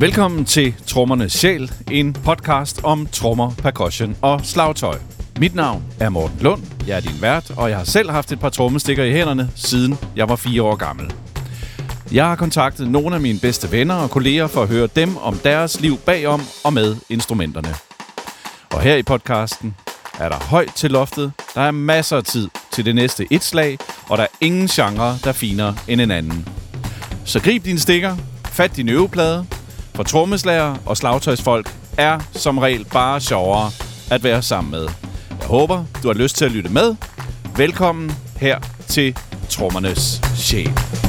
Velkommen til Trommernes Sjæl, en podcast om trommer, percussion og slagtøj. Mit navn er Morten Lund, jeg er din vært, og jeg har selv haft et par trommestikker i hænderne, siden jeg var fire år gammel. Jeg har kontaktet nogle af mine bedste venner og kolleger for at høre dem om deres liv bagom og med instrumenterne. Og her i podcasten er der højt til loftet, der er masser af tid til det næste et slag, og der er ingen genre, der finere end en anden. Så grib dine stikker, fat din øveplade, for trommeslager og slagtøjsfolk er som regel bare sjovere at være sammen med. Jeg håber, du har lyst til at lytte med. Velkommen her til Trommernes Sjæl.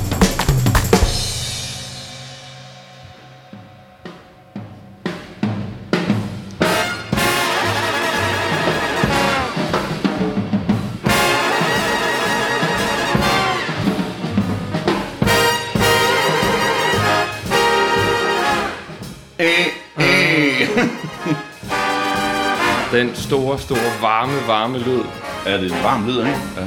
Den store, store, varme, varme lyd. Er det en varm lyd, ikke? Ja.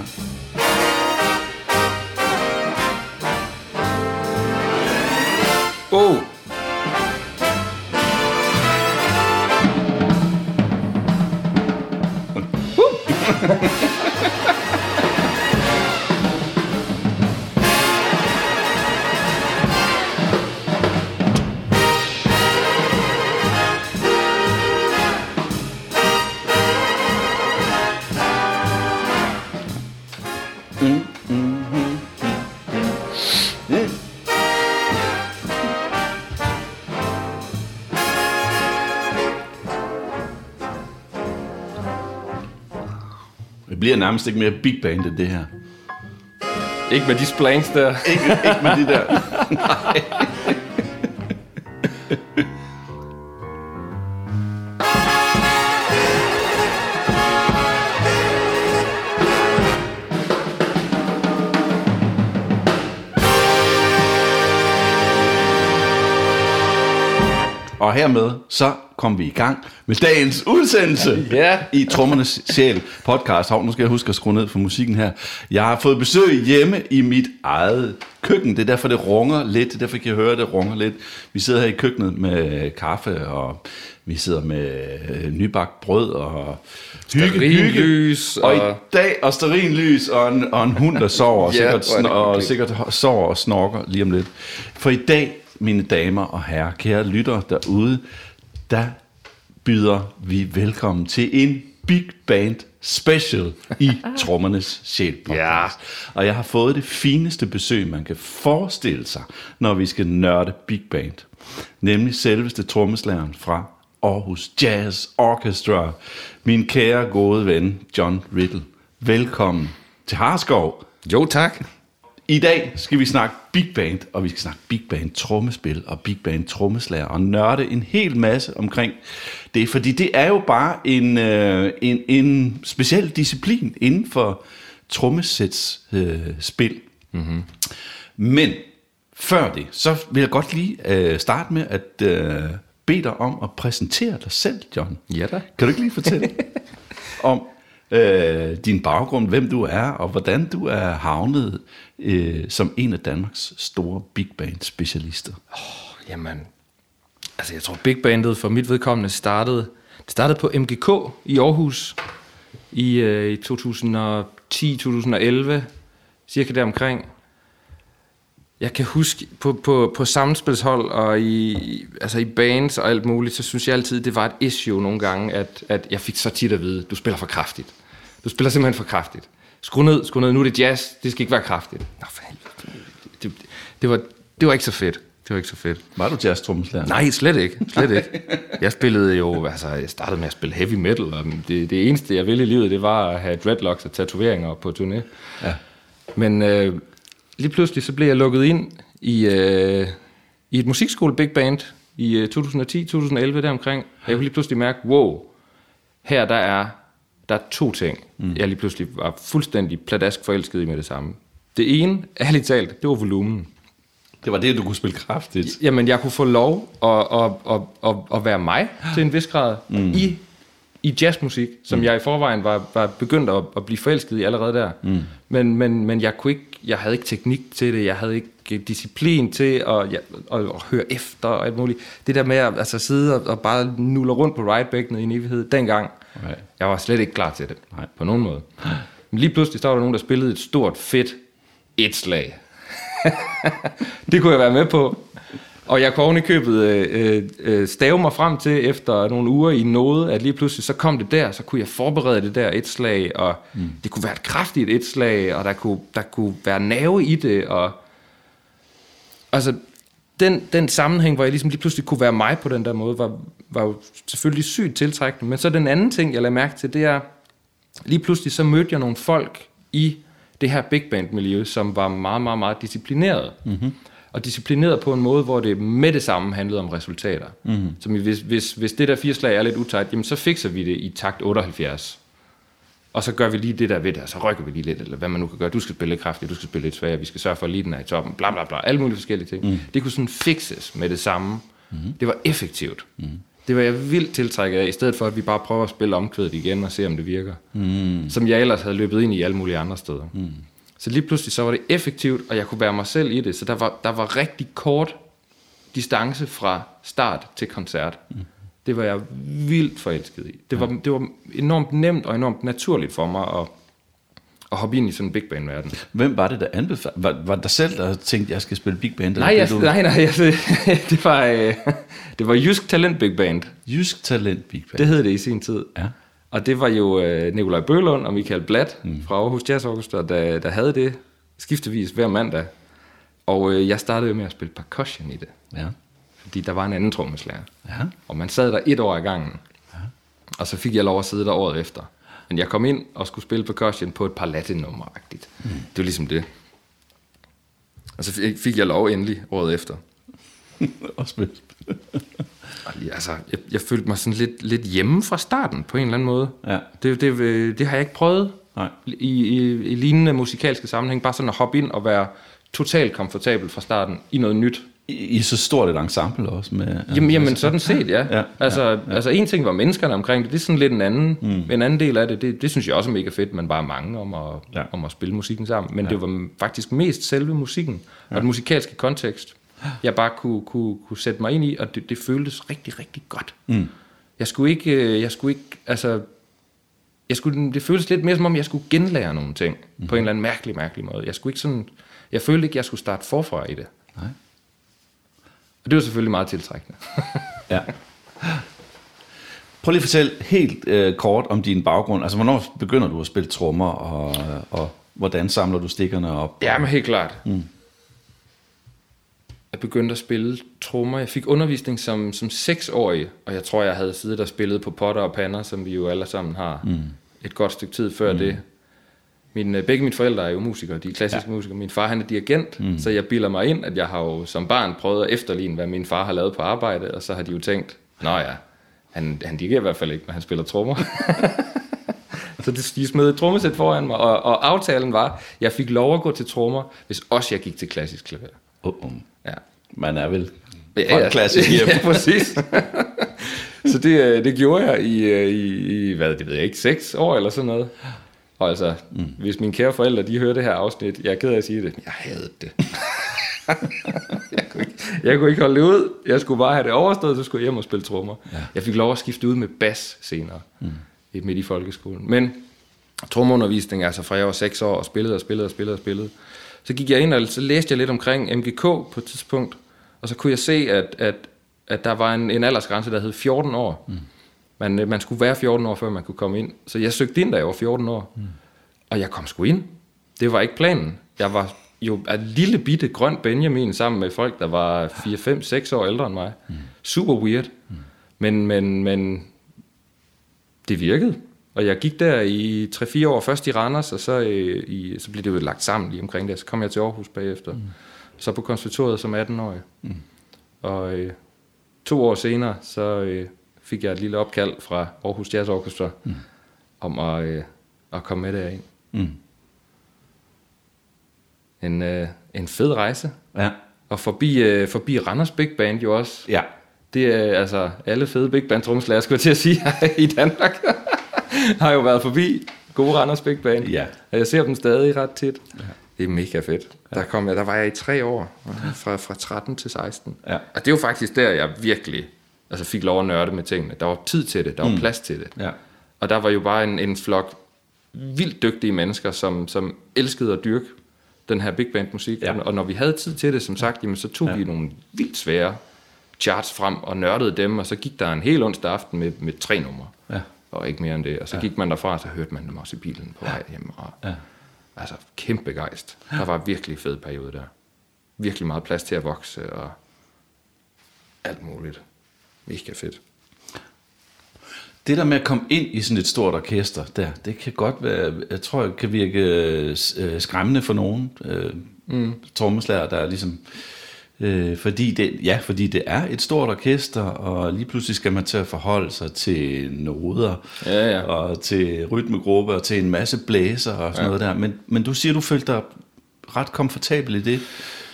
Bliver nærmest ikke mere big band end det her. Ikke med de splanks der. Ikke, ikke med de der. Og hermed så kom vi i gang med dagens udsendelse Ja. i Trommernes Sjæl podcast. Hov, nu skal jeg huske at skrue ned for musikken her. Jeg har fået besøg hjemme i mit eget køkken. Det er derfor, det runger lidt. Det er derfor, jeg kan høre, det runger lidt. Vi sidder her i køkkenet med kaffe, og vi sidder med øh, nybagt brød og Stearinlys Og, og- i dag, og stearinlys og en, og en hund, der sover, og, Ja, sikkert, er og sikkert sover og snorker lige om lidt. For i dag, mine damer og herrer, kære lyttere derude, der byder vi velkommen til en Big Band Special i Trommernes Sjæl podcast. Ja. Og jeg har fået det fineste besøg, man kan forestille sig, når vi skal nørde Big Band. Nemlig selveste trommeslageren fra Aarhus Jazz Orchestra. Min kære gode ven, John Riddle. Velkommen til Harskov. Jo, tak. I dag skal vi snakke Big Band, og vi skal snakke Big Band trommespil og Big Band trommeslager og nørde en hel masse omkring det, fordi det er jo bare en, øh, en, en speciel disciplin inden for trommesæts øh, spil. Mm-hmm. Men før det, så vil jeg godt lige øh, starte med at øh, bede dig om at præsentere dig selv, John. Ja da. Kan du ikke lige fortælle om øh, din baggrund, hvem du er, og hvordan du er havnet øh, som en af Danmarks store big band specialister? Jamen, altså jeg tror Big Bandet for mit vedkommende startede, det startede på MGK i Aarhus i, øh, i 2010-2011, cirka deromkring. Jeg kan huske på, på, på samspilshold og i, i- altså i bands og alt muligt, så synes jeg altid, det var et issue nogle gange, at, at jeg fik så tit at vide, du spiller for kraftigt. Du spiller simpelthen for kraftigt. Skru ned, skru ned, nu er det jazz, det skal ikke være kraftigt. Nå, for helvede. Det, det, det, var, det var ikke så fedt. Det var ikke så fedt. Var du jazz trommeslager? Nej, slet ikke. Slet ikke. Jeg spillede jo, altså jeg startede med at spille heavy metal, og det, det eneste jeg ville i livet, det var at have dreadlocks og tatoveringer på turné. Ja. Men øh, lige pludselig så blev jeg lukket ind i, øh, i et musikskole big band i øh, 2010-2011 deromkring. Jeg kunne lige pludselig mærke, wow, her der er, der er to ting, mm. jeg lige pludselig var fuldstændig pladask forelsket i med det samme. Det ene, ærligt talt, det var volumen. Det var det, du kunne spille kraftigt. Jamen, jeg kunne få lov at, at, at, at, at være mig til en vis grad mm. i i jazzmusik, som mm. jeg i forvejen var, var begyndt at, at blive forelsket i allerede der. Mm. Men, men, men jeg, kunne ikke, jeg havde ikke teknik til det, jeg havde ikke disciplin til at, ja, at, at høre efter og alt muligt. Det der med at altså, sidde og, og bare nulle rundt på right i en evighed, dengang, okay. jeg var slet ikke klar til det, Nej. på nogen måde. Men lige pludselig var der nogen, der spillede et stort, fedt et slag. det kunne jeg være med på. Og jeg kunne købet øh, øh, stave mig frem til, efter nogle uger i noget, at lige pludselig så kom det der, så kunne jeg forberede det der et slag, og mm. det kunne være et kraftigt et slag, og der kunne, der kunne være nerve i det, og altså den, den sammenhæng, hvor jeg ligesom lige pludselig kunne være mig på den der måde, var, var jo selvfølgelig sygt tiltrækkende. Men så den anden ting, jeg lagde mærke til, det er, lige pludselig så mødte jeg nogle folk i det her big band miljø, som var meget, meget, meget disciplineret. Mm-hmm og disciplineret på en måde, hvor det med det samme handlede om resultater. Mm. Som hvis, hvis, hvis det der fire slag er lidt utægt, jamen så fikser vi det i takt 78. Og så gør vi lige det der ved det, og så rykker vi lige lidt, eller hvad man nu kan gøre. Du skal spille lidt kraftigt, du skal spille lidt svagere, vi skal sørge for, at lige den er i toppen, bla bla bla, alle mulige forskellige ting. Mm. Det kunne sådan fixes med det samme. Mm. Det var effektivt. Mm. Det var jeg vildt tiltrækket af, i stedet for at vi bare prøver at spille omkvædet igen og se, om det virker. Mm. Som jeg ellers havde løbet ind i alle mulige andre steder. Mm. Så lige pludselig så var det effektivt, og jeg kunne være mig selv i det. Så der var, der var rigtig kort distance fra start til koncert. Mm. Det var jeg vildt forelsket i. Det var, det var enormt nemt og enormt naturligt for mig at, at hoppe ind i sådan en big band verden. Hvem var det, der anbefalede? Var, var der selv, der tænkte, at jeg skal spille big band? Nej, jeg, du... nej, nej, jeg, det var, øh, det var Jysk Talent Big Band. Jysk Talent Big Band. Det hed det i sin tid. Ja. Og det var jo øh, Nikolaj Bølund og Michael Blatt mm. fra Aarhus Jazz Orchestra, der, der havde det skiftevis hver mandag. Og øh, jeg startede jo med at spille percussion i det. Ja. Fordi der var en anden trommeslager. Ja. Og man sad der et år i gangen. Ja. Og så fik jeg lov at sidde der året efter. Men jeg kom ind og skulle spille percussion på et par latinummer mm. Det var ligesom det. Og så fik jeg lov endelig året efter. og spille. Altså, jeg, jeg følte mig sådan lidt, lidt hjemme fra starten, på en eller anden måde. Ja. Det, det, det har jeg ikke prøvet Nej. I, i, i lignende musikalske sammenhæng. Bare sådan at hoppe ind og være totalt komfortabel fra starten i noget nyt. I, i så stort et ensemble også? Med, jamen, jamen sådan set, ja. ja, altså, ja, ja. altså en ting var menneskerne omkring det, det er sådan lidt en anden, mm. en anden del af det. det. Det synes jeg også er mega fedt, man bare er mange om at, ja. om at spille musikken sammen. Men ja. det var faktisk mest selve musikken ja. og den musikalske kontekst jeg bare kunne, kunne, kunne sætte mig ind i, og det, det føltes rigtig, rigtig godt. Mm. Jeg skulle ikke, øh, jeg skulle ikke, altså, jeg skulle, det føltes lidt mere som om, jeg skulle genlære nogle ting, mm. på en eller anden mærkelig, mærkelig måde. Jeg skulle ikke sådan, jeg følte ikke, jeg skulle starte forfra i det. Nej. Og det var selvfølgelig meget tiltrækkende. ja. Prøv lige at fortælle helt øh, kort om din baggrund. Altså, hvornår begynder du at spille trommer, og, og hvordan samler du stikkerne op? Ja, men helt klart. Mm jeg begyndte at spille trommer. Jeg fik undervisning som, som seksårig, og jeg tror, jeg havde siddet og spillet på potter og pander, som vi jo alle sammen har mm. et godt stykke tid før mm. det. Min, øh, begge mine forældre er jo musikere, de er klassiske ja. musikere. Min far han er dirigent, mm. så jeg bilder mig ind, at jeg har jo som barn prøvet at efterligne, hvad min far har lavet på arbejde, og så har de jo tænkt, nå ja, han, han dirigerer i hvert fald ikke, når han spiller trommer. så de smed et trommesæt foran mig, og, og aftalen var, at jeg fik lov at gå til trommer, hvis også jeg gik til klassisk klaver. Uh-uh. Ja. Man er vel ja, ja. klassisk hjem. ja, præcis. så det, øh, det gjorde jeg i, øh, i, i, hvad det ved jeg ikke, seks år eller sådan noget. Og altså, mm. hvis mine kære forældre, de hører det her afsnit, jeg er ked af at sige det, jeg havde det. jeg, kunne ikke, jeg kunne ikke holde det ud. Jeg skulle bare have det overstået, så skulle jeg hjem og spille trommer. Ja. Jeg fik lov at skifte ud med bas senere, mm. midt i folkeskolen. Men trommeundervisning, altså fra jeg var seks år, og spillede og spillede og spillede og spillede, så gik jeg ind, og så læste jeg lidt omkring MGK på et tidspunkt, og så kunne jeg se, at, at, at der var en, en aldersgrænse, der hed 14 år. Mm. Man, man skulle være 14 år, før man kunne komme ind. Så jeg søgte ind, da jeg var 14 år. Mm. Og jeg kom sgu ind. Det var ikke planen. Jeg var jo en lille bitte grøn Benjamin sammen med folk, der var 4, 5, 6 år ældre end mig. Mm. Super weird. Mm. Men, men, men det virkede. Og jeg gik der i 3-4 år, først i Randers, og så, øh, i, så blev det jo lagt sammen lige omkring det. Så kom jeg til Aarhus bagefter. Mm. Så på konservatoriet som 18-årig. Mm. Og øh, to år senere, så øh, fik jeg et lille opkald fra Aarhus Jazz Orchestra mm. om at, øh, at komme med derind. Mm. En, øh, en fed rejse. Ja. Og forbi, øh, forbi Randers Big Band jo også. Ja. Det er altså alle fede big band trommeslager, skulle jeg til at sige, i Danmark, har jo været forbi gode Randers Big Band. Ja. Og jeg ser dem stadig ret tit. Ja. Det er mega fedt. Ja. Der, kom jeg, der var jeg i tre år, fra, fra 13 til 16. Ja. Og det var faktisk der, jeg virkelig altså fik lov at nørde med tingene. Der var tid til det, der var mm. plads til det. Ja. Og der var jo bare en, en flok vildt dygtige mennesker, som, som elskede at dyrke den her big band musik. Ja. Og når vi havde tid til det, som sagt, jamen, så tog ja. vi nogle vildt svære charts frem og nørdede dem, og så gik der en hel onsdag aften med, med tre numre. Og ikke mere end det. Og så ja. gik man derfra, og så hørte man dem også i bilen på vej hjem. Og, Ja. Altså, kæmpe gejst. Der var virkelig fed periode der. Virkelig meget plads til at vokse, og alt muligt. Mega fedt. Det der med at komme ind i sådan et stort orkester, der, det kan godt være, jeg tror, det kan virke øh, skræmmende for nogen øh, mm. trommeslager, der er ligesom, øh, fordi det, ja, fordi det er et stort orkester, og lige pludselig skal man til at forholde sig til noder, Ja, ja. og til rytmegruppe, og til en masse blæser og sådan ja. noget der. Men, men du siger, du følte dig ret komfortabel i det.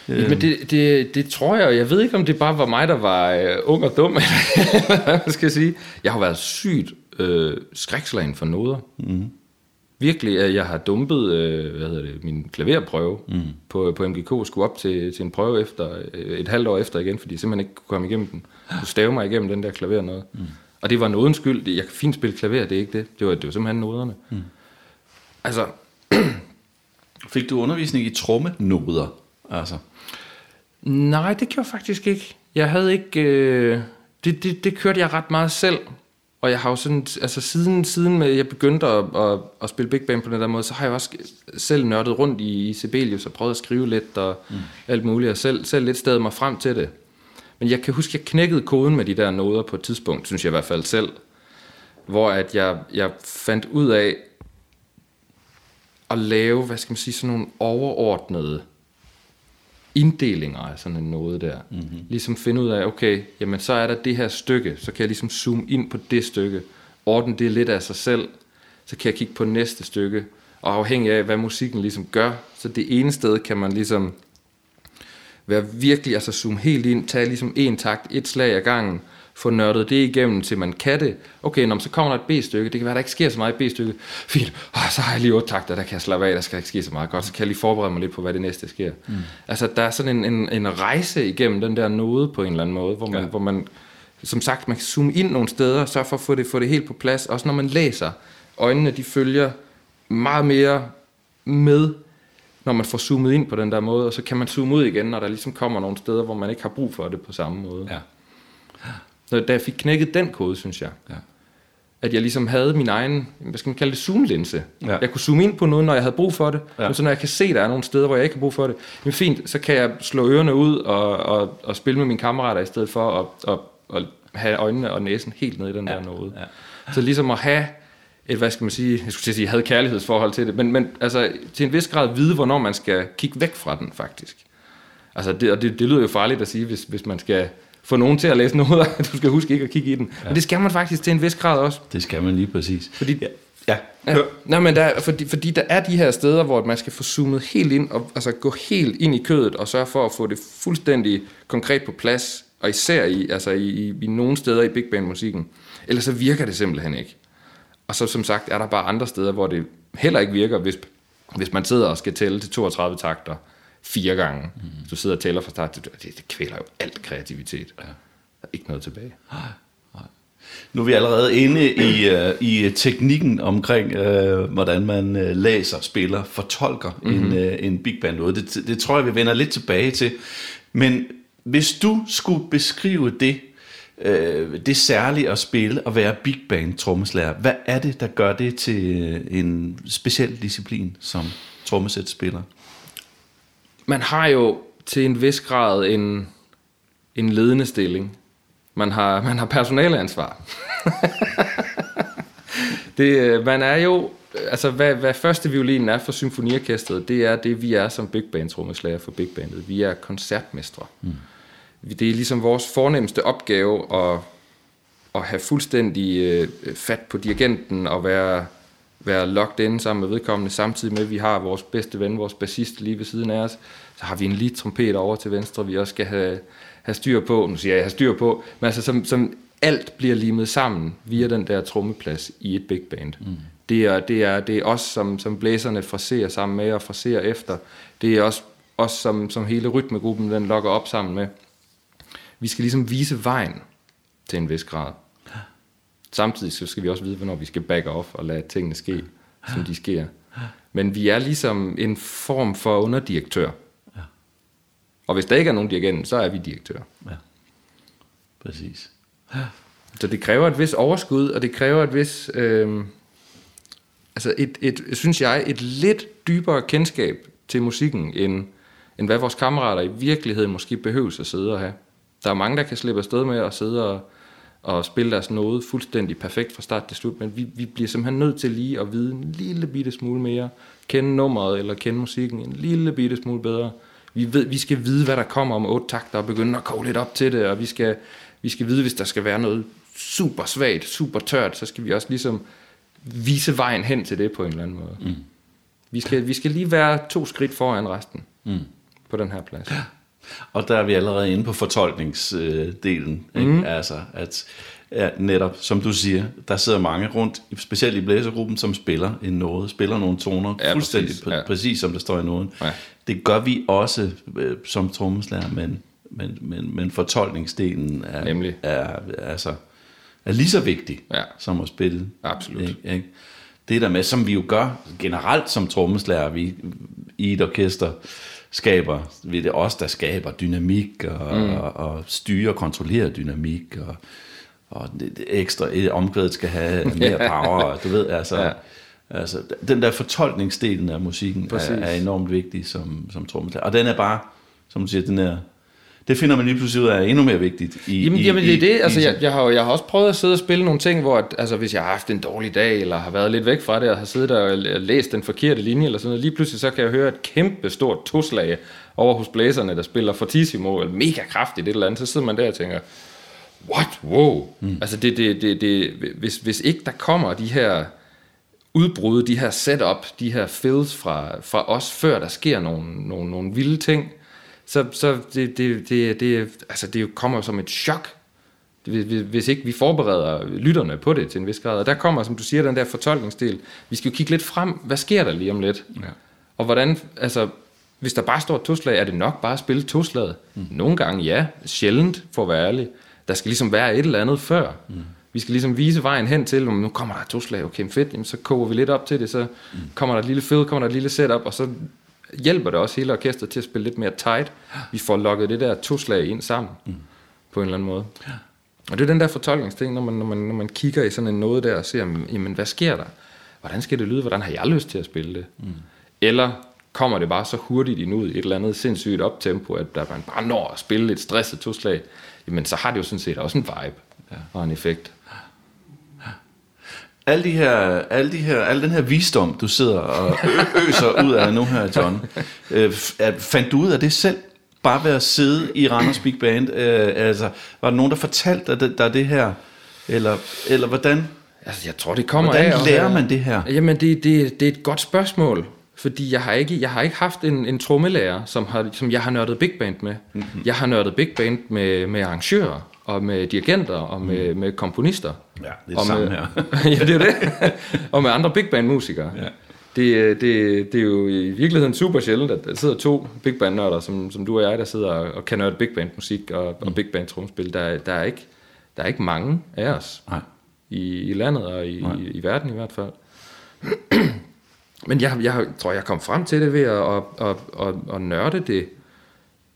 Øh. Men det, det, det tror jeg, jeg ved ikke, om det bare var mig, der var øh, ung og dum, eller hvad man skal sige. Jeg har været sygt øh, skrækslagen for noder. Mm. Virkelig, at jeg har dumpet øh, hvad hedder det, min klaverprøve mm. på, på MGK, skulle op til, til en prøve efter øh, et halvt år efter igen, fordi jeg simpelthen ikke kunne komme igennem den. Kunne stave mig igennem den der klaver noget. Mm. Og det var nodens skyld. Jeg kan fint spille klaver, det er ikke det. Det var, det var simpelthen noderne. Mm. Altså, Fik du undervisning i trommenoder? Altså. Nej, det gjorde jeg faktisk ikke. Jeg havde ikke... Øh, det, det, det kørte jeg ret meget selv. Og jeg har jo sådan... Altså siden, siden med, jeg begyndte at, at, at spille big band på den der måde, så har jeg også selv nørdet rundt i, i Sibelius og prøvet at skrive lidt og mm. alt muligt. Og selv, selv lidt stedet mig frem til det. Men jeg kan huske, jeg knækkede koden med de der noder på et tidspunkt, synes jeg i hvert fald selv. Hvor at jeg, jeg fandt ud af at lave, hvad skal man sige, sådan nogle overordnede inddelinger af sådan node der. Mm-hmm. Ligesom finde ud af, okay, jamen så er der det her stykke, så kan jeg ligesom zoome ind på det stykke, ordne det lidt af sig selv, så kan jeg kigge på næste stykke, og afhængig af, hvad musikken ligesom gør, så det ene sted kan man ligesom være virkelig, altså zoome helt ind, tage ligesom en takt, et slag ad gangen, få nørdet det igennem, til man kan det. Okay, når så kommer der et B-stykke, det kan være, der ikke sker så meget i B-stykke. Fint, oh, så har jeg lige otte takter, der kan jeg slappe af, der skal ikke ske så meget godt, så kan jeg lige forberede mig lidt på, hvad det næste sker. Mm. Altså, der er sådan en, en, en rejse igennem den der node på en eller anden måde, hvor man, ja. hvor man som sagt, man kan zoome ind nogle steder, og sørge for at få det, få det helt på plads. Også når man læser, øjnene de følger meget mere med, når man får zoomet ind på den der måde, og så kan man zoome ud igen, når der ligesom kommer nogle steder, hvor man ikke har brug for det på samme måde. Ja. Så da jeg fik knækket den kode, synes jeg, Ja. at jeg ligesom havde min egen, hvad skal man kalde det, zoomlinse. Ja. Jeg kunne zoome ind på noget, når jeg havde brug for det, Ja. men så når jeg kan se, at der er nogle steder, hvor jeg ikke har brug for det, men fint, så kan jeg slå ørerne ud og, og, og spille med mine kammerater i stedet for at, at, at have øjnene og næsen helt nede i den Ja. der node. Ja. Så ligesom at have et, hvad skal man sige, jeg skulle til at sige, havde kærlighedsforhold til det, men, men altså til en vis grad vide, hvornår man skal kigge væk fra den, faktisk. Altså, det, og det, det lyder jo farligt at sige, hvis, hvis man skal få nogen til at læse noget, at du skal huske ikke at kigge i den. Ja. Men det skal man faktisk til en vis grad også. Det skal man lige præcis. Fordi, Ja. ja. Ja, nej, men der, fordi, fordi der er de her steder, hvor man skal få zoomet helt ind, og altså gå helt ind i kødet, og sørge for at få det fuldstændig konkret på plads, og især i, altså i, i, i nogle steder i big band musikken. Ellers så virker det simpelthen ikke. Og så som sagt er der bare andre steder, hvor det heller ikke virker, hvis, hvis man sidder og skal tælle til 32 takter fire gange. Mm. Du sidder og tæller fra start det, det kvæler jo alt kreativitet. Ja. Der er ikke noget tilbage. Nu er vi allerede inde i, uh, i teknikken omkring, uh, hvordan man uh, læser, spiller, fortolker mm-hmm. en, uh, en big band noget. Det, det tror jeg, vi vender lidt tilbage til. Men hvis du skulle beskrive det, uh, det særlige at spille og være big band trommeslager, hvad er det, der gør det til øh, en speciel disciplin som trommesætspiller? Man har jo til en vis grad en, en ledende stilling. Man har, man har personaleansvar. det, øh, man er jo, altså hvad, hvad første violinen er for symfoniorkestret, det er det, vi er som big band trommeslager for big bandet. Vi er koncertmestre. Mm. Det er ligesom vores fornemmeste opgave at, at have fuldstændig øh, fat på dirigenten og være være locked in sammen med vedkommende, samtidig med, at vi har vores bedste ven, vores bassist lige ved siden af os. Så har vi en lead trompet over til venstre, vi også skal have, have styr på. Nu siger jeg, have styr på, men altså som, som alt bliver limet sammen via den der trommeplads i et big band. Mm. Det, er, det, er, det er os, som, som blæserne fraserer sammen med og fraserer efter. Det er også os, som, som hele rytmegruppen den lokker op sammen med. Vi skal ligesom vise vejen til en vis grad. Samtidig så skal vi også vide, hvornår vi skal back off og lade tingene ske, som de sker. Men vi er ligesom en form for underdirektør. Ja. Og hvis der ikke er nogen dirigent, så er vi direktør. Ja. Præcis. Så det kræver et vis overskud, og det kræver et vis, øh, altså et, et, synes jeg, et lidt dybere kendskab til musikken, end, end hvad vores kammerater i virkeligheden måske behøver at sidde og have. Der er mange, der kan slippe afsted med at sidde og, og spille deres noget fuldstændig perfekt fra start til slut, men vi, vi bliver simpelthen nødt til lige at vide en lille bitte smule mere, kende nummeret eller kende musikken en lille bitte smule bedre. Vi, ved, vi skal vide, hvad der kommer om otte takter og begynde at koge lidt op til det, og vi skal, vi skal vide, hvis der skal være noget super svagt, super tørt, så skal vi også ligesom vise vejen hen til det på en eller anden måde. Mm. Vi, skal, vi skal lige være to skridt foran resten mm. på den her plads. Og der er vi allerede inde på fortolkningsdelen. Ikke? Mm. Altså, at ja, netop, som du siger, der sidder mange rundt, specielt i blæsergruppen, som spiller en noget, spiller nogle toner, ja, fuldstændig præcis, ja. præcis som der står i noden. Ja. Det gør vi også øh, som trommeslager, men, men, men, men fortolkningsdelen er, Nemlig. er, altså, er lige så vigtig ja. som at spille. Absolut. Ikke? Ikke? Det der med, som vi jo gør generelt som trommeslager, vi i et orkester, skaber, det er os, der skaber dynamik og, mm. og, og styrer og kontrollerer dynamik og, og det, ekstra omkvædet skal have mere power, du ved, altså, ja. altså den der fortolkningsdelen af musikken er, er, enormt vigtig som, som trommeslager, og den er bare, som du siger, den er det finder man lige pludselig ud af er endnu mere vigtigt. I, jamen, i, jamen det er det. Altså, jeg, jeg, har, jeg har også prøvet at sidde og spille nogle ting, hvor at, altså, hvis jeg har haft en dårlig dag, eller har været lidt væk fra det, og har siddet der og læst den forkerte linje, eller sådan noget, lige pludselig så kan jeg høre et kæmpe stort toslag over hos blæserne, der spiller fortissimo, eller mega kraftigt et eller andet, så sidder man der og tænker, what, wow. Mm. Altså, det, det, det, det, hvis, hvis ikke der kommer de her udbrud, de her setup, de her fills fra, fra os, før der sker nogle, nogle, nogle vilde ting, så, så det, det, det, det, altså det kommer som et chok, hvis ikke vi forbereder lytterne på det til en vis grad. Og der kommer, som du siger, den der fortolkningsdel. Vi skal jo kigge lidt frem, hvad sker der lige om lidt? Ja. Og hvordan, altså, hvis der bare står toslag, er det nok bare at spille toslaget? Mm. Nogle gange ja, sjældent for at være ærlig. Der skal ligesom være et eller andet før. Mm. Vi skal ligesom vise vejen hen til, om nu kommer der toslag, okay, fedt, jamen, så koger vi lidt op til det, så mm. kommer der et lille fed, kommer der et lille setup, og så hjælper det også hele orkestret til at spille lidt mere tight. Vi får lukket det der to-slag ind sammen mm. på en eller anden måde. Ja. Og det er den der fortolkningsting, når man, når man, når man kigger i sådan en noget der og ser, jamen, hvad sker der? Hvordan skal det lyde? Hvordan har jeg lyst til at spille det? Mm. Eller kommer det bare så hurtigt ind ud i et eller andet sindssygt optempo, at der man bare når at spille et stresset to-slag, jamen så har det jo sådan set også en vibe ja. og en effekt alle de her, alle de her, al den her visdom, du sidder og øser ud af nu her, John, øh, fandt du ud af det selv? Bare ved at sidde i Randers Big Band? Øh, altså, var der nogen, der fortalte dig det, det her? Eller, eller hvordan? Altså, jeg tror, det kommer hvordan af. Hvordan lærer man det her? Jamen, det, det, det er et godt spørgsmål. Fordi jeg har ikke, jeg har ikke haft en, en trommelærer, som, har, som jeg har nørdet big band med. Mm-hmm. Jeg har nørdet big band med, med arrangører og med dirigenter, og med, mm. med komponister. Ja, det er og samme med, her. ja, det er det. og med andre big band musikere. Ja. Det, det, det er jo i virkeligheden super sjældent, at der sidder to big band nørder, som, som du og jeg, der sidder og kan nørde big band musik og, mm. og big band tromspil. Der, der, er ikke, der er ikke mange af os Nej. I, i landet og i, i, i verden i hvert fald. Men jeg, jeg tror, jeg kom frem til det ved at, at, at, at, at nørde det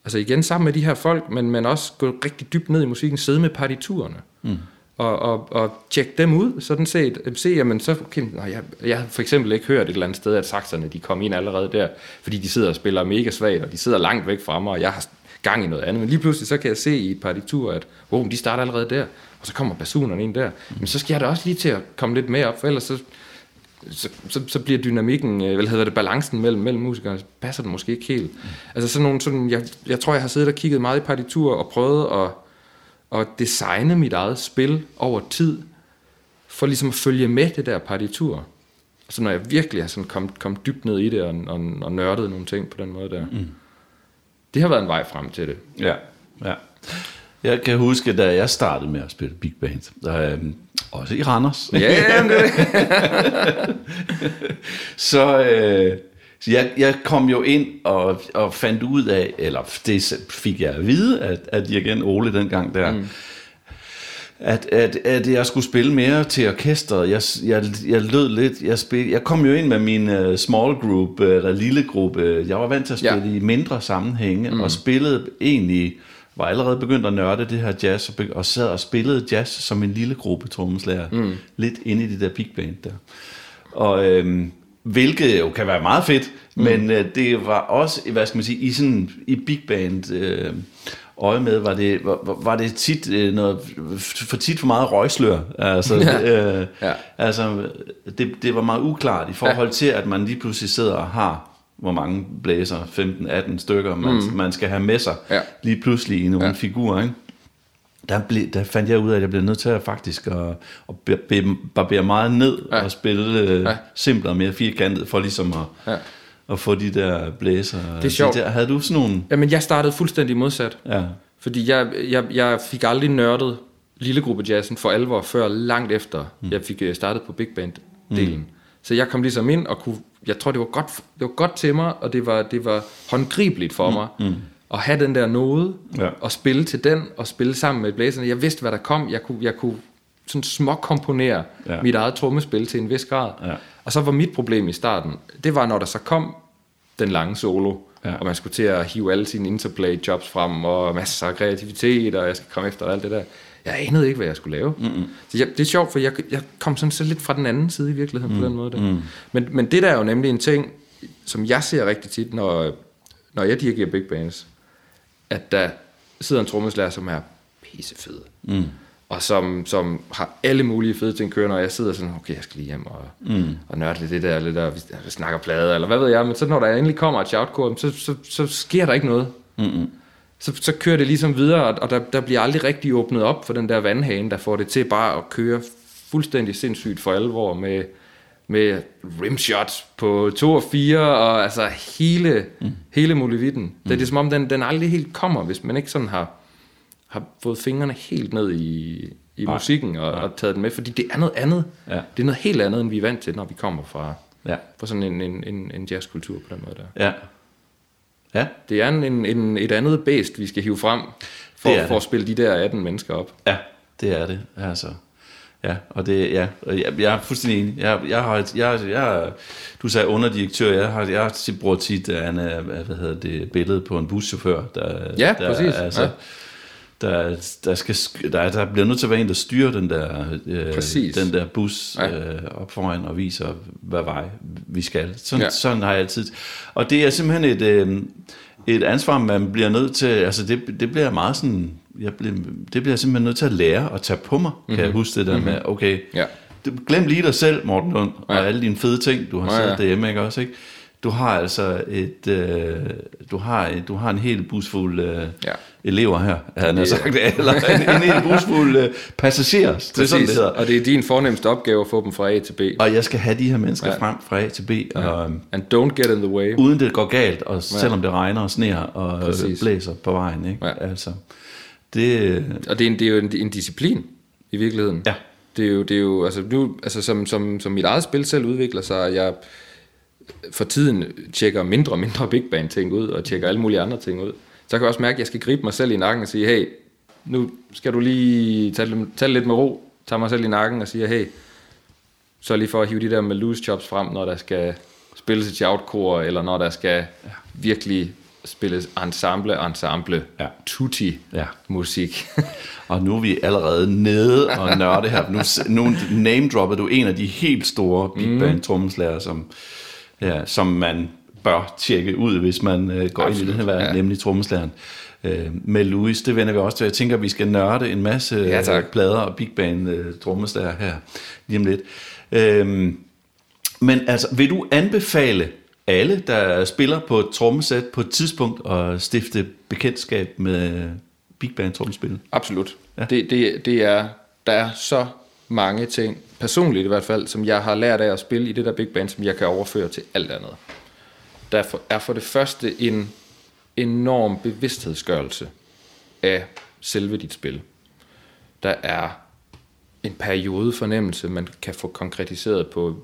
altså igen sammen med de her folk, men, men også gå rigtig dybt ned i musikken, sidde med partiturerne. Mm. Og, og, og tjekke dem ud, sådan set. Se, jamen, så, okay, nå, jeg, jeg har for eksempel ikke hørt et eller andet sted, at saxerne de kom ind allerede der, fordi de sidder og spiller mega svagt, og de sidder langt væk fra mig, og jeg har gang i noget andet. Men lige pludselig så kan jeg se i et partitur, at oh, de starter allerede der, og så kommer basunerne ind der. Mm. Men så skal jeg da også lige til at komme lidt mere op, for ellers så, så, så, så bliver dynamikken, øh, hvad hedder det, balancen mellem, mellem musikerne, passer det måske ikke helt. Mm. Altså sådan nogle, sådan, jeg, jeg tror, jeg har siddet og kigget meget i partitur og prøvet at, at designe mit eget spil over tid, for ligesom at følge med det der partitur. Så når jeg virkelig har sådan kom, kom dybt ned i det, og, og, og nørdet nogle ting på den måde der. Mm. Det har været en vej frem til det. Ja, ja. Jeg kan huske, da jeg startede med at spille big band, øhm, også i Randers. Ja, det. så øh, så jeg, jeg kom jo ind og, og fandt ud af, eller det fik jeg at vide, at, at dirigent Ole dengang der, mm. at, at, at jeg skulle spille mere til orkestret. Jeg, jeg, jeg lød lidt, jeg, spil, jeg kom jo ind med min uh, small group, uh, eller lille gruppe. Jeg var vant til at spille ja. i mindre sammenhænge, mm. og spillede egentlig var allerede begyndt at nørde det her jazz, og, og sad og spillede jazz som en lille gruppe trommeslager, mm. lidt inde i det der big band der. Og øhm, hvilket jo kan være meget fedt, mm. men øh, det var også, hvad skal man sige, i sådan i big band øh, øje med, var det, var, var det tit øh, noget, for tit for meget røgslør. Altså, ja. Øh, ja. altså det, det var meget uklart i forhold ja. til, at man lige pludselig sidder og har hvor mange blæser, 15-18 stykker, man, mm. man skal have med sig ja. lige pludselig i nogle ja. figurer, ikke? Der, ble, der fandt jeg ud af, at jeg blev nødt til at faktisk at, at barbere meget ned ja. og spille øh, ja. simplere og mere firkantet, for ligesom at, ja. at få de der blæser. Det er sjovt. Der, havde du sådan nogle... Jamen, jeg startede fuldstændig modsat. Ja. Fordi jeg, jeg, jeg fik aldrig nørdet lille gruppe jazzen for alvor, før langt efter, mm. jeg fik øh, startet på big band-delen. Mm. Så jeg kom ligesom ind og kunne jeg tror, det var godt, det var godt til mig, og det var, det var håndgribeligt for mm, mig, mm. at have den der node, ja. og spille til den, og spille sammen med blæserne. Jeg vidste, hvad der kom. Jeg kunne, jeg kunne sådan småkomponere ja. mit eget trommespil til en vis grad. Ja. Og så var mit problem i starten, det var, når der så kom den lange solo, ja. og man skulle til at hive alle sine interplay jobs frem, og masser af kreativitet, og jeg skal komme efter alt det der jeg anede ikke, hvad jeg skulle lave. Mm-hmm. Så jeg, det er sjovt, for jeg, jeg kom sådan så lidt fra den anden side i virkeligheden mm. på den måde. Der. Mm. Men, men det der er jo nemlig en ting, som jeg ser rigtig tit, når, når jeg dirigerer big bands, at der sidder en trommeslager, som er pissefed. Mm. Og som, som har alle mulige fede ting kørende, og jeg sidder sådan, okay, jeg skal lige hjem og, mm. og nørde lidt det der, lidt der, vi snakker plader, eller hvad ved jeg, men så når der endelig kommer et shoutcore, så, så, så sker der ikke noget. Mm-hmm så, så kører det ligesom videre, og der, der bliver aldrig rigtig åbnet op for den der vandhane, der får det til bare at køre fuldstændig sindssygt for alvor med, med rimshots på 2 og 4, og altså hele, mm. hele muligheden. Mm. Det er som om, den, den aldrig helt kommer, hvis man ikke sådan har, har fået fingrene helt ned i, i Nej. musikken og, og taget den med, fordi det er noget andet. Ja. Det er noget helt andet, end vi er vant til, når vi kommer fra, ja. fra sådan en, en, en, en jazzkultur på den måde der. Ja, Ja. Det er en, en, et andet bæst, vi skal hive frem, for, for at spille de der 18 mennesker op. Ja, det er det. Altså, ja, og det, ja, jeg, jeg er fuldstændig enig. Jeg, jeg har, jeg, jeg, du sagde underdirektør, jeg har, jeg bruger tit en, hvad hedder det, billede på en buschauffør, der, ja, der, præcis. Altså, ja der, der, skal, der, der bliver nødt til at være en, der styrer den der, øh, den der bus ja. øh, op foran og viser, hvad vej vi skal. Sådan, ja. sådan har jeg altid. Og det er simpelthen et, øh, et ansvar, man bliver nødt til, altså det, det bliver meget sådan, jeg bliver, det bliver simpelthen nødt til at lære at tage på mig, mm-hmm. kan jeg mhm. huske det der mm-hmm. med, okay, ja. glem lige dig selv, Morten Lund, ja. og alle dine fede ting, du har ja, siddet ja. derhjemme, ikke også, ikke? Du har altså et, øh, du har, du har en hel bus fuld øh, ja elever her, han har sagt, eller en, en hel bus fuld uh, passagerer. Det er sådan, det hedder. Og det er din fornemmeste opgave at få dem fra A til B. Og jeg skal have de her mennesker ja. frem fra A til B. Ja. Og, øhm, And don't get in the way. Uden det går galt, og selvom det regner og sneer og Præcis. blæser på vejen. Ikke? Ja. Altså, det, og det er, en, det er jo en, en disciplin i virkeligheden. Ja. Det er jo, det er jo altså, nu, altså som, som, som mit eget spil selv udvikler sig, jeg for tiden tjekker mindre og mindre big band ting ud, og tjekker alle mulige andre ting ud så kan jeg også mærke, at jeg skal gribe mig selv i nakken og sige, hey, nu skal du lige tage, tage lidt med ro, tage mig selv i nakken og sige, hey, så lige for at hive de der med loose chops frem, når der skal spilles et shoutcore, eller når der skal virkelig spilles ensemble, ensemble, ja. tutti ja. musik. og nu er vi allerede nede og nørde her. Nu, nu name dropper du en af de helt store big mm. band trommeslager, som, ja, som man bør tjekke ud, hvis man øh, går Absolut, ind i den her verden, ja. nemlig trommeslæren. Øh, med Louis, det vender vi også til. Jeg tænker, at vi skal nørde en masse ja, øh, plader og big band øh, trommeslager her lige om lidt. Øh, men altså, vil du anbefale alle, der spiller på et trommesæt på et tidspunkt at stifte bekendtskab med big band trommespil? Absolut. Ja. Det, det, det er, der er så mange ting personligt i hvert fald, som jeg har lært af at spille i det der big band, som jeg kan overføre til alt andet. Der er for det første en enorm bevidsthedsgørelse af selve dit spil. Der er en periode fornemmelse, man kan få konkretiseret på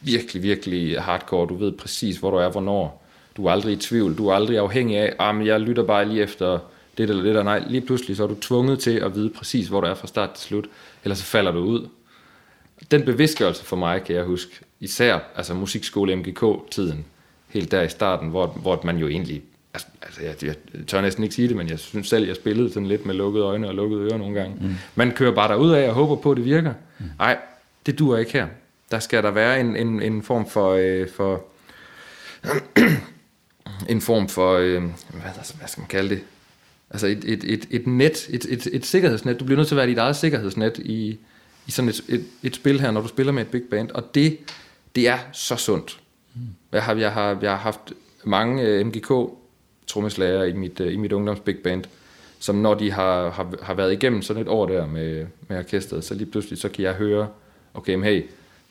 virkelig, virkelig hardcore. Du ved præcis, hvor du er, hvornår. Du er aldrig i tvivl. Du er aldrig afhængig af, at ah, jeg lytter bare lige efter det eller det der. Nej, lige pludselig så er du tvunget til at vide præcis, hvor du er fra start til slut. Ellers så falder du ud. Den bevidstgørelse for mig, kan jeg huske, især altså musikskole MGK-tiden, helt der i starten, hvor, hvor man jo egentlig Altså, altså jeg, jeg tør næsten ikke sige det, men jeg synes selv, jeg spillede sådan lidt med lukkede øjne og lukkede ører nogle gange. Mm. Man kører bare derud af og håber på, at det virker. Nej, mm. det duer ikke her. Der skal der være en, en, en form for... Øh, for en form for... Øh, hvad, hvad skal man kalde det? Altså et, et, et, et net, et, et, et sikkerhedsnet. Du bliver nødt til at være dit eget sikkerhedsnet i, i sådan et, et, et spil her, når du spiller med et big band. Og det, det er så sundt. Jeg, har, jeg, har, jeg har haft mange øh, MGK trommeslager i mit, øh, i mit ungdoms big band, som når de har, har, har været igennem sådan et år der med, med orkestret, så lige pludselig så kan jeg høre, okay, men hey,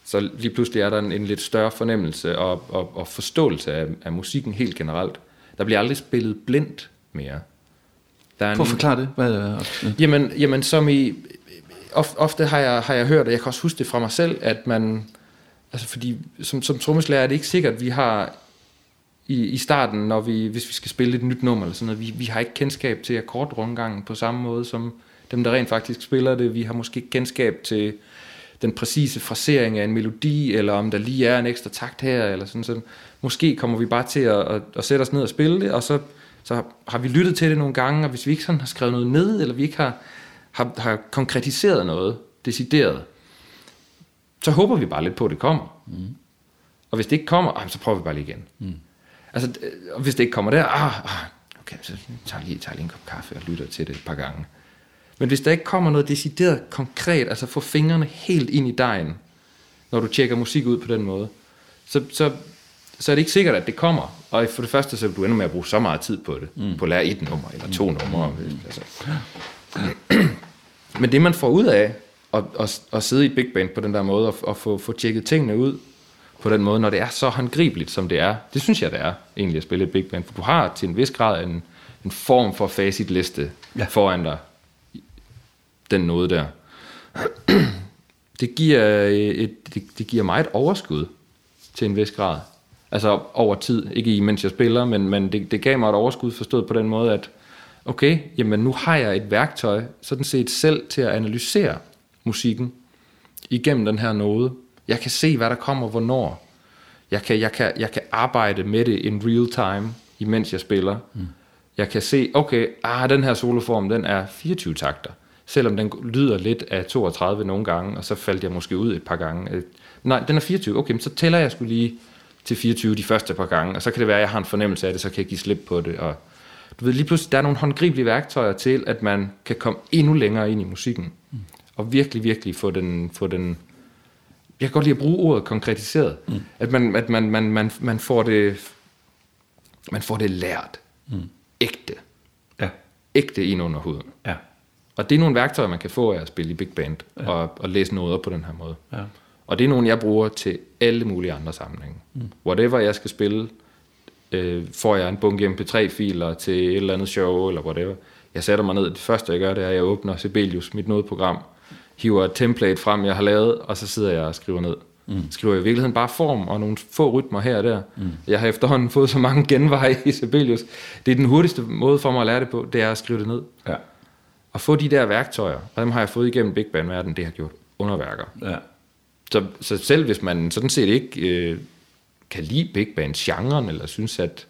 så lige pludselig er der en, en lidt større fornemmelse og, og, og forståelse af, af musikken helt generelt. Der bliver aldrig spillet blindt mere. Der er Prøv at forklare det. Hvad er det? Jamen, jamen som i, ofte, ofte har jeg, har jeg hørt, og jeg kan også huske det fra mig selv, at man, altså fordi som, som trommeslager er det ikke sikkert, at vi har i, i starten, når vi, hvis vi skal spille et nyt nummer eller sådan noget. Vi, vi har ikke kendskab til akkordrundgangen på samme måde som dem, der rent faktisk spiller det. Vi har måske ikke kendskab til den præcise frasering af en melodi, eller om der lige er en ekstra takt her, eller sådan sådan. Måske kommer vi bare til at, at, at sætte os ned og spille det, og så, så har vi lyttet til det nogle gange, og hvis vi ikke sådan har skrevet noget ned, eller vi ikke har, har, har konkretiseret noget, decideret, så håber vi bare lidt på, at det kommer. Mm. Og hvis det ikke kommer, så prøver vi bare lige igen. Mm. Altså, og hvis det ikke kommer der, ah, ah okay, så tager jeg lige, tager lige en kop kaffe og lytter til det et par gange. Men hvis der ikke kommer noget decideret konkret, altså få fingrene helt ind i dejen, når du tjekker musik ud på den måde, så, så, så er det ikke sikkert, at det kommer. Og for det første, så vil du ende med at bruge så meget tid på det, mm. på at lære et nummer eller to mm. numre. Altså. Men det, man får ud af at, at, at sidde i et big band på den der måde, og, og få, få tjekket tingene ud, på den måde, når det er så håndgribeligt, som det er. Det synes jeg, det er egentlig at spille et big band, for du har til en vis grad en, en form for facitliste ja. foran dig. Den noget der. Det giver, et, det, det giver mig et overskud til en vis grad. Altså over tid, ikke i mens jeg spiller, men, men det, det gav mig et overskud forstået på den måde, at okay, jamen nu har jeg et værktøj, sådan set selv til at analysere musikken igennem den her node, jeg kan se, hvad der kommer, hvornår. Jeg kan, jeg kan, jeg kan arbejde med det in real time, imens jeg spiller. Mm. Jeg kan se, okay, ah, den her soloform, den er 24 takter. Selvom den lyder lidt af 32 nogle gange, og så faldt jeg måske ud et par gange. Øh, nej, den er 24. Okay, men så tæller jeg skulle lige til 24 de første par gange, og så kan det være, at jeg har en fornemmelse af det, så kan jeg give slip på det. Og du ved, lige pludselig, der er nogle håndgribelige værktøjer til, at man kan komme endnu længere ind i musikken. Og virkelig, virkelig få den, få den jeg kan godt lide at bruge ordet konkretiseret. Mm. At man, at man, man, man, man, får det, man får det lært. Mm. Ægte. Ja. Ægte ind under huden. Ja. Og det er nogle værktøjer, man kan få af at spille i big band, ja. og, og læse noget på den her måde. Ja. Og det er nogle, jeg bruger til alle mulige andre sammenhænge. Mm. Whatever jeg skal spille, øh, får jeg en bunke mp3-filer til et eller andet show, eller whatever. Jeg sætter mig ned, det første jeg gør, det er, at jeg åbner Sibelius, mit nodeprogram, hiver et template frem, jeg har lavet, og så sidder jeg og skriver ned. Mm. Skriver i virkeligheden bare form og nogle få rytmer her og der. Mm. Jeg har efterhånden fået så mange genveje i Sibelius. Det er den hurtigste måde for mig at lære det på, det er at skrive det ned. Ja. Og få de der værktøjer, og dem har jeg fået igennem Big Band verden, det har gjort underværker. Ja. Så, så selv hvis man sådan set ikke øh, kan lide Big Band genren, eller synes, at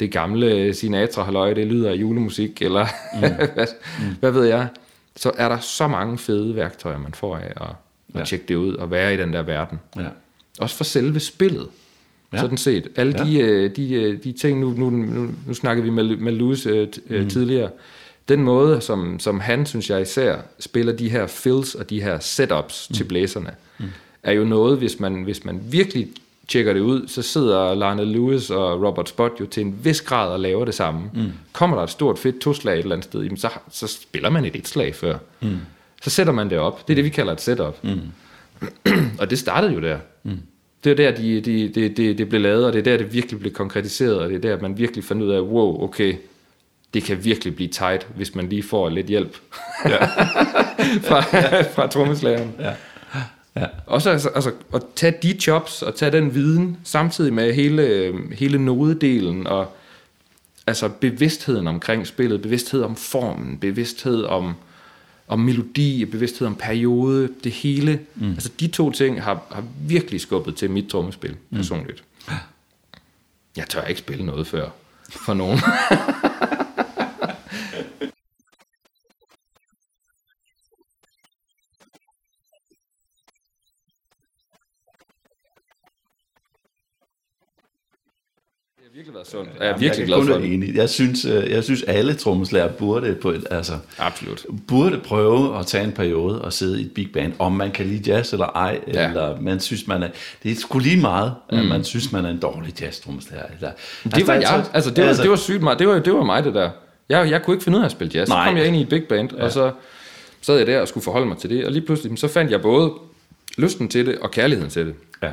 det gamle Sinatra halløj, det lyder af julemusik, eller mm. hvad, mm. hvad ved jeg, så er der så mange fede værktøjer, man får af at, at ja. tjekke det ud og være i den der verden. Ja. Også for selve spillet. Ja. Sådan set. Alle ja. de, øh, de, øh, de ting, nu, nu, nu, nu snakkede vi med, med Louis uh, mm. tidligere, den måde, som, som han, synes jeg især, spiller de her fills og de her setups mm. til blæserne, mm. er jo noget, hvis man, hvis man virkelig tjekker det ud, så sidder Lana Lewis og Robert Spot jo til en vis grad og laver det samme. Mm. Kommer der et stort fedt to-slag et eller andet sted, jamen så, så spiller man et et slag før. Mm. Så sætter man det op. Det er det, vi kalder et setup. Mm. og det startede jo der. Mm. Det er der, de, de, de, de, det blev lavet, og det er der, det virkelig blev konkretiseret, og det er der, man virkelig fandt ud af, wow, okay, det kan virkelig blive tight, hvis man lige får lidt hjælp ja. fra, fra trommeslageren. Ja. Ja. Også altså, altså, at tage de jobs og tage den viden, samtidig med hele, hele nodedelen og altså bevidstheden omkring spillet, bevidsthed om formen, bevidsthed om, om melodi, bevidsthed om periode, det hele. Mm. Altså de to ting har, har virkelig skubbet til mit trommespil, mm. personligt. Jeg tør ikke spille noget før for nogen. virkelig været sundt. Jeg er virkelig glad for det. Enig. Jeg synes, øh, jeg synes alle trommeslager burde på et, altså, Absolut. burde prøve at tage en periode og sidde i et big band, om man kan lide jazz eller ej, ja. eller man synes, man er, det er sgu lige meget, mm. at man synes, man er en dårlig jazz trommeslager. Eller, det altså, var jeg, altså det var, altså, det var sygt meget, det var, det var mig det der. Jeg, jeg kunne ikke finde ud af at spille jazz. Nej. Så kom jeg ind i et big band, ja. og så sad jeg der og skulle forholde mig til det, og lige pludselig så fandt jeg både lysten til det og kærligheden til det. Ja.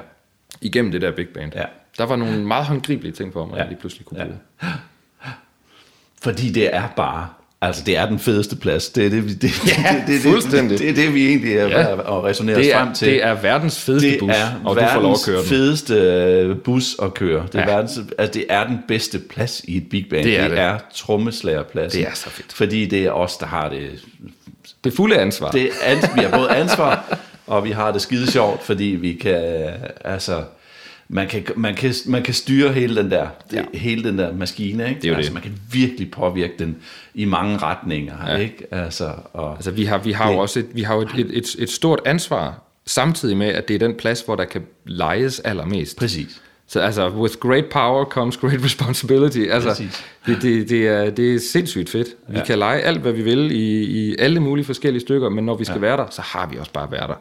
Igennem det der big band. Ja. Der var nogle meget håndgribelige ting for mig, ja. jeg lige pludselig kunne bruge. Ja. Fordi det er bare Altså, det er den fedeste plads. Det er det, det, det, ja, det, det, fuldstændig. Det, det, det, vi egentlig er ja. at resonere det er, frem til. Det er verdens fedeste det bus, er og du får lov at køre den. fedeste øh, bus at køre. Det er, ja. verdens, altså, det er den bedste plads i et big band. Det er, det. er trommeslagerpladsen. Det er så fedt. Fordi det er os, der har det... Det fulde ansvar. Det er, vi har både ansvar, og vi har det skide sjovt, fordi vi kan... Altså, man kan, man, kan, man kan styre hele den der, ja. hele den der maskine, ikke? Det er altså, det. man kan virkelig påvirke den i mange retninger, ja. ikke? Altså, og altså vi har, vi har det, jo også et, vi har et, et, et, et stort ansvar, samtidig med, at det er den plads, hvor der kan lejes allermest. Præcis. Så altså, with great power comes great responsibility. Altså, det, det, det, er, det er sindssygt fedt. Vi ja. kan lege alt, hvad vi vil i, i alle mulige forskellige stykker, men når vi skal ja. være der, så har vi også bare været der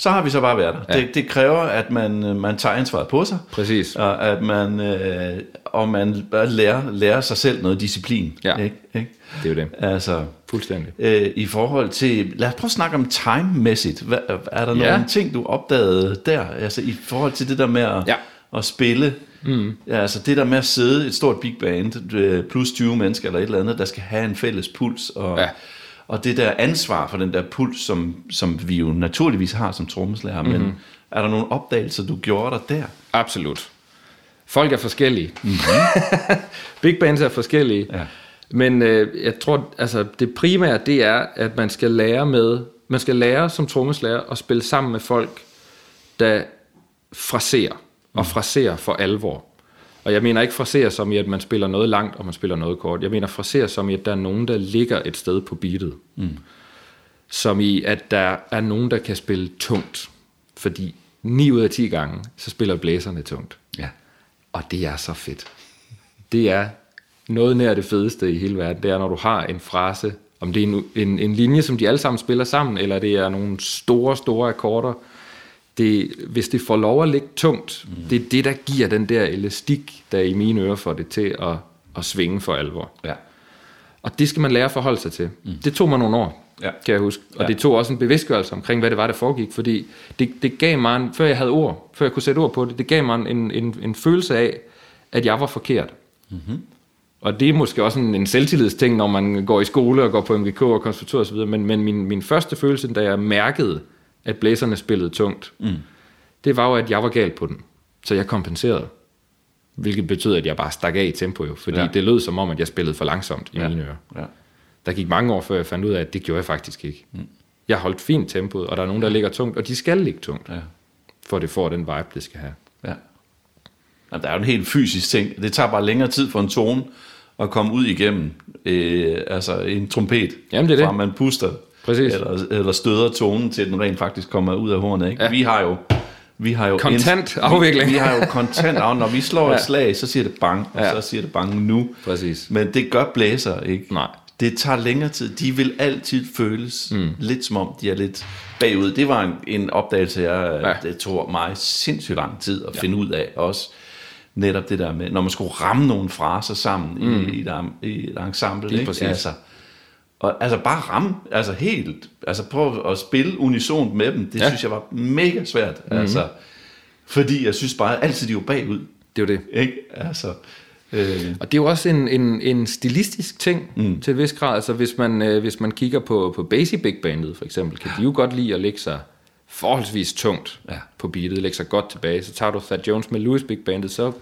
så har vi så bare været der. Ja. Det, det kræver, at man, øh, man tager ansvaret på sig. Præcis. Og at man, øh, og man lærer, lærer sig selv noget disciplin. Ja, ikke? Ikke? det er jo det. Altså, Fuldstændig. Øh, I forhold til, lad os prøve at snakke om time-mæssigt. Hvad, er der ja. nogle ting, du opdagede der? Altså i forhold til det der med at, ja. at spille. Mm. Ja, altså det der med at sidde et stort big band, øh, plus 20 mennesker eller et eller andet, der skal have en fælles puls. Og, ja og det der ansvar for den der puls, som, som vi jo naturligvis har som trommeslager, mm-hmm. men mhm. er der nogle opdagelser, du gjorde der der? Absolut. Folk er forskellige. Mm-hmm. Big bands er forskellige. Ja. Men øh, jeg tror, altså det primære, det er, at man skal lære med, man skal lære som trommeslager at spille sammen med folk, der fraserer, og mhm. fraserer for alvor. Og jeg mener ikke frasere som i, at man spiller noget langt, og man spiller noget kort. Jeg mener frasere som i, at der er nogen, der ligger et sted på beatet. Mm. Som i, at der er nogen, der kan spille tungt. Fordi 9 ud af 10 gange, så spiller blæserne tungt. Ja. Og det er så fedt. Det er noget nær det fedeste i hele verden. Det er, når du har en frase, om det er en, en, en linje, som de alle sammen spiller sammen, eller det er nogle store, store akkorder, det, hvis det får lov at ligge tungt, mm. det er det, der giver den der elastik, der i mine ører får det til at, at svinge for alvor. Ja. Og det skal man lære at forholde sig til. Mm. Det tog mig nogle år, ja. kan jeg huske. Og ja. det tog også en bevidstgørelse omkring, hvad det var, der foregik. Fordi det, det gav mig, en, før jeg havde ord, før jeg kunne sætte ord på det, det gav mig en, en, en følelse af, at jeg var forkert. Mm-hmm. Og det er måske også en, en selvtillidsting, når man går i skole og går på MGK og konservatorium osv., men, men min, min første følelse, da jeg mærkede, at blæserne spillede tungt, mm. det var jo, at jeg var galt på den. Så jeg kompenserede. Hvilket betød, at jeg bare stak af i tempo jo, fordi ja. det lød som om, at jeg spillede for langsomt i ja. mine ører. Ja. Der gik mange år, før jeg fandt ud af, at det gjorde jeg faktisk ikke. Mm. Jeg holdt fint tempoet, og der er nogen, der ligger tungt, og de skal ligge tungt, ja. for det får den vibe, det skal have. Ja. ja. Der er jo en helt fysisk ting. Det tager bare længere tid for en tone at komme ud igennem øh, altså en trompet, Jamen, det er fra det. man puster Præcis. Eller, eller støder tonen til, den rent faktisk kommer ud af hornet. Ikke? Ja. Vi har jo vi har jo kontant afvikling. Vi, vi har jo kontant af, når vi slår ja. et slag, så siger det bang, og ja. så siger det bang nu. Præcis. Men det gør blæser ikke. Nej. Det tager længere tid. De vil altid føles mm. lidt som om, de er lidt bagud. Det var en, en opdagelse, jeg, ja. det tog mig sindssygt lang tid at ja. finde ud af også. Netop det der med, når man skulle ramme nogle fraser sammen mm. i, i, et, i et ensemble. Lige ikke? Altså, Og altså bare ramme, altså helt, altså prøve at spille unisont med dem, det ja. synes jeg var mega svært. Mm-hmm. Altså, fordi jeg synes bare, altid de var bagud. Det er jo det. Ikke? Altså, Øh. Og det er jo også en, en, en stilistisk ting mm. til et vis grad. Altså hvis man, øh, hvis man kigger på, på Basic Big Bandet for eksempel, kan de jo godt lide at lægge sig forholdsvis tungt ja. på beatet, lægge sig godt tilbage. Så tager du Thad Jones med Louis Big Bandet, så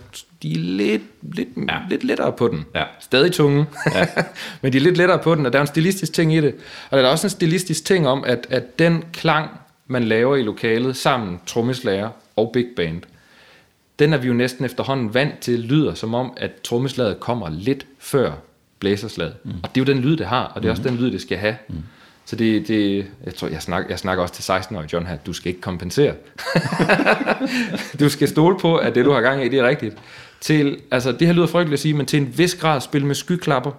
de er lidt, lidt, ja. lidt lettere på den. Ja. Stadig tunge, ja. men de er lidt lettere på den, og der er en stilistisk ting i det. Og der er også en stilistisk ting om, at, at den klang, man laver i lokalet sammen, trommeslager og big band, den er vi jo næsten efterhånden vant til, lyder som om, at trommeslaget kommer lidt før blæserslaget. Mm. Og det er jo den lyd, det har, og det er mm. også den lyd, det skal have. Mm. Så det, det jeg, tror, jeg, snakker, jeg snakker også til 16-årige John her, du skal ikke kompensere. du skal stole på, at det, du har gang i, det er rigtigt. Til, altså, det her lyder frygteligt at sige, men til en vis grad spil med skyklapper.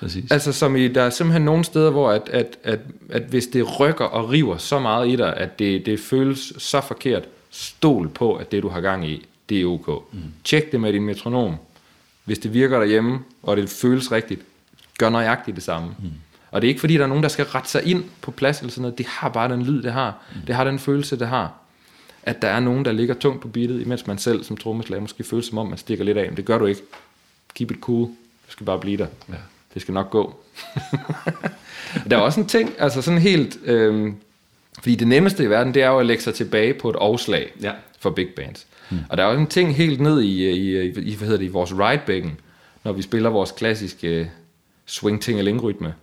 Præcis. Altså som i, der er simpelthen nogle steder, hvor at, at, at, at hvis det rykker og river så meget i dig, at det, det føles så forkert, stol på, at det du har gang i, det er ok. Mm. Tjek det med din metronom. Hvis det virker derhjemme, og det føles rigtigt, gør nøjagtigt det samme. Mm. Og det er ikke fordi, der er nogen, der skal rette sig ind på plads eller sådan noget. Det har bare den lyd, det har. Mm. Det har den følelse, det har. At der er nogen, der ligger tungt på beatet, imens man selv som trommeslager måske føles som om, man stikker lidt af. Men det gør du ikke. Keep it cool. Du skal bare blive der. Ja. Det skal nok gå. der er også en ting, altså sådan helt... Øh, fordi det nemmeste i verden, det er jo at lægge sig tilbage på et afslag ja. for big bands. Hmm. Og der er også en ting helt ned i, i, i, hvad hedder det, i vores ride når vi spiller vores klassiske swing ting rytme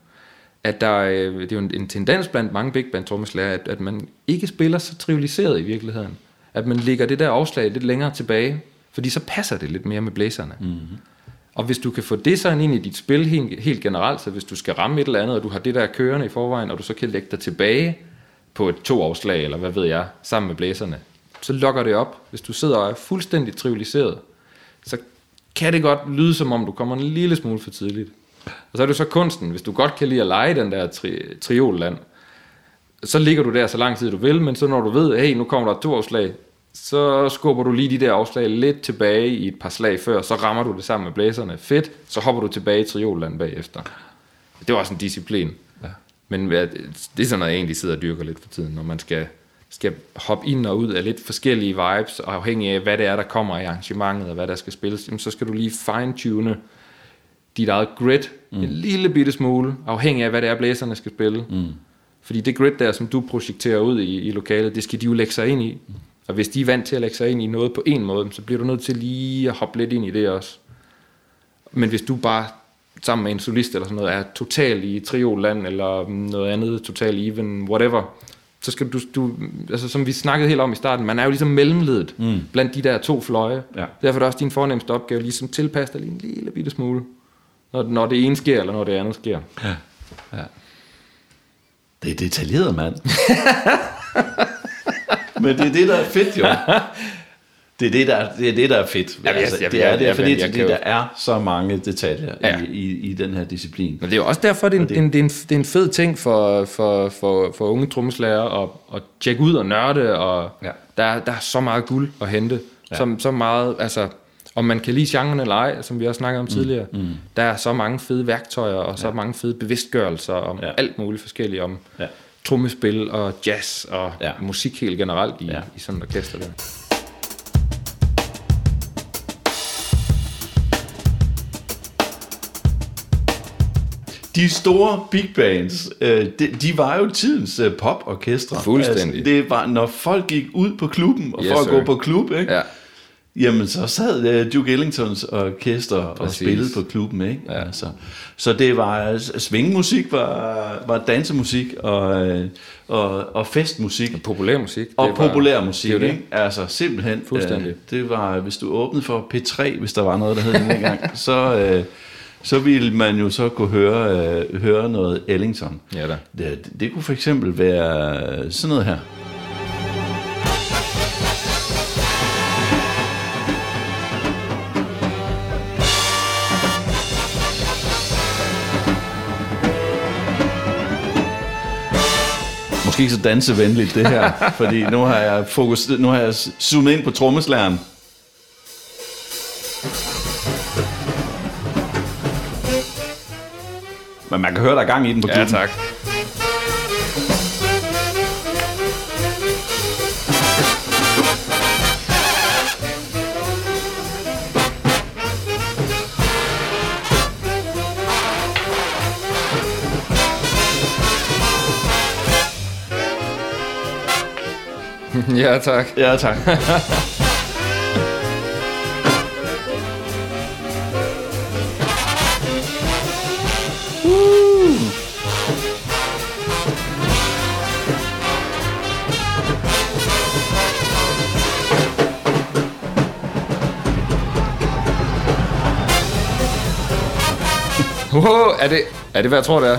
at der, det er jo en, en tendens blandt mange big band trommeslager, at, at man ikke spiller så trivialiseret i virkeligheden. At man lægger det der afslag lidt længere tilbage, fordi så passer det lidt mere med blæserne. Mm-hmm. Og hvis du kan få det sådan ind i dit spil helt, helt generelt, så hvis du skal ramme et eller andet, og du har det der kørende i forvejen, og du så kan lægge dig tilbage på et to afslag, eller hvad ved jeg, sammen med blæserne, så lokker det op. Hvis du sidder og er fuldstændig trivialiseret, så kan det godt lyde som om, du kommer en lille smule for tidligt. Og så er det så kunsten, hvis du godt kan lide at lege den der tri- triolland, så ligger du der så lang tid du vil, men så når du ved, hey, nu kommer der to afslag, så skubber du lige de der afslag lidt tilbage i et par slag før, så rammer du det sammen med blæserne. Fedt, så hopper du tilbage i triolland bagefter. Det var også en disciplin. Ja. Men det er sådan noget, jeg egentlig sidder og dyrker lidt for tiden, når man skal, skal hoppe ind og ud af lidt forskellige vibes, og afhængig af, hvad det er, der kommer i arrangementet, og hvad der skal spilles, så skal du lige fine-tune dit eget grid mm. en lille bitte smule, afhængig af, hvad det er, blæserne skal spille. Mm. Fordi det grid der, som du projekterer ud i, i lokalet, det skal de jo lægge sig ind i. Mm. Og hvis de er vant til at lægge sig ind i noget på en måde, så bliver du nødt til lige at hoppe lidt ind i det også. Men hvis du bare sammen med en solist eller sådan noget, er totalt i trioland eller noget andet, totalt even, whatever, så skal du, du, altså som vi snakkede helt om i starten, man er jo ligesom mellemledet mm. blandt de der to fløje. Ja. Derfor er det også din fornemmeste opgave, ligesom tilpasse dig lige en lille bitte smule når, når det ene sker, eller når det andet sker. Ja. ja. Det er detaljeret, mand. Men det er det, der er fedt, jo. Det er det, der, er, det, er, det, der er fedt. Ja, altså, jeg, det er det, fordi, fordi der er så mange detaljer ja. i, i, i den her disciplin. Men det er jo også derfor, det er en, det, en, det er en, det er en fed ting for, for, for, for unge trommeslager at, at tjekke ud og nørde, og ja. der, der er så meget guld at hente. Ja. Så, så meget, altså, om man kan lide genren eller ej, som vi har snakket om mm. tidligere, mm. der er så mange fede værktøjer, og så ja. mange fede bevidstgørelser om ja. alt muligt forskelligt, om ja. trommespil og jazz og ja. musik helt generelt i, ja. i sådan et orkester der. de store big bands, øh, de, de var jo tidens øh, poporkestre. Fuldstændig. Altså, det var, når folk gik ud på klubben, og yes, for at sir. gå på klub, ikke? Ja Jamen, så sad uh, Duke Ellingtons orkester Præcis. og spillede på klubben, ikke? Ja. Altså, så det var, svingmusik var, var dansemusik og, øh, og, og festmusik. Og populær musik. Og populær musik, det ikke? Altså, simpelthen. Fuldstændig. Uh, det var, hvis du åbnede for P3, hvis der var noget, der hed den gang, så... Uh, så ville man jo så kunne høre, uh, høre noget Ellington. Ja da. Det, det kunne for eksempel være sådan noget her. Måske ikke så dansevenligt, det her. fordi nu har jeg, fokus, nu har jeg zoomet ind på trommeslæren. Men man kan høre, der er gang i den på klubben. Ja, tak. ja, tak. Ja, tak. Wow, er det, er det, hvad jeg tror, det er?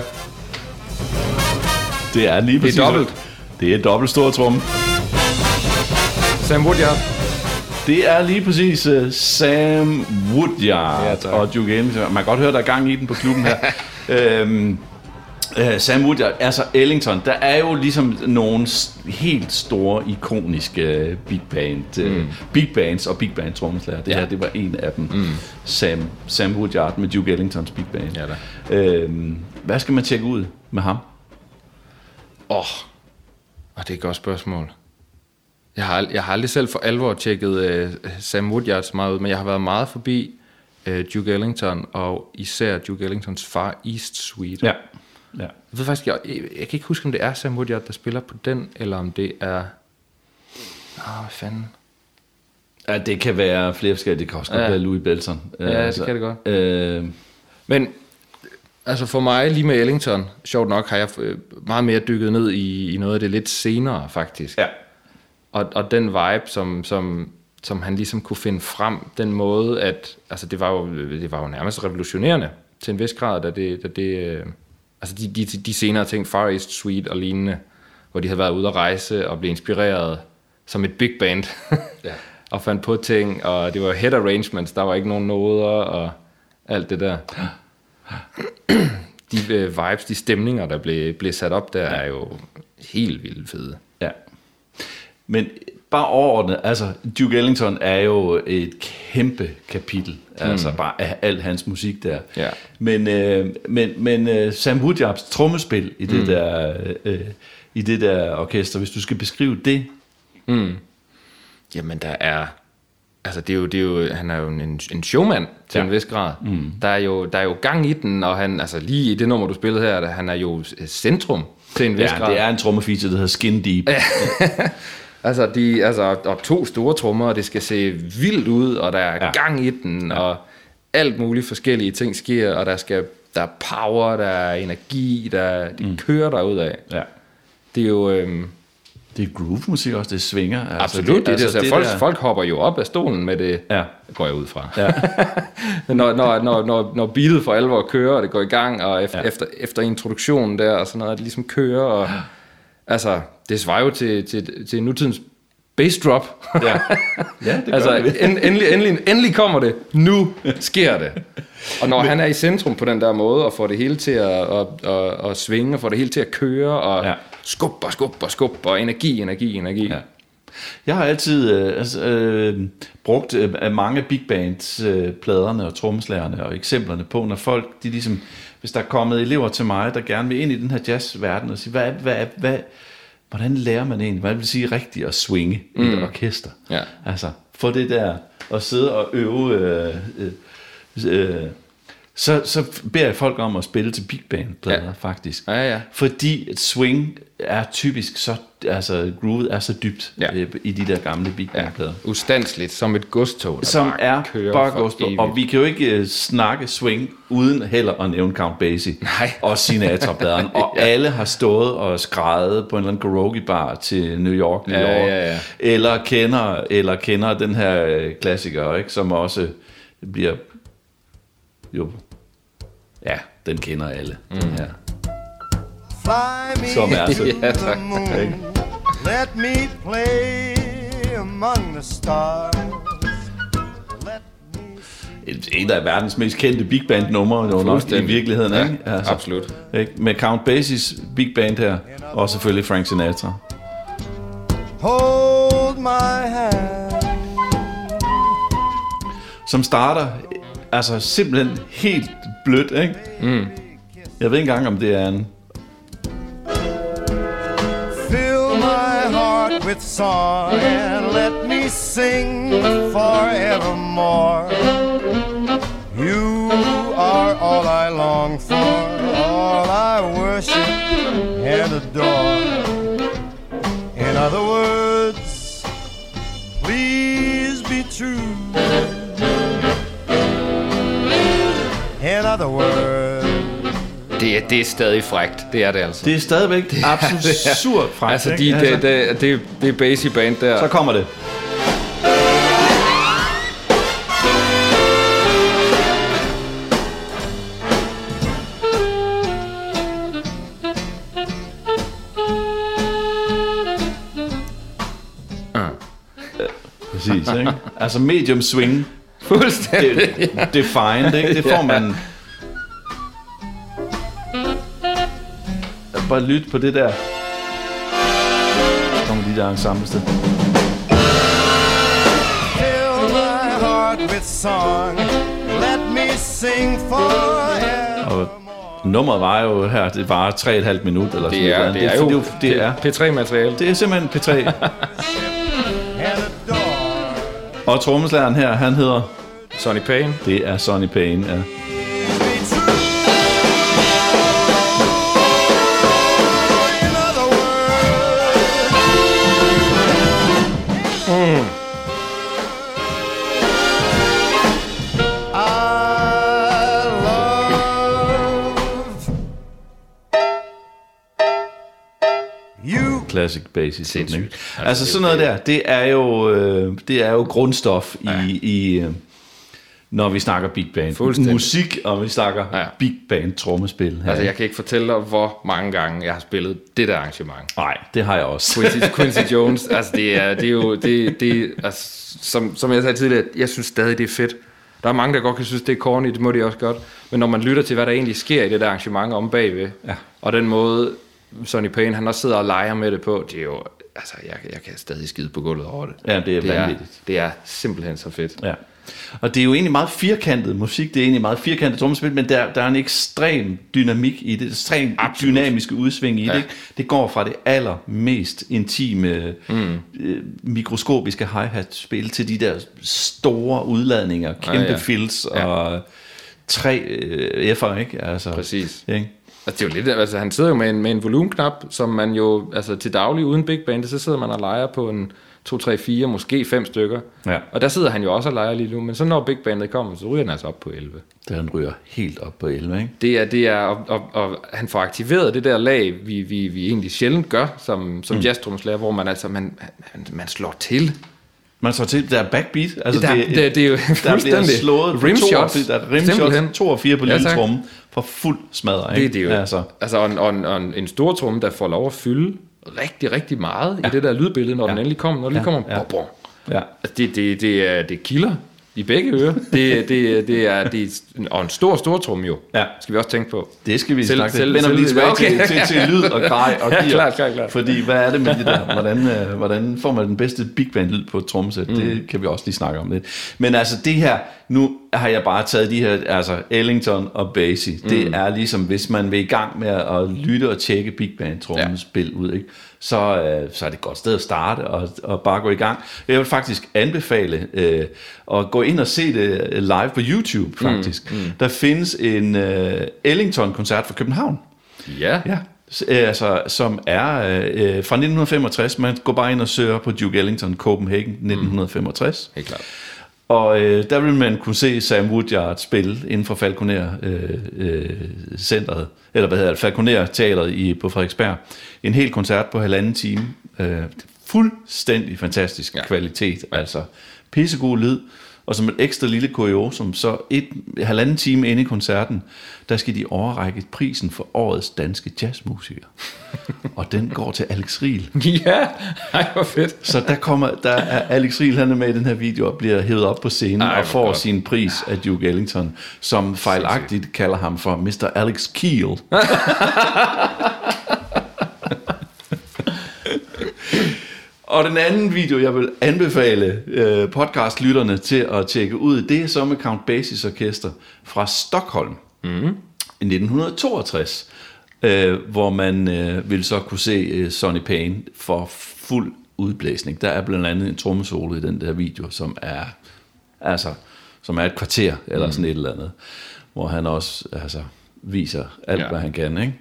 Det er lige præcis. Det er dobbelt. Det er dobbelt stor tromme. Sam Woodyard. Det er lige præcis uh, Sam Woodyard Ja, tak. og Duke Ellington. Man kan godt høre, der er gang i den på klubben her. øhm, uh, Sam Woodyard, altså Ellington, der er jo ligesom nogle helt store, ikoniske øh, big band, mm. big bands og big band trommeslager. Det Ja. her, det var en af dem. Mm. Sam, Sam Woodyard med Duke Ellingtons big band. Ja da. øhm, hvad skal man tjekke ud med ham? Åh, oh, og det er et godt spørgsmål. Jeg har, jeg har aldrig selv for alvor tjekket uh, Sam Woodyard så meget ud, men jeg har været meget forbi uh, Duke Ellington, og især Duke Ellingtons Far East Suite. Ja. ja. Jeg ved faktisk, jeg, jeg, jeg kan ikke huske, om det er Sam Woodyard, der spiller på den, eller om det er... Åh, hvad fanden? Ja, det kan være flere forskellige. Det kan også godt Ja. være Louis Belson. Ja, det kan det godt. Øh, Men altså for mig, lige med Ellington, sjovt nok, har jeg øh, meget mere dykket ned i, i noget af det lidt senere, faktisk. ja. Og, og den vibe, som, som, som han ligesom kunne finde frem, den måde, at altså det, var jo, det var jo nærmest revolutionerende til en vis grad, da det, da det øh, altså de, de, de senere ting, Far East Suite og lignende, hvor de havde været ude at rejse og blev inspireret som et big band, Ja. og fandt på ting, og det var head arrangements, der var ikke nogen noder, og alt det der. De øh, vibes, de stemninger, der blev, blev sat op der, er jo helt vildt fede. Men bare overordnet, altså Duke Ellington er jo et kæmpe kapitel, mm. altså bare af al hans musik der. Ja. Men, øh, men, men øh, Sam Woodyards trommespil i det, mm. der, øh, i det der orkester, hvis du skal beskrive det, Jamen, der er... Altså, det er jo, det er jo, han er jo en, en showman til Ja. en vis grad. Mm. Der, er jo, der er jo gang i den, og han, altså lige i det nummer, du spillede her, han er jo centrum til en vis ja, grad. det er en trommefeature, der hedder Skin Deep. Ja. Altså, de, altså, og to store trommer, og det skal se vildt ud, og der er Ja. ja. gang i den, ja. og alt muligt forskellige ting sker, og der, skal, der er power, der er energi, der de mm. kører derud af. ja. Det er jo... Øhm, Det er groove-musik også, det svinger. Altså, absolut, det, det, altså, det, det folk, der- folk hopper jo op af stolen med det, Ja. går jeg ud fra. Ja. når, når, når, når, når beatet for alvor kører, og det går i gang, og efter, Ja. ja. efter, efter introduktionen der, og sådan noget, at det ligesom kører, og altså, det svarer jo til, til, til nutidens bass drop. Ja, ja det altså, det. end, endelig, endelig, endelig kommer det. Nu sker det. Og når han er i centrum på den der måde, og får det hele til at, at, at, at svinge, og får det hele til at køre, og Ja. ja. skub og skub og energi, energi, energi. Ja. Jeg har altid øh, altså, øh, brugt øh, mange big bands øh, pladerne og trommeslagerne og eksemplerne på, når folk, de ligesom, hvis der er kommet elever til mig, der gerne vil ind i den her jazzverden og sige, hvad, hvad, hvad, hvordan lærer man egentlig, hvad vil sige rigtigt at swinge mm. i et orkester? Ja. Altså, få det der, og sidde og øve, øh, øh, øh, så, så beder jeg folk om at spille til big band plader, Ja. faktisk. Ja, ja. Fordi et swing er typisk så, altså groovet er så dybt Ja. øh, i de der gamle big band plader. Ustandsligt, som et godstog, der Som bare er kører bare gospel. evigt. Og vi kan jo ikke uh, snakke swing uden heller at nævne Count Basie Nej. og Sinatra-pladeren. Og Ja. alle har stået og skrejet på en eller anden karaoke-bar til New York, New Ja, York. ja, ja. Eller, kender, eller kender den her øh, klassiker, ikke? som også bliver... Jo, ja, den kender alle. Mm. Den her. Som er så... Ja, tak. Let me play among the stars. Et- en af verdens mest kendte big band numre jo nok i virkeligheden, Ja, ikke? Altså, absolut. Ikke? Med Count Basies big band her, og selvfølgelig Frank Sinatra. hold my hand. Som starter, altså simpelthen helt blødt, ikke? Kiss Jeg ved ikke engang, om det er en... Fill my heart with song and let me sing forevermore. You are all I long for, all I worship and adore. In other words, please be true. In other words, Det, er- det er stadig frægt. Det er det altså. Det er stadigvæk absurd frækt, altså, de, det, det, det, det er basic band der. Så kommer det. Præcis, ikke? Altså medium swing, Fuldstændig. det, defined, ikke? Det får man... Bare lyt på det der. Så kommer de der ensemble sted. fill my heart with song. Let me sing forever. Og nummeret var jo her, det var 3,5 minut eller sådan Det er, noget. det er jo det, det er, P3-materiale. det er simpelthen P3. and adore. Og trommeslageren her, han hedder, Sonny Payne. det er Sonny Payne. Ja. You. Classic basis. Sindssygt. Ikke? Altså, sådan noget der, det er jo, øh, det er jo grundstof i, i øh, når vi snakker big band. Musik, og vi snakker Ja. big band trommespil. Her. Altså, jeg kan ikke fortælle dig, hvor mange gange jeg har spillet det der arrangement. Nej, det har jeg også. Quincy, Quincy Jones, altså det er, det er jo, det, det, altså, som, som jeg sagde tidligere, jeg synes stadig, det er fedt. Der er mange, der godt kan synes, det er corny, det må de også godt. Men når man lytter til, hvad der egentlig sker i det der arrangement om bagved, Ja. og den måde, Sonny Payne, han også sidder og leger med det på, det er jo, altså jeg, jeg kan stadig skide på gulvet over det. Ja, det er det er, vanvittigt. det er simpelthen så fedt. Ja. Og det er jo egentlig meget firkantet musik, det er egentlig meget firkantet trommespil, men der, der er en ekstrem dynamik i det, ekstrem Absolut. dynamiske udsving i det. Ja. ikke? Det går fra det allermest intime, mm. øh, mikroskopiske hi-hat-spil til de der store udladninger, kæmpe Ja, ja, fills Ja. Tre øh, F'er, ikke? Altså, Præcis. Ikke? Altså, det er jo lidt, altså, han sidder jo med en, med en volumenknap, som man jo, altså til daglig uden big band, så sidder man og leger på en 2, 3, 4, måske 5 stykker. Ja. Og der sidder han jo også og leger lige nu, men så når big bandet kommer, så ryger den altså op på 11. Den ryger helt op på 11, ikke? Det er, det er og, og, og han får aktiveret det der lag, vi, vi, vi egentlig sjældent gør som, som mm. jazztrumslager, hvor man altså, man, man, man slår til. Man så til, der er backbeat. Altså, Der- det- det er jo Der bliver slået rimshots. to, der er rimshots. 2 og 4 på Ja, lille tromme for fuld smadre, Det, ikke? det er jo, Altså, altså, og, en, og, en, og en, en stor tromme, der får lov at fylde rigtig, rigtig meget ja. i det der lydbillede, når ja. den endelig kommer. Når den lige kommer, ja. ja. Bom, bom. ja. Altså, det, det, det, er, det kilder i begge ører. Det, det, det er, det er, og en stor, stor tromme jo, Ja. skal vi også tænke på. Det skal vi Selv- snakke selv- til. Vender vi lige tilbage okay. til, til, til, lyd og grej og Ja, gear. klart, klart, klart. Fordi hvad er det med det der? Hvordan, øh, hvordan får man den bedste big band lyd på et trommesæt? Mm. Det kan vi også lige snakke om lidt. Men altså det her, nu har jeg bare taget de her, altså Ellington og Basie. Mm. Det er ligesom, hvis man vil i gang med at lytte og tjekke big band trommespil ud, ikke? Så, øh, så er det et godt sted at starte og, og bare gå i gang. Jeg vil faktisk anbefale øh, at gå ind og se det live på YouTube faktisk. Mm. Mm. Der findes en øh, Ellington-koncert fra København. Ja, Ja, s- øh, altså, som er øh, øh, fra 1965. Man går bare ind og søger på Duke Ellington, Copenhagen 1965. helt klart. Og øh, der vil man kunne se Sam Woodyard spille inden for Falconer øh, øh, centret, eller hvad hedder det, Falconer teatret i, på Frederiksberg. En hel koncert på halvanden time. Øh, fuldstændig fantastisk. Ja. kvalitet, altså pissegod lyd. Og som et ekstra lille kuriosum, så et halvanden time inde i koncerten, der skal de overrække prisen for årets danske jazzmusiker. og den går til Alex Riel. Ja, ej, hvor fedt. Så der kommer, der er Alex Riel, han er med i den her video og bliver hævet op på scenen Ej, og får godt. sin pris af Duke Ellington, som fejlagtigt kalder ham for Mr. Alex Keel. og den anden video, jeg vil anbefale øh, podcastlytterne til at tjekke ud, det er så med Count Basie's orkester fra Stockholm. Mm. 1962, øh, hvor man øh, vil så kunne se øh, Sonny Payne for fuld udblæsning. Der er blandt andet en trommesolo i den der video, som er altså som er et kvarter eller mm. sådan et eller andet, hvor han også altså viser alt, ja. hvad han kan, ikke?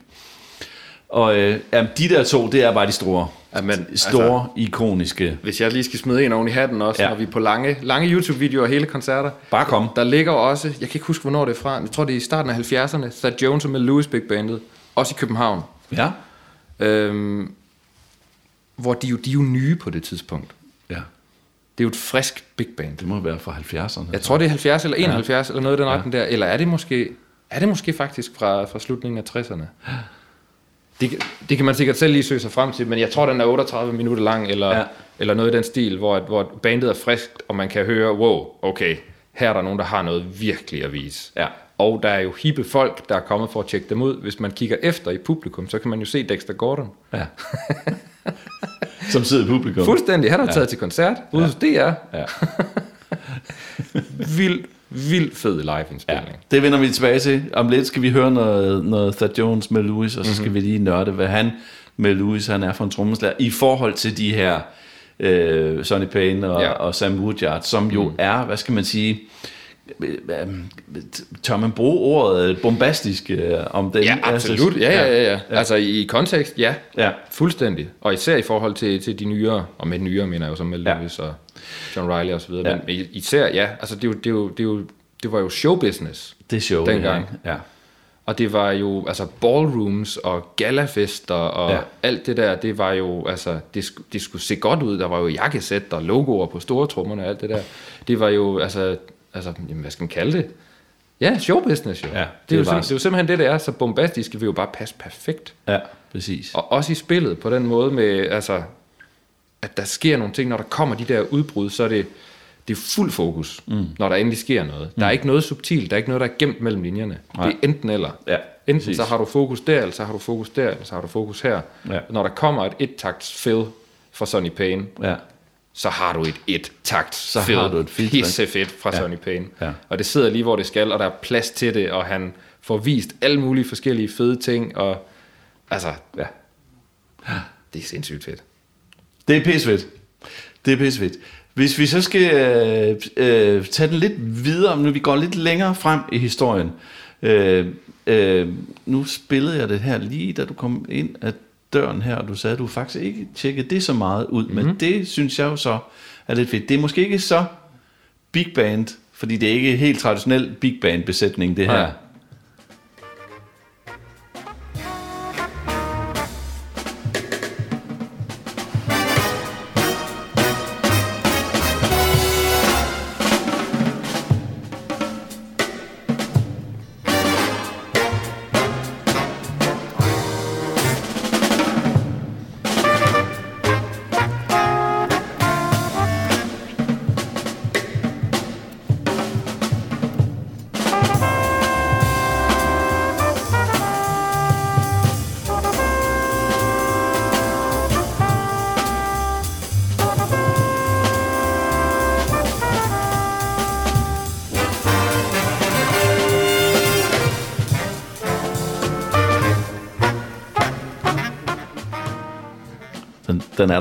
Og øh, jamen, de der to, det er bare de store, Jamen, store, altså, ikoniske. Hvis jeg lige skal smide en oven i hatten også, ja. når vi er på lange, lange YouTube-videoer og hele koncerter. Bare kom. Der ligger også, jeg kan ikke huske, hvornår det er fra, jeg tror det er i starten af 70'erne, så Jones og med Louis Big Bandet, også i København. Ja. Øhm, hvor de jo, de er jo nye på det tidspunkt. Ja. Det er jo et frisk big band. Det må være fra 70'erne. Jeg tror, det er 70 eller 71, ja. eller noget i den ja. retning der. Eller er det måske, er det måske faktisk fra, fra slutningen af 60'erne? Det, det kan man sikkert selv lige søge sig frem til, men jeg tror, den er 38 minutter lang, eller, ja. eller noget i den stil, hvor, hvor bandet er friskt, og man kan høre, wow, okay, her er der nogen, der har noget virkelig at vise. Ja. Og der er jo hippe folk, der er kommet for at tjekke dem ud. Hvis man kigger efter i publikum, så kan man jo se Dexter Gordon. Ja. Som sidder i publikum. Fuldstændig. Han har ja. taget til koncert ude ja. hos DR. Ja. vild, vild fed live-indspilning. Ja. Det vender vi tilbage til. Om lidt skal vi høre noget, noget Thad Jones med Louis, og så skal mm-hmm. vi lige nørde, hvad han med Louis han er for en trommeslager, i forhold til de her øh, Sonny Payne og, ja. og Sam Woodyard, som jo mm. er, hvad skal man sige, tør man bruge ordet bombastisk øh, om den? Ja, absolut. Ja, ja, ja, ja. ja. Altså i kontekst, ja. ja. Fuldstændig. Og især i forhold til, til de nyere, og med nyere mener jeg jo som med ja. Lewis og John Riley og så videre. Ja. Men især, ja, altså det, det, det, det, det var jo showbusiness. Det er show, dengang. Ja. Og det var jo, altså ballrooms og galafester og ja. alt det der, det var jo, altså, det, det skulle se godt ud. Der var jo jakkesæt og logoer på store trommerne og alt det der. Det var jo, altså, altså, jamen, hvad skal man kalde det? Ja, showbusiness jo. Ja, det, det, er jo det er jo simpelthen det, det er. Så bombastisk vil jo bare passe perfekt. Ja, præcis. Og også i spillet på den måde med, altså, at der sker nogle ting, når der kommer de der udbrud, så er det, det er fuld fokus, mm. når der endelig sker noget. Der er mm. ikke noget subtilt, der er ikke noget, der er gemt mellem linjerne. Nej. Det er enten eller. Ja, enten præcis. så har du fokus der, eller så har du fokus der, eller så har du fokus her. Ja. Når der kommer et et-takts fill fra Sonny Payne, ja så har du et et takt så fed, har du et pisse fedt fra ja. Sonny Payne. Ja. Og det sidder lige, hvor det skal, og der er plads til det, og han får vist alle mulige forskellige fede ting, og altså, ja, det er sindssygt fedt. Det er pisse fedt. Det er pisse fedt. Hvis vi så skal øh, øh, tage den lidt videre, nu vi går lidt længere frem i historien. Øh, øh, nu spillede jeg det her lige, da du kom ind, at døren her, og du sagde, at du faktisk ikke tjekkede det så meget ud, mm-hmm. men mhm. det synes jeg jo så er lidt fedt. Det er måske ikke så big band, fordi det er ikke helt traditionel big band besætning, det her. Ja.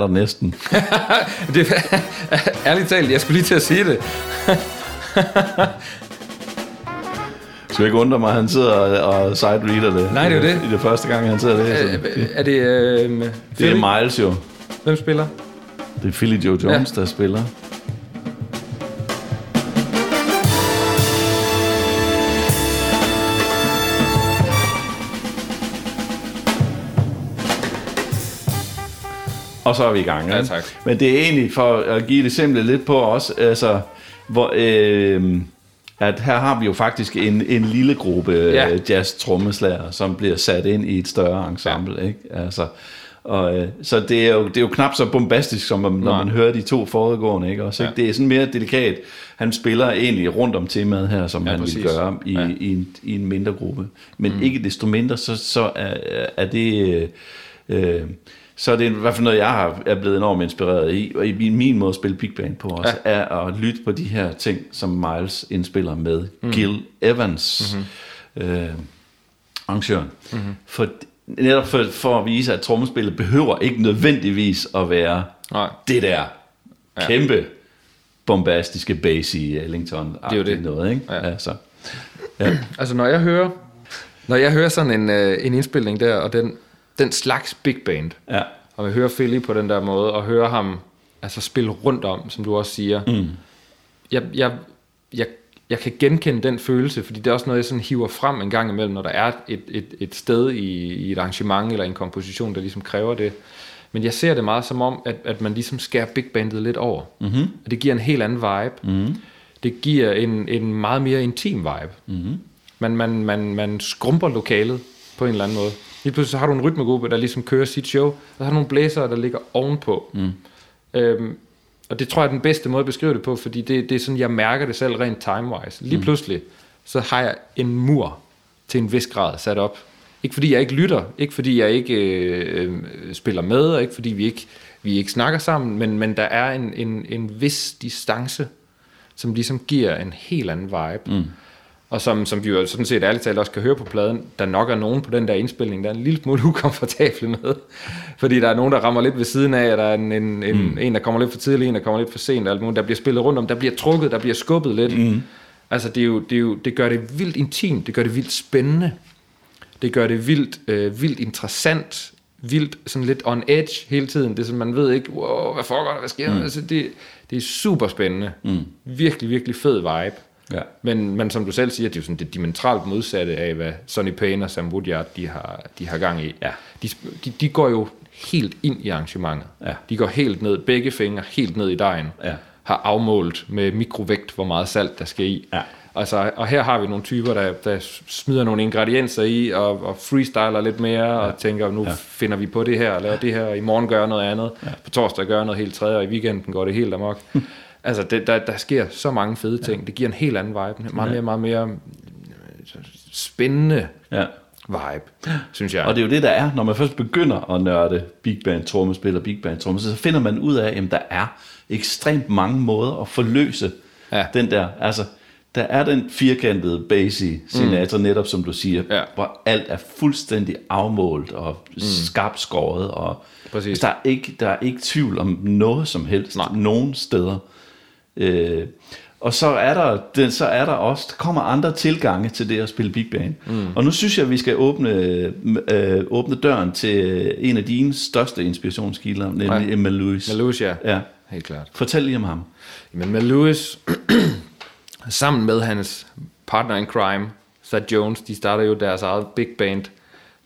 Er der næsten. det, ærligt talt, jeg skulle lige til at sige det. skal ikke undre mig, at han sidder og side-reader det. Nej, det er det. I det første gang, han sidder det. Er, er det... Øh, det er Miles jo. Hvem spiller? Det er Philly Joe Jones, ja. der spiller. Og så er vi i gang. Ja, tak. Men det er egentlig for at give det simple lidt på os, altså, hvor, øh, at her har vi jo faktisk en, en lille gruppe ja. Øh, jazz-trommeslager, som bliver sat ind i et større ensemble, ja. ikke? Altså, og, øh, så det er, jo, det er jo knap så bombastisk, som når man hører de to foregående. Ikke? Også, ikke? Ja. Det er sådan mere delikat. Han spiller egentlig rundt om temaet her, som ja, han præcis. vil gøre i, ja. i, en, i en mindre gruppe. Men mm. ikke desto mindre, så, så er, er det... Øh, øh, så det er i hvert fald noget, jeg har, er blevet enormt inspireret i, og i min måde at spille big band på også, ja. er at lytte på de her ting, som Miles indspiller med mm. Gil Evans. Mm-hmm. Øh, arrangøren. Mm-hmm. For, netop for, for at vise, at trommespillet behøver ikke nødvendigvis at være Nej. det der kæmpe bombastiske bass i Ellington. Det er jo det. Noget, ikke? Ja. Altså, ja. Altså når jeg hører, når jeg hører sådan en, øh, en indspilning der, og den, den slags big band, ja. og jeg hører Philly på den der måde, og hører ham altså spille rundt om, som du også siger, mm. jeg, jeg, jeg, jeg kan genkende den følelse, fordi det er også noget, jeg sådan hiver frem en gang imellem, når der er et, et, et sted i, i et arrangement eller en komposition, der ligesom kræver det. Men jeg ser det meget som om, at, at man ligesom skærer big bandet lidt over. Mm-hmm. Og det giver en helt anden vibe. Mm-hmm. Det giver en, en meget mere intim vibe. Mm-hmm. Man, man, man, man skrumper lokalet på en eller anden måde. Lige pludselig så har du en rytmegruppe, der ligesom kører sit show, og så har du nogle blæsere, der ligger ovenpå. Mm. Øhm, og det tror jeg er den bedste måde at beskrive det på, fordi det, det er sådan, jeg mærker det selv rent time-wise. Lige pludselig, så har jeg en mur til en vis grad sat op. Ikke fordi jeg ikke lytter, ikke fordi jeg ikke øh, øh, spiller med, og ikke fordi vi ikke, vi ikke snakker sammen, men, men der er en, en, en vis distance, som ligesom giver en helt anden vibe. Mm. Og som, som vi jo sådan set ærligt talt også kan høre på pladen, der nok er nogen på den der indspilning, der er en lille smule ukomfortable med. Fordi der er nogen, der rammer lidt ved siden af, og der er en, en, en, mm. en der kommer lidt for tidligt, en der kommer lidt for sent, og alt muligt. Der bliver spillet rundt om, der bliver trukket, der bliver skubbet lidt. Mm. Altså det, er jo, det, er jo, det gør det vildt intimt, det gør det vildt spændende. Det gør det vildt, øh, vildt interessant, vildt sådan lidt on edge hele tiden. Det er sådan, man ved ikke, wow, hvad foregår der, hvad sker der? Mm. Altså det, det er super spændende. Mm. Virkelig, virkelig fed vibe. Ja. Men, men som du selv siger, det er jo sådan det dimensionalt modsatte af, hvad Sonny Payne og Sam Woodyard, de har, de har gang i. Ja. De, de, de går jo helt ind i arrangementet. Ja. De går helt ned, begge fingre helt ned i dejen. Ja. Har afmålt med mikrovægt, hvor meget salt der skal i. Ja. Altså, og her har vi nogle typer, der, der smider nogle ingredienser i, og, og freestyler lidt mere, ja. og tænker, nu ja. finder vi på det her, og laver det her, og i morgen gør noget andet, ja. på torsdag gør noget helt tredje, og i weekenden går det helt amok. altså, det, der, der sker så mange fede ting. Ja. Det giver en helt anden vibe. Meget mere, meget mere øh, spændende Ja. vibe, synes jeg. Og det er jo det, der er, når man først begynder at nørde big band trommespil og big band trommespil, så finder man ud af, at der er ekstremt mange måder at forløse Ja. den der, altså, der er den firkantede basic Sinatra, mm. netop som du siger, Ja. hvor alt er fuldstændig afmålt og mm. skarpt skåret, og Præcis. altså, der, er ikke, der er ikke tvivl om noget som helst, Nej. nogen steder. Øh, og så er der, den, så er der også, der kommer andre tilgange til det at spille big band. Mm. Og nu synes jeg, at vi skal åbne, øh, åbne døren til en af dine største inspirationskilder, nemlig. Emma Lewis. Malus, ja. Ja. Helt klart. Fortæl lige om ham. Men med Lewis, sammen med hans partner in crime, Thad Jones, de starter jo deres eget big band.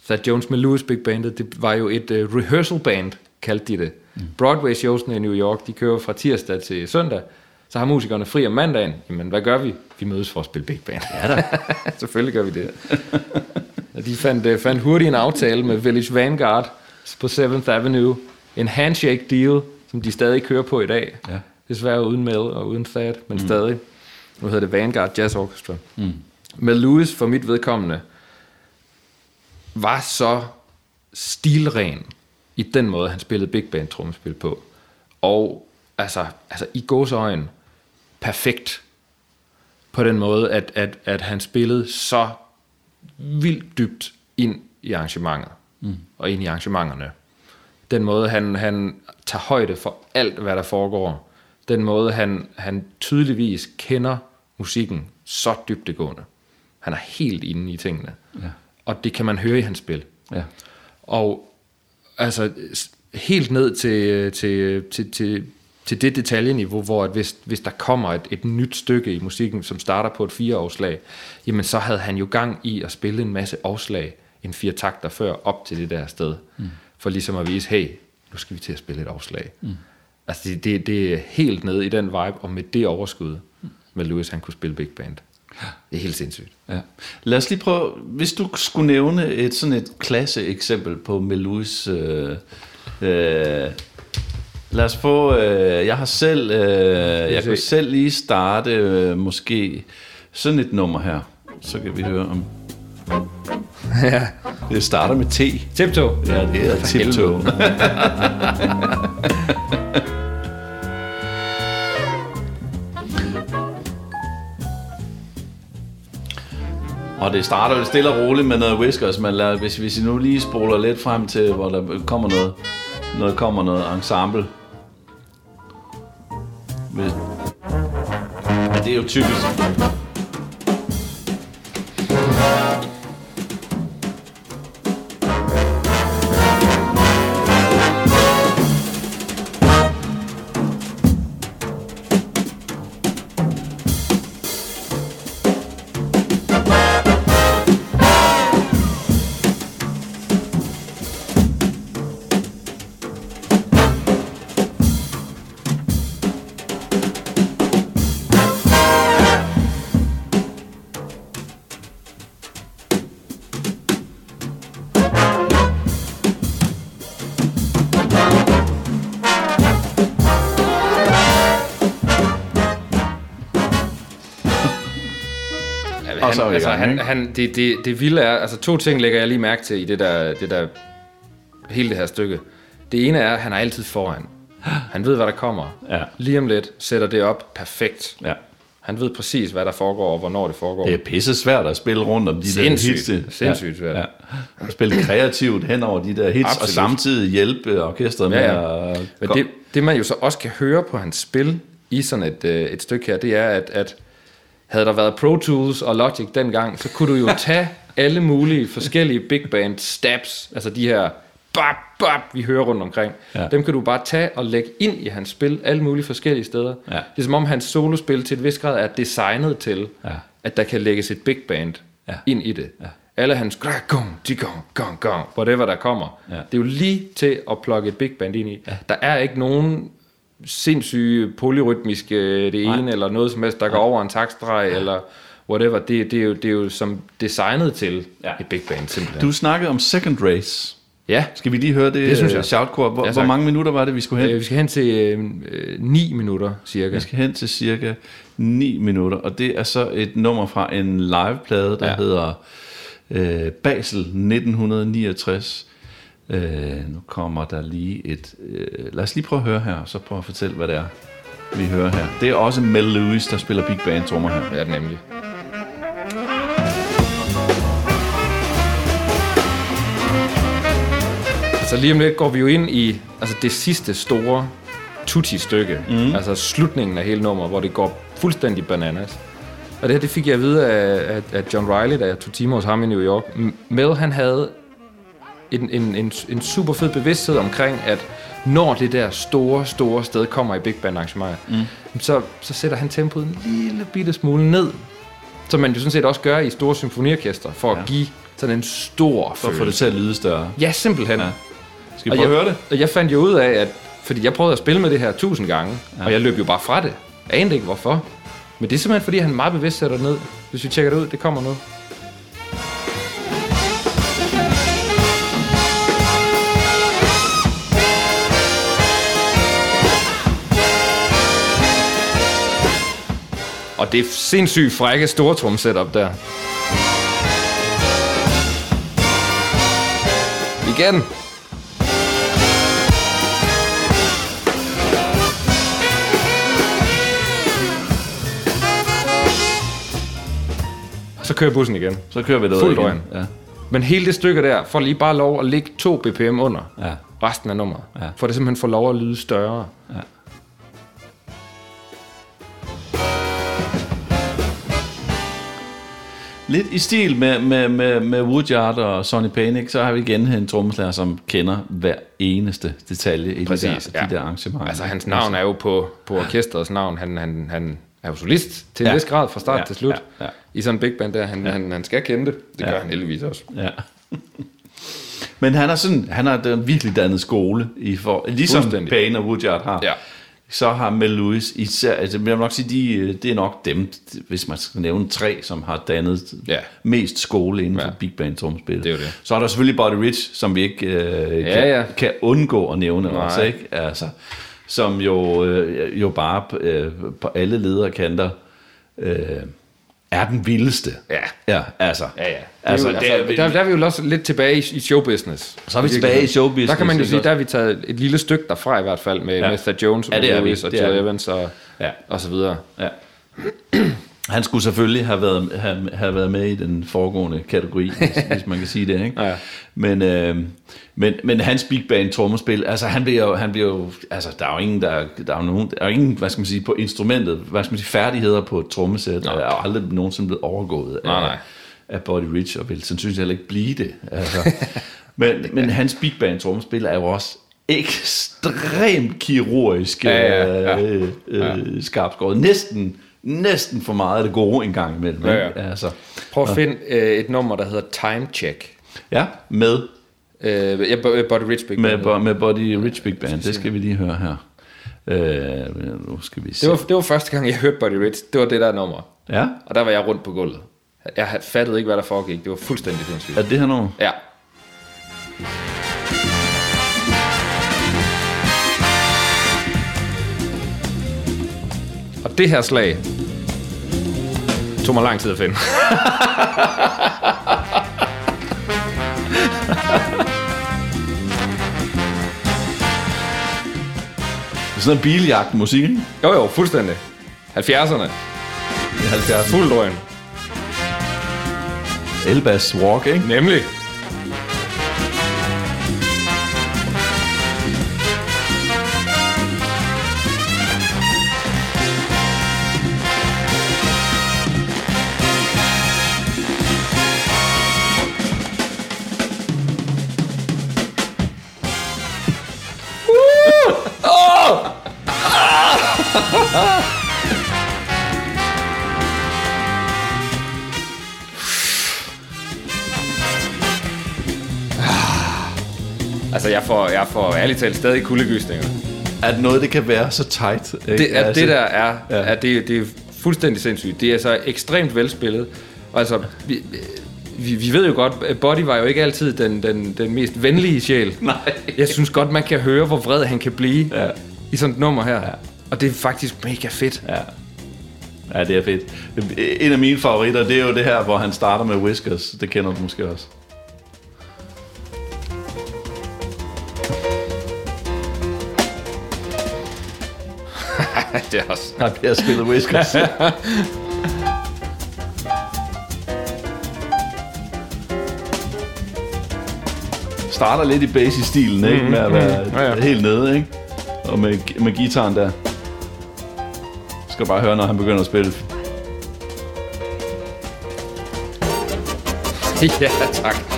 Thad Jones med Lewis Big Bandet, det var jo et uh, rehearsal band, kaldte de det. Mm. Broadway showsene i New York, de kører fra tirsdag til søndag. Så har musikerne fri om mandagen. Jamen, hvad gør vi? Vi mødes for at spille big band. Ja da. Selvfølgelig gør vi det. De fandt, uh, fandt hurtigt en aftale med Village Vanguard på 7th Avenue. En handshake deal, som de stadig kører på i dag. Ja. Desværre uden Mel og uden Thad, men mm. stadig. Nu hedder det Vanguard Jazz Orchestra. Mm. Med Lewis, for mit vedkommende, var så stilren i den måde, han spillede big band trommespil på. Og altså, altså i gåsøjen, perfekt på den måde, at, at, at han spillede så vildt dybt ind i arrangementet, mm. og ind i arrangementerne. Den måde, han, han tager højde for alt, hvad der foregår. Den måde, han, han tydeligvis kender musikken så dybdegående. Han er helt inde i tingene. Ja. Og det kan man høre i hans spil. Ja. Og altså helt ned til, til, til, til, til det detaljeniveau, hvor at hvis, hvis der kommer et, et nyt stykke i musikken, som starter på et fireårslag, jamen så havde han jo gang i at spille en masse afslag, en fire takter før, op til det der sted. Mm. For ligesom at vise, hey, nu skal vi til at spille et afslag. Mm. Altså det, det, det er helt nede i den vibe, og med det overskud, med Lewis, han kunne spille big band. Det er helt sindssygt. Ja. Lad os lige prøve, hvis du skulle nævne et sådan et klasse eksempel på Melouis, øh, øh, lad os få, øh, jeg har selv, øh, jeg kan selv lige starte øh, måske sådan et nummer her, så kan vi høre om, ja. det starter med T. Tiptoe. Ja, det hedder Tiptoe. Og Og det starter jo stille og roligt med noget whiskers, men lad, hvis, hvis I nu lige spoler lidt frem til, hvor der kommer noget, noget kommer noget ensemble med... ja, det er jo typisk. I altså, gang, han, ikke? han, det, det, det vilde er, altså to ting lægger jeg lige mærke til i det der, det der, hele det her stykke. Det ene er, at han er altid foran. Han ved, hvad der kommer. Ja. Lige om lidt sætter det op perfekt. Ja. Han ved præcis, hvad der foregår, og hvornår det foregår. Det er pisse svært at spille rundt om de Sindssygt. der hits. Sindssygt svært. Ja. At spille kreativt hen over de der hits, Absolut. og samtidig hjælpe orkestret med Ja, ja. at... Men det, det, man jo så også kan høre på hans spil i sådan et, øh, et stykke her, det er, at, at havde der været Pro Tools og Logic dengang, så kunne du jo tage alle mulige forskellige big band stabs, altså de her bap, bap, vi hører rundt omkring. Ja. Dem kan du bare tage og lægge ind i hans spil alle mulige forskellige steder. Ja. Det er som om hans solospil til et vis grad er designet til, Ja. at der kan lægges et big band Ja. ind i det. Ja. Alle hans gong, gong, gong, gong, whatever der kommer. Ja. Det er jo lige til at plukke et big band ind i. Ja. Der er ikke nogen sindssyge polyrytmiske det Nej. ene, eller noget som helst, der går over en takstreg, eller whatever. Det, det, er jo, det er jo som designet til Ja. et big band, simpelthen. Du snakkede om Second Race. ja, Skal vi lige høre det, Det synes jeg. øh, shoutcore? Hvor, Ja, hvor mange minutter var det, vi skulle hen? øh, vi skal hen til øh, øh, 9 minutter, cirka. Vi skal hen til cirka 9 minutter, og det er så et nummer fra en liveplade, der ja. Ja. hedder øh, Basel 1969. Øh, nu kommer der lige et... Øh, lad os lige prøve at høre her, og så prøve at fortælle, hvad det er, vi hører her. Det er også Mel Lewis, der spiller big band trommer her. Ja, nemlig. Så lige om lidt går vi jo ind i altså det sidste store tutti-stykke. Mm. Altså slutningen af hele nummeret, hvor det går fuldstændig bananas. Og det her, det fik jeg at vide af, af, af John Riley, da jeg tog timer hos ham i New York. Mel, han havde en, en, en, en super fed bevidsthed omkring, at når det der store, store sted kommer i Big Band arrangementer, mm. så, så sætter han tempoet en lille bitte smule ned. Som man jo sådan set også gør i store symfoniorkester, for at Ja. give sådan en stor For at få det til at lyde større. Ja, simpelthen. Ja. Skal vi Og prøve jeg, at høre det? Og jeg fandt jo ud af, at fordi jeg prøvede at spille med det her tusind gange, ja. og jeg løb jo bare fra det. Jeg anede ikke hvorfor. Men det er simpelthen fordi, han meget bevidst sætter det ned. Hvis vi tjekker det ud, det kommer nu. Og det er sindssygt frække stortrum setup der. Igen. Så kører bussen igen. Så kører vi det Fuldt igen. Ja. Men hele det stykke der, får lige bare lov at ligge 2 bpm under Ja. resten af nummeret. Ja. For det simpelthen får lov at lyde større. Ja. Lidt i stil med, med, med, med Woodyard og Sonny ikke? så har vi igen en trommeslager, som kender hver eneste detalje i Præcis, de, der, ja. de der arrangementer. Altså hans navn er jo på, på orkestrets navn. Han, han, han er jo solist til en Ja. vis grad fra start Ja, til slut. ja, ja. I sådan en big band der. Han, han, han skal kende det. Det Ja. gør han heldigvis også. Ja. Men han har sådan, han har virkelig dannet skole i for, ligesom. Payne og Woodyard har. Ja. Så har Mel Lewis især, altså jeg vil nok sige, de, øh, det er nok dem, hvis man skal nævne tre, som har dannet Ja. mest skole inden for Ja. big band tromspil. Det er det. Så er der selvfølgelig Buddy Rich, som vi ikke øh, Ja, kan, ja. kan undgå at nævne Nej. også, ikke? Altså, som jo, øh, jo bare øh, på alle ledere kanter øh, er den vildeste. Ja. Ja, altså. Ja, ja. Altså, Altså, er- der, der, der er vi jo også lidt tilbage i, i showbusiness. Så er vi tilbage i showbusiness, Der kan man jo sige, der har vi taget et lille stykke derfra i hvert fald, med, Ja. Thad Jones og Ja, det. Lewis og Joe. Evans og, Ja. og så videre. Ja. Han skulle selvfølgelig have været, have, have været med i den foregående kategori, hvis, hvis man kan sige det. Ikke? Ja. Men, øh, men, men hans big band trommespil, altså han bliver jo, han bliver jo altså der er jo ingen, der, der er jo nogen, der er jo ingen, hvad skal man sige, på instrumentet, hvad skal man sige, færdigheder på et trommesæt, er jo aldrig nogensinde blevet overgået Nej, af, nej. af Buddy Rich, og vil sandsynligvis heller ikke blive det. Altså. men, men hans big band trommespil er jo også ekstremt kirurgisk Ja, ja, ja. øh, øh, skarpskåret. Næsten, næsten for meget af det gode en gang imellem. Ja, ikke? ja. Altså, Prøv at finde øh, et nummer, der hedder Time Check. ja, med, Øh, ja, Buddy Rich Big med, Band. Bo- med Buddy Rich Big Band. Det skal vi lige høre her. Øh, nu skal vi se. Det var, det var første gang, jeg hørte Buddy Rich. Det var det der nummer. Ja, Og der var jeg rundt på gulvet. Jeg fattede ikke, hvad der foregik. Det var fuldstændig sindssygt. er det her nummer? Ja. Og det her slag tog mig lang tid at finde. Det er sådan en biljagt musik, ikke? Jo jo, fuldstændig. 70'erne. I 70'erne. Fuld drøn. Elbas Walk, ikke? Nemlig. Jeg får, jeg får ærligt talt stadig kuldegysninger. At noget, det kan være så tight. Ikke? Det, at Altså, det der er, ja. at det, det er fuldstændig sindssygt. Det er så ekstremt velspillet. Altså, vi, vi, vi ved jo godt, at Buddy var jo ikke altid den, den, den mest venlige sjæl. Nej. Jeg synes godt, man kan høre, hvor vred han kan blive Ja. i sådan et nummer her. Ja. Og det er faktisk mega fedt. Ja. Ja, det er fedt. En af mine favoritter, det er jo det her, hvor han starter med Whiskers. Det kender du måske også. Også... Der bliver spillet Whiskers. Starter lidt i bass-stilen, ikke? Med at være Ja, ja. helt nede, ikke? Og med, med gitaren der. Skal bare høre, når han begynder at spille. ja, tak.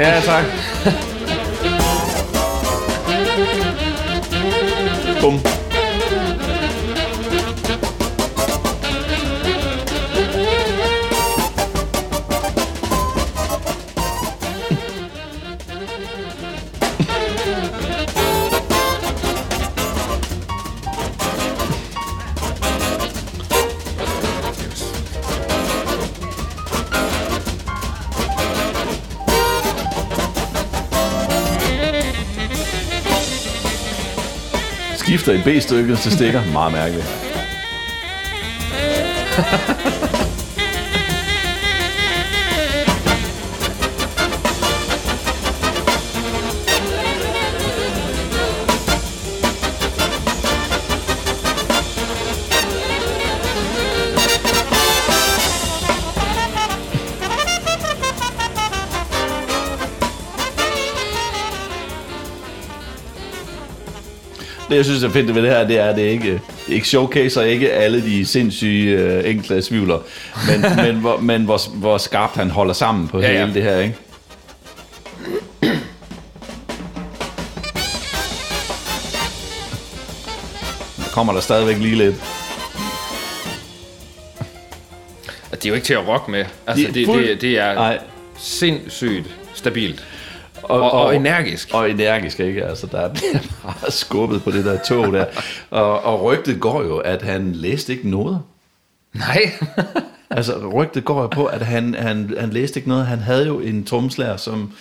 Ja, tak. B-stykket til stikker. Meget mærkeligt. jeg synes er fedt ved det her, det er, at det ikke, ikke showcaser ikke alle de sindssyge øh, enkelte svivler, men, men, hvor, men hvor, hvor skarpt han holder sammen på Ja, ja, ja. hele det her, ikke? Der kommer der stadigvæk lige lidt. Og det er jo ikke til at rock med. Altså, Det det, det, fuld- det, det er Nej. sindssygt stabilt. Og, og energisk. Og energisk, ikke? Altså, der bliver bare skubbet på det der tog der. Og, og rygtet går jo, at han læste ikke noget. Nej. Altså, rygtet går jo på, at han, han, han læste ikke noget. Han havde jo en trommeslager, som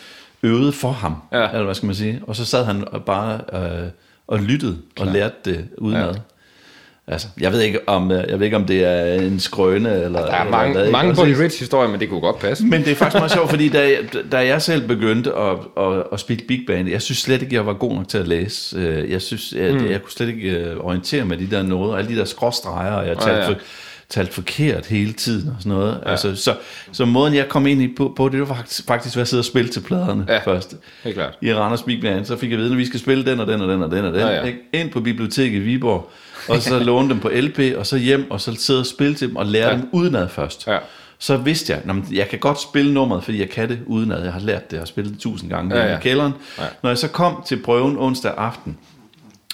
øvede for ham. Ja. Eller hvad skal man sige? Og så sad han og bare øh, og lyttede og lærte det udenad. Altså, jeg ved ikke om, øh, jeg ved ikke, om det er en skrøne eller... Der er eller mange, hvad, mange? Buddy Rich historier, men det kunne godt passe. Men det er faktisk meget sjovt, fordi da, jeg- da jeg selv begyndte at, at, at spille big band, jeg synes slet ikke, jeg var god nok til at læse. Øh, Jeg synes, jeg, mm. jeg kunne slet ikke øh, orientere mig de der noder, alle de der skråstreger, og jeg talte, ja. ja, ja. For, talte forkert hele tiden og sådan noget. Ja. Altså, så, så måden, jeg kom ind i på, på det var faktisk, faktisk at sidde og spille til pladerne Ja. først. Helt klart. I Randers Big Band, så fik jeg at vide, at vi skal spille den og den og den og den og den. Ja, Ja. Ind på biblioteket i Viborg, og så låne dem på LP, og så hjem, og så sidde og spille til dem, og lære Ja. dem udenad først Ja. så vidste jeg, at jeg kan godt spille nummeret, fordi jeg kan det udenad. Jeg har lært det, jeg har spillet det tusind gange Ja, ja, i kælderen. Ja. Når jeg så kom til prøven onsdag aften,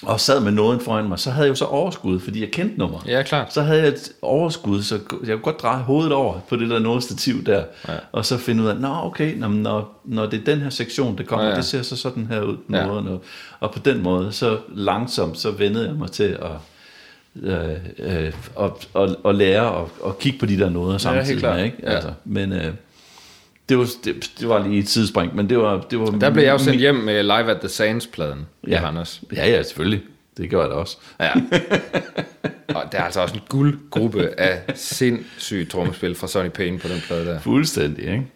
og sad med nåden foran mig, så havde jeg jo så overskud, fordi jeg kendte nummeret. Ja, klart. Så havde jeg et overskud, så jeg kunne godt dreje hovedet over på det der nådestativ der, Ja. ja. og så finde ud af, nå okay, nå, men når, når det er den her sektion, det kommer, Ja, ja, ja. ja. det ser så sådan her ud på Ja. ja. måden, og, og på den måde, så langsomt, så vendede jeg mig til at øh, øh, og, og, og lære og, og kigge på de der noder samtidig. klart. med, ikke? Ja. Altså, men øh, det, var, det, det var lige et sidespring, men det var... Det var Der blev jeg jo sendt hjem med Live at the Sands-pladen ja. i Ja. Ja, ja, selvfølgelig. Det gjorde jeg da også. Ja. Og der er altså også en guldgruppe af sindssyge trommespil fra Sonny Payne på den plade der. Fuldstændig, ikke?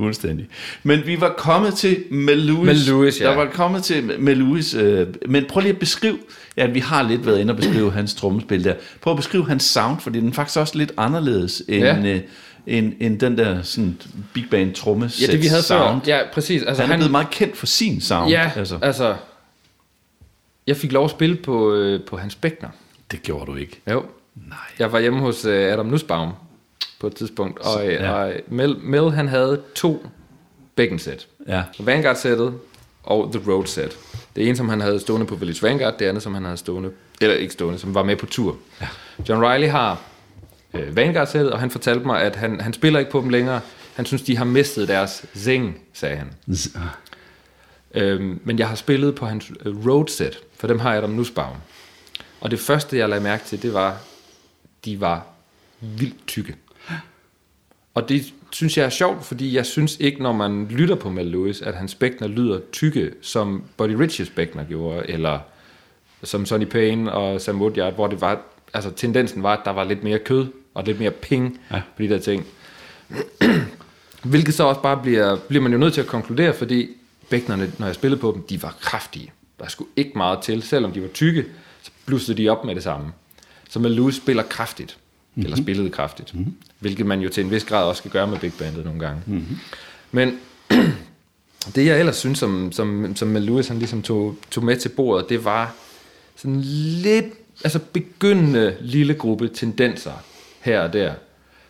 Fuldstændig. Men vi var kommet til. Mel Lewis, ja. Der var kommet til Mel Lewis. Øh, men prøv lige at beskrive, ja, vi har lidt været inde og beskrive hans trommespil der. Prøv at beskrive hans sound, fordi den er faktisk også lidt anderledes end, Ja. øh, end, end den der sådan, big band tromme Ja, det vi havde sound. før. Ja, præcis. Altså, Han er blevet meget kendt for sin sound. Ja, Altså. altså... Jeg fik lov at spille på, øh, på hans bækner. Det gjorde du ikke. Jo. Nej. Jeg var hjemme hos øh, Adam Nussbaum på et tidspunkt, og, ja. og Mel, Mel han havde to bækkensæt. Ja. Vanguard-sættet og The Road-sæt. Det ene, som han havde stående på Village Vanguard, det andet, som han havde stående, eller ikke stående, som var med på tur. Ja. John Riley har øh, Vanguard-sættet, og han fortalte mig, at han, han spiller ikke på dem længere. Han synes, de har mistet deres zing, sagde han. Øhm, men jeg har spillet på hans øh, road-sæt, for dem har jeg dem Nussbaum. Og det første, jeg lagde mærke til, det var, de var vildt tykke. Og det synes jeg er sjovt, fordi jeg synes ikke, når man lytter på Mel Lewis, at hans bækner lyder tykke, som Buddy Riches bækner gjorde, eller som Sonny Payne og Sam Woodyard, hvor det var, altså tendensen var, at der var lidt mere kød, og lidt mere ping ja. på de der ting. Hvilket så også bare bliver, bliver man jo nødt til at konkludere, fordi bæknerne, når jeg spillede på dem, de var kraftige. Der skulle ikke meget til, selvom de var tykke, så blussede de op med det samme. Så Mel Lewis spiller kraftigt, mm-hmm. eller spillede kraftigt, mm-hmm. hvilket man jo til en vis grad også skal gøre med big bandet nogle gange. Mm-hmm. Men det jeg ellers synes, som, som, som Lewis han ligesom tog, tog med til bordet, det var sådan lidt, altså begyndende lille gruppe tendenser her og der.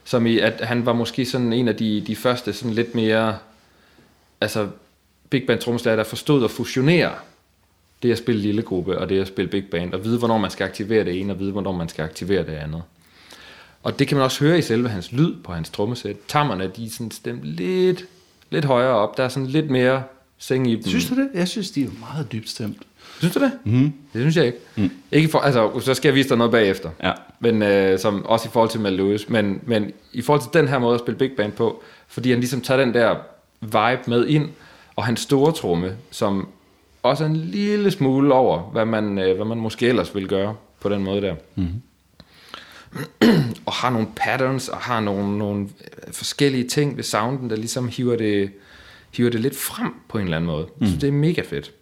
Som i, at han var måske sådan en af de, de første sådan lidt mere, altså big band trommeslager, der forstod at fusionere det at spille lille gruppe og det at spille big band, og vide, hvornår man skal aktivere det ene, og vide, hvornår man skal aktivere det andet. Og det kan man også høre i selve hans lyd på hans trommesæt. Tammerne, de er sådan stemt lidt, lidt højere op. Der er sådan lidt mere seng i dem. Synes du det? Jeg synes, de er meget dybt stemt. Synes du det? Mm. Det synes jeg ikke. Mm. ikke for, altså, så skal jeg vise dig noget bagefter. Ja. Men øh, som, også i forhold til Mel Lewis. Men, men i forhold til den her måde at spille big band på, fordi han ligesom tager den der vibe med ind, og hans store tromme, som også er en lille smule over, hvad man, øh, hvad man måske ellers vil gøre på den måde der. Mm. og har nogle patterns, og har nogle, nogle øh, forskellige ting ved sounden, der ligesom hiver det, hiver det lidt frem på en eller anden måde. Mm. Så det er mega fedt.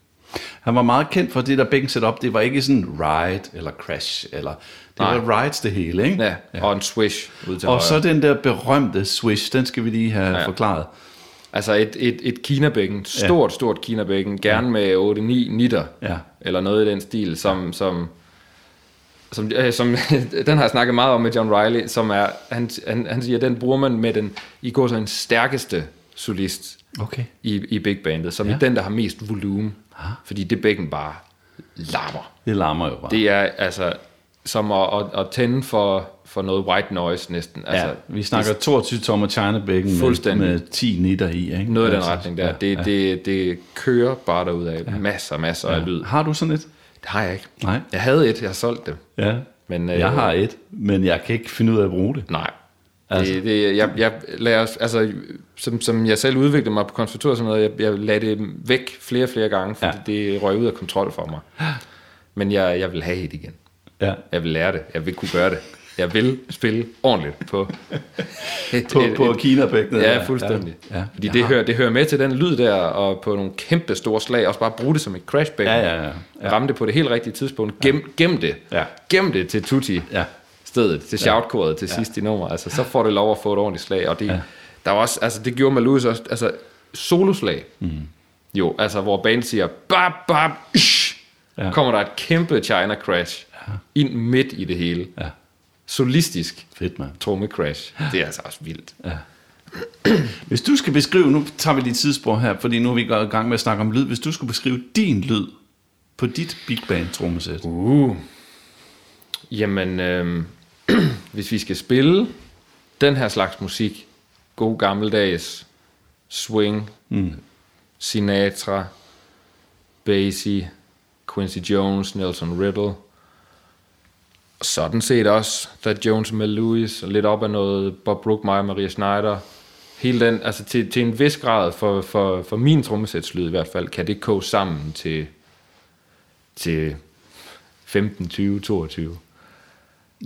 Han var meget kendt for det der bækken setup. Det var ikke sådan ride eller crash, eller det Nej. var rides det hele, ikke? Ja, ja. og en swish ud til Og højre. så den der berømte swish, den skal vi lige have Ja. ja. forklaret. Altså et, et, et kinabækken, stort, stort kinabækken, gerne med 8-9 nitter, Ja. eller noget i den stil, som, som, som, øh, som den har jeg snakket meget om med John Riley, som er, han, han, han siger, den bruger man med den, i går så en stærkeste solist Okay. i, i big bandet, som ja. Ja. er den, der har mest volumen, fordi det bækken bare larmer. Det larmer jo bare. Det er altså som at, at, at tænde for, for noget white noise næsten. Altså, ja, vi snakker 22 tommer China bækken med, Fuldstændig. med 10 nitter i, ikke? Noget i den Altså, retning der. ja, Det, ja. det, det kører bare derud af. Masser og masser af lyd. Har du sådan et? Det har jeg ikke. Nej. Jeg havde et, jeg har solgt det. Ja. Men, øh, jeg har et, men jeg kan ikke finde ud af at bruge det. Nej. Altså. Det, det, jeg, jeg lader, altså, som, som jeg selv udviklede mig på konservatoriet og sådan noget, jeg, jeg lagde det væk flere flere gange, fordi. Ja. det røg ud af kontrol for mig. Men jeg, jeg vil have et igen. Ja. Jeg vil lære det. Jeg vil kunne gøre det. Jeg vil spille ordentligt på... På, på Kina-bækkenet. Ja, fuldstændig. Ja. Ja. Fordi Jeg det har- hører, det hører med til den lyd der, og på nogle kæmpe store slag, også bare bruge det som et crashback. Ja, ja, ja. ja. Ramme det på det helt rigtige tidspunkt. Gem, gem det. Ja. Gem det til Tutti. Ja. stedet, til shoutkoret til sidst i nummer. Altså, så får det lov at få et ordentligt slag. Og det, ja. der var også, altså, det gjorde Malus også, altså, soloslag. Mm. Jo, altså, hvor banen siger, bap, bap, ish, Ja. ja. kommer der et kæmpe China crash ja. ind midt i det hele. Ja. Solistisk Fedt, mand. tromme crash. Det er altså også vildt. Hvis du skal beskrive, nu tager vi lige tidsspor her, fordi nu er vi i gang med at snakke om lyd. Hvis du skulle beskrive din lyd på dit big band trommesæt. Uh. Jamen, øh, hvis vi skal spille den her slags musik, god gammeldags swing, mm. Sinatra, Basie, Quincy Jones, Nelson Riddle, sådan set også, der Jones med Lewis, og lidt op af noget Bob Brookmeyer, Maria Schneider, hele den, altså til, til en vis grad, for, for, for min trommesætslyd i hvert fald, kan det koge sammen til, til 15, 20, 22.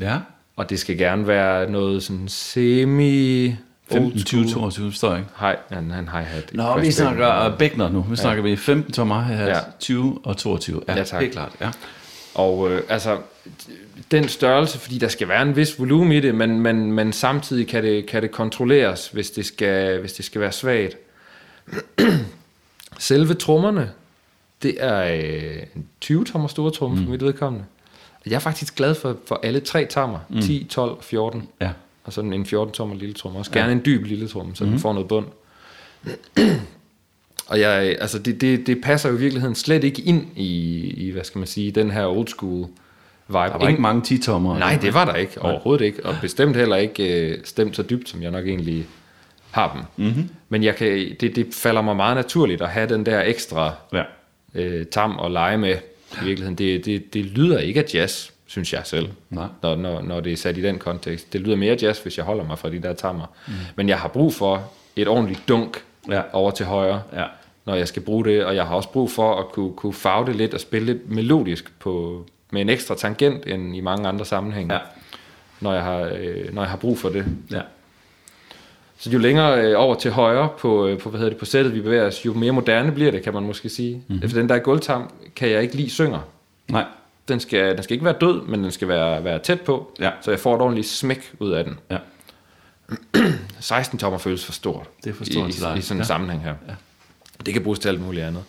Ja. Og det skal gerne være noget sådan semi... 15, 20, 22, forstår jeg ikke. Hej, han, han hi-hat. Nå, vi snakker uh, Beckner nu. Vi snakker vi 15 tommer her, Ja. 20 og 22. Ja, Ja, tak. helt klart. Ja. Og øh, altså, den størrelse, fordi der skal være en vis volumen i det, men, men, men samtidig kan det, kan det kontrolleres, hvis det skal, hvis det skal være svagt. Selve trommerne, det er øh, en 20 tommer store tromme mm. for mit vedkommende. Jeg er faktisk glad for, for alle tre tammer, mm. 10, 12 og 14. Ja. Og sådan en 14 tommer lille tromme. Også gerne en dyb lille tromme, så mm. den får noget bund. Og jeg, altså det, det, det passer jo i virkeligheden slet ikke ind i, i, hvad skal man sige, den her old school vibe. Der var ikke mange 10 tommer. Nej, det var der ikke. Overhovedet ikke. Og bestemt heller ikke øh, stemt så dybt, som jeg nok egentlig har dem. Mm-hmm. Men jeg kan, det, det falder mig meget naturligt at have den der ekstra Ja. øh, tam og lege med. I virkeligheden, det, det, det lyder ikke af jazz, synes jeg selv, Nej. når, når, når det er sat i den kontekst. Det lyder mere jazz, hvis jeg holder mig fra de der tammer. Mm. Men jeg har brug for et ordentligt dunk Ja. over til højre, Ja. når jeg skal bruge det, og jeg har også brug for at kunne, kunne farve det lidt og spille lidt melodisk på, med en ekstra tangent end i mange andre sammenhænge, Ja. når, jeg har, øh, når jeg har brug for det. Ja. Så jo længere øh, over til højre på, øh, på, hvad hedder det, på sættet vi bevæger os, jo mere moderne bliver det, kan man måske sige. Mhm. Mm-hmm. Efter den der gulvtam kan jeg ikke lide synger. Nej. Den skal, den skal ikke være død, men den skal være, være tæt på, Ja. så jeg får et ordentligt smæk ud af den. Ja. 16 tommer føles for stort. Det er for stort i, til dig. i sådan en Ja. sammenhæng her. Ja. Det kan bruges til alt muligt andet.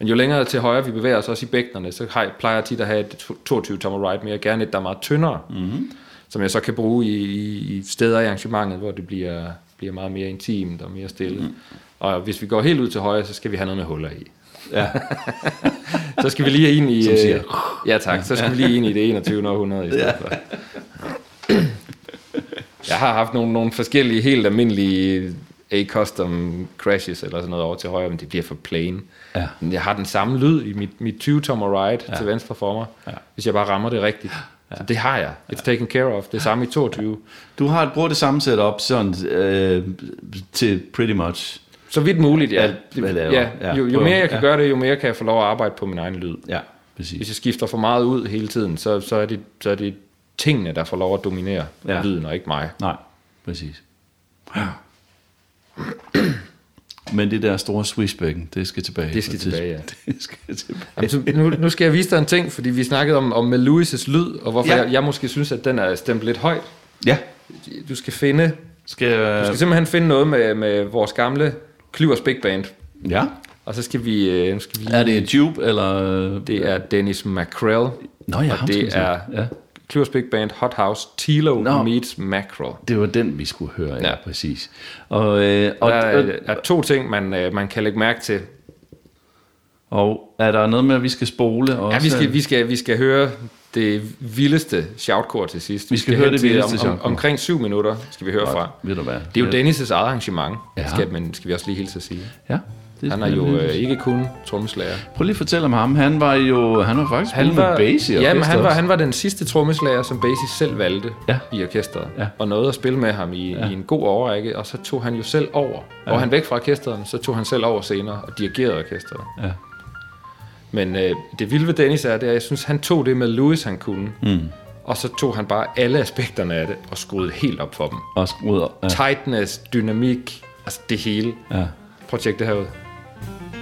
Men jo længere til højre vi bevæger os også i bækkenerne, så har jeg, plejer jeg tit at have et 22 tommer ride mere, gerne et, der er meget tyndere, mm-hmm. som jeg så kan bruge i, i, i steder i arrangementet, hvor det bliver, bliver meget mere intimt og mere stille. Mm. Og hvis vi går helt ud til højre, så skal vi have noget med huller i. Ja. Så skal vi lige ind i... Som øh, siger. ja tak, så skal vi lige ind i det 21. århundrede i stedet for. Jeg har haft nogle, nogle forskellige helt almindelige A-custom crashes eller sådan noget over til højre, men det bliver for plain. Ja. Jeg har den samme lyd i mit, mit 20-tommer ride ja. til venstre for mig, ja. hvis jeg bare rammer det rigtigt. Ja. Så det har jeg. It's taken care of. Det samme i 22. Du har brugt det samme setup sådan, øh, til pretty much. Så vidt muligt, ja. Alt, hvad laver. ja, Ja, jo, jo mere jeg kan ja. gøre det, jo mere kan jeg få lov at arbejde på min egen lyd. Ja, præcis. Hvis jeg skifter for meget ud hele tiden, så, så, er, det, så er det tingene, der får lov at dominere Ja. ja. lyden, og ikke mig. Nej, præcis. Ja. Men det der store swishbækken, det skal tilbage. Det skal tilbage, Det skal tilbage. Jamen, så nu, nu skal jeg vise dig en ting, fordi vi snakkede om, om med Louis' lyd, og hvorfor Ja. ja. jeg, jeg måske synes, at den er stemt lidt højt. Ja. Du skal finde, Skal du jeg... skal simpelthen finde noget med, med vores gamle Klyvers Big Band. Ja. Og så skal vi, øh, nu skal vi Er det Tube, eller... det er Dennis McCrell. Nå ja, og det er Ja. Klyvers Big Band, Hot House, Tilo Nå. meets Mackerel. Det var den, vi skulle høre, ja, ja. Præcis. Og, øh, og, Der er, og, er to ting, man, øh, man kan lægge mærke til. og er der noget med, at vi skal spole også? Ja, vi skal, vi skal, vi skal høre det vildeste shoutkor til sidst. Vi skal høre hen det vildeste om, om, omkring syv minutter skal vi høre Godt. fra. Ved du hvad? Det er jo Dennis' eget arrangement, ja. skal, men skal vi også lige hilse at sige. Ja. Det Han er jo øh, ikke kun trommeslager. Prøv lige at fortælle om ham. Han var jo... Han var faktisk Han med var, Basie i ja, men han var, han var den sidste trommeslager, som Basie selv valgte Ja. i orkestret. Ja. Og nåede at spille med ham i, ja. i en god overrække, og så tog han jo selv over. Ja. Og han væk fra orkestret, så tog han selv over senere og dirigerede orkestret. Ja. Men øh, det vilde ved Dennis er, det er, at jeg synes, han tog det med Louis, han kunne. Mm. og så tog han bare alle aspekterne af det og skruede helt op for dem. Og skruet op. Ja. Tightness, dynamik, altså det hele. Ja. Prøv at tjekke det her ud. Thank you.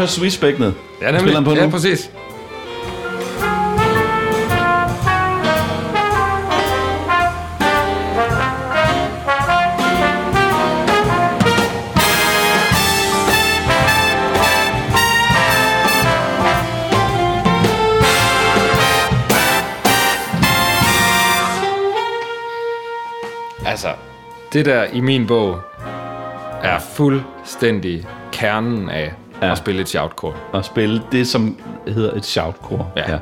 Høre switchbækkenet. Ja, Spiller han på ja, nu? præcis. Altså, det der i min bog er fuldstændig kernen af Ja. at spille et shoutcore. at spille det, som hedder et shoutcore. Ja.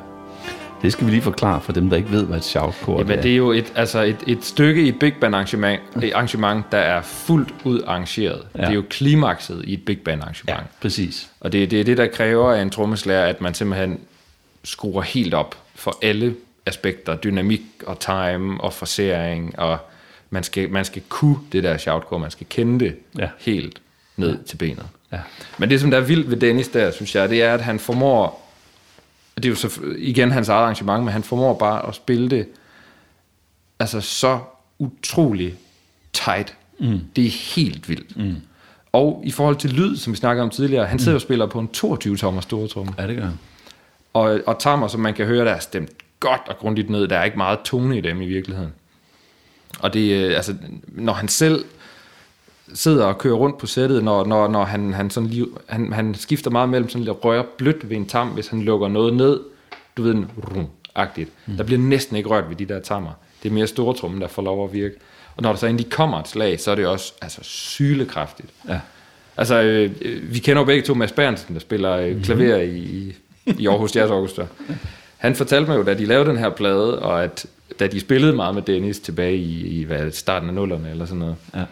Det skal vi lige forklare for dem, der ikke ved, hvad et shoutcore Men det er jo et, altså et, et stykke i et big band arrangement, et arrangement, der er fuldt ud arrangeret. Ja. Det er jo klimakset i et big band arrangement. Ja, præcis. Og det, det er det, der kræver af en trommeslager, at man simpelthen skruer helt op for alle aspekter. Dynamik og time og forsering. Og man skal, man skal kunne det der shoutcore. Man skal kende det Ja. helt ned ja. til benet. Ja. Men det, som der er vildt ved Dennis der, synes jeg, det er, at han formår... Det er jo så igen hans eget arrangement, men han formår bare at spille det altså så utrolig tight. Mm. Det er helt vildt. Mm. Og i forhold til lyd, som vi snakkede om tidligere, han sidder mm. og spiller på en 22-tommer store tromme. Ja, det gør han. Og, og tammer, som man kan høre, der er stemt godt og grundigt ned. Der er ikke meget tone i dem i virkeligheden. Og det, øh, altså, når han selv sidder og kører rundt på sættet, når, når, når han, han, sådan lige, han, han skifter meget mellem sådan lidt røre blødt ved en tam, hvis han lukker noget ned, du ved, en rum-agtigt. Mm. Der bliver næsten ikke rørt ved de der tammer. Det er mere store trummen, der får lov at virke. Og når der så endelig kommer et slag, så er det også altså, sylekraftigt. Ja. Altså, øh, øh, vi kender jo begge to Mads Berntsen, der spiller øh, klaver i, i, Aarhus Jazz Orchestra. Han fortalte mig jo, da de lavede den her plade, og at da de spillede meget med Dennis tilbage i, i hvad, starten af nullerne eller sådan noget, Ja.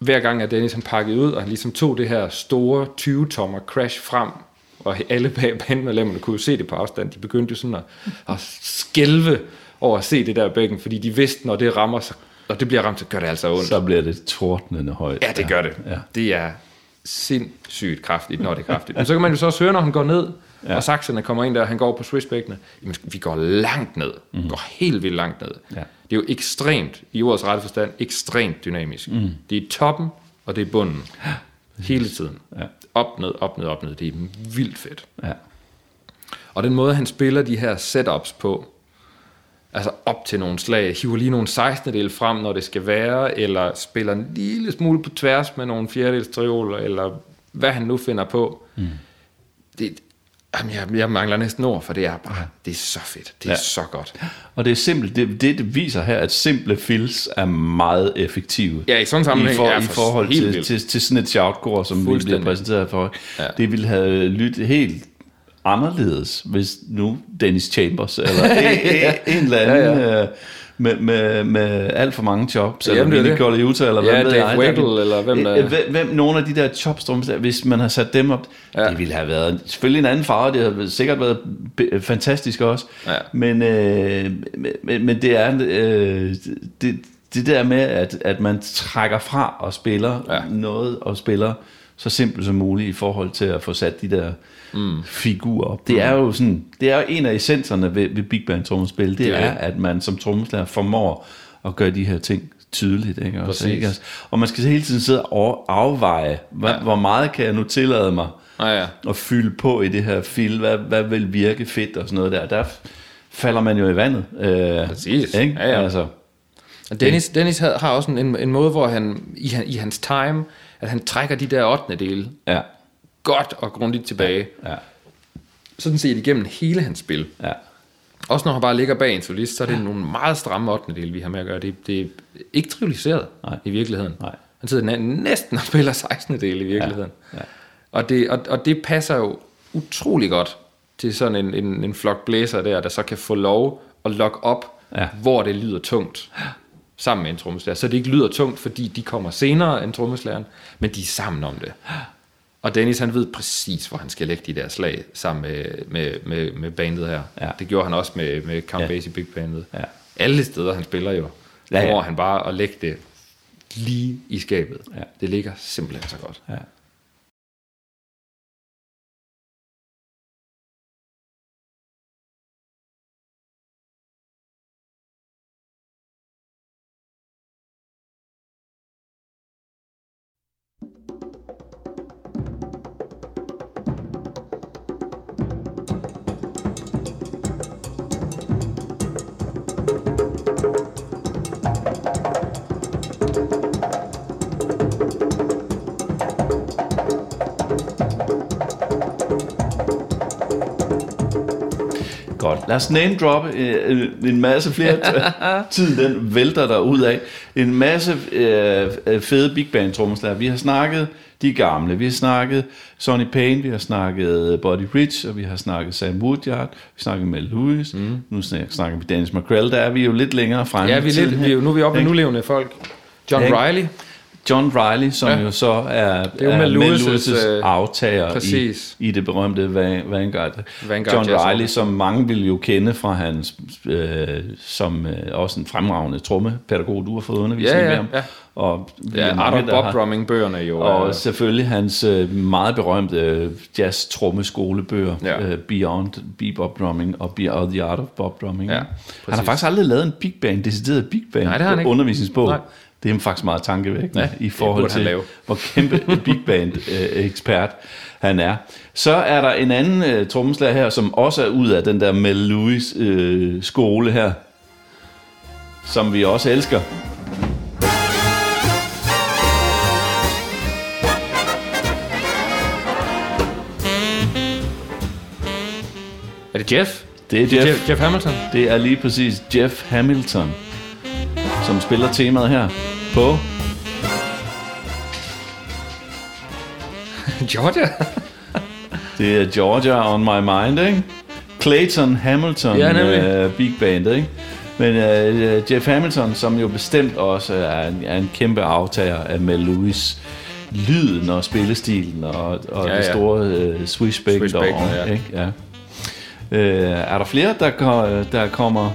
Hver gang at Dennis han pakkede ud, og han ligesom tog det her store 20-tommer crash frem, og alle bag bandmedlemmerne kunne jo se det på afstand. De begyndte jo sådan at, at skælve over at se det der bækken, fordi de vidste, når det rammer, så, når det bliver ramt, så gør det altså ondt. Så bliver det tordnende højt. Ja, det gør det. Ja. Det er sindssygt kraftigt, når det er kraftigt. Men så kan man jo så også høre, når han går ned, ja. og saxerne kommer ind der, han går på switchbækkene. Jamen, vi går langt ned. Vi går helt vildt langt ned. Ja. Det er jo ekstremt, i ordets rette forstand, ekstremt dynamisk. Mm. Det er toppen, og det er bunden. Hele tiden. Ja. Op, ned, op, ned, op, ned. Det er vildt fedt. Ja. Og den måde, han spiller de her setups på, altså op til nogle slag, hiver lige nogle 16 del frem, når det skal være, eller spiller en lille smule på tværs med nogle fjerdedels trioler, eller hvad han nu finder på. Mm. Det, jamen, jeg, jeg mangler næsten ord, for det er bare, det er så fedt. Det er Ja. så godt. Og det er simpelt. Det, det, det viser her, at simple fills er meget effektive. Ja, i sådan en sammenhæng I, for, i for- forhold til, vildt. til, til sådan et shoutcore, som vi bliver præsenteret for. Ja. Det ville have lyttet helt anderledes, hvis nu Dennis Chambers, eller en, en, en eller anden, ja, ja. Med, med, med alt for mange chops, eller Jamen, det er Vinnie det. Colaiuta, eller Ja, hvem ved Dave jeg, der- eller hvem der- Øh, Hvem, hvem nogle af de der chops, hvis man har sat dem op, ja. Det ville have været selvfølgelig en anden farve, det havde sikkert været fantastisk også, Ja. men, øh, men, men det er øh, det, det der med, at, at man trækker fra og spiller. Ja. noget, og spiller så simpelt som muligt i forhold til at få sat de der mm. figurer. Det er jo sådan, det er en af essenserne ved, ved big band trommespil, det, det er er, at man som trommeslager formår at gøre de her ting tydeligt. Ikke? Også, ikke? Og man skal hele tiden sidde og afveje, hvad, ja. Hvor meget kan jeg nu tillade mig Ja, ja. at fylde på i det her fil, hvad, hvad vil virke fedt og sådan noget der. Der falder man jo i vandet. Øh, Præcis. Ikke? Ja, ja. Altså, Dennis, Dennis har, har også en, en måde, hvor han i, han i hans time, at han trækker de der 8. dele ja, godt og grundigt tilbage. ja, Sådan set igennem hele hans spil. ja. Også når han bare ligger bag en solist, så er det ja. nogle meget stramme 8. del, vi har med at gøre. Det, det er ikke trivialiseret Nej. i virkeligheden. Nej. Han sidder næ- næsten og spiller 16. del i virkeligheden. Ja. Ja. Og, det, og, og det passer jo utrolig godt til sådan en, en, en flok blæser der, der så kan få lov at lokke op, Ja. hvor det lyder tungt sammen med en trommeslager. Så det ikke lyder tungt, fordi de kommer senere end trommeslageren, men de er sammen om det. Og Dennis, han ved præcis, hvor han skal lægge de der slag sammen med, med, med, med bandet her. Ja. Det gjorde han også med, med Count Ja. Basie Big Bandet. Ja. Alle steder, han spiller jo, Ja, ja, hvor han bare at lægge det lige i skabet. Ja. Det ligger simpelthen så godt. Ja. Lad os name droppe øh, en masse flere. Tiden den vælter der ud af. En masse øh, øh, fede big band trommeslager. Vi har snakket de gamle. Vi har snakket Sonny Payne, vi har snakket Buddy Rich, og vi har snakket Sam Woodyard, vi har snakket Mel Lewis. Mm. Nu snakker snakker vi Dennis McCrell. Der er vi jo lidt længere fremme. Ja, vi er, lidt, vi er jo, nu er vi oppe med nulevende folk. John? Riley. John Riley, som ja. Jo så er, Det er jo er Lewis' Lewis' øh, aftager i, præcis. i det berømte Va- Vanguard. Vanguard John Jazz Riley, som mange vil jo kende fra hans, øh, som øh, også en fremragende trommepædagog, du har fået undervisning Ja, ja, med ham. ja. Og Ja, Art of Bob har- Drumming-bøgerne jo. og øh, selvfølgelig hans øh, meget berømte øh, jazz-trommeskolebøger, Ja. øh, Beyond Bebop Drumming og Beyond the Art of Bob Drumming. Ja, han har faktisk aldrig lavet en big band, decideret big band Nej, det har han ikke. undervisningsbog. Nej. Det er faktisk meget tankevækkende Ja, i forhold til, lave. hvor kæmpe big band øh, ekspert han er. Så er der en anden øh, trommeslager her, som også er ud af den der Mel Lewis øh, skole her, som vi også elsker. er det Jeff? Det er Jeff. Jeff, Jeff Hamilton? Det er lige præcis Jeff Hamilton, som spiller temaet her på Georgia? Det er Georgia on my mind, ikke? Clayton Hamilton Ja, nemlig. uh, Big Band, ikke? Men uh, Jeff Hamilton, som jo bestemt også er en, er en kæmpe aftager af Mel Lewis lyden og spillestilen og, og Ja, ja, det store uh, swishback derovre, ja. ikke? Ja. Uh, er der flere, der, der kommer,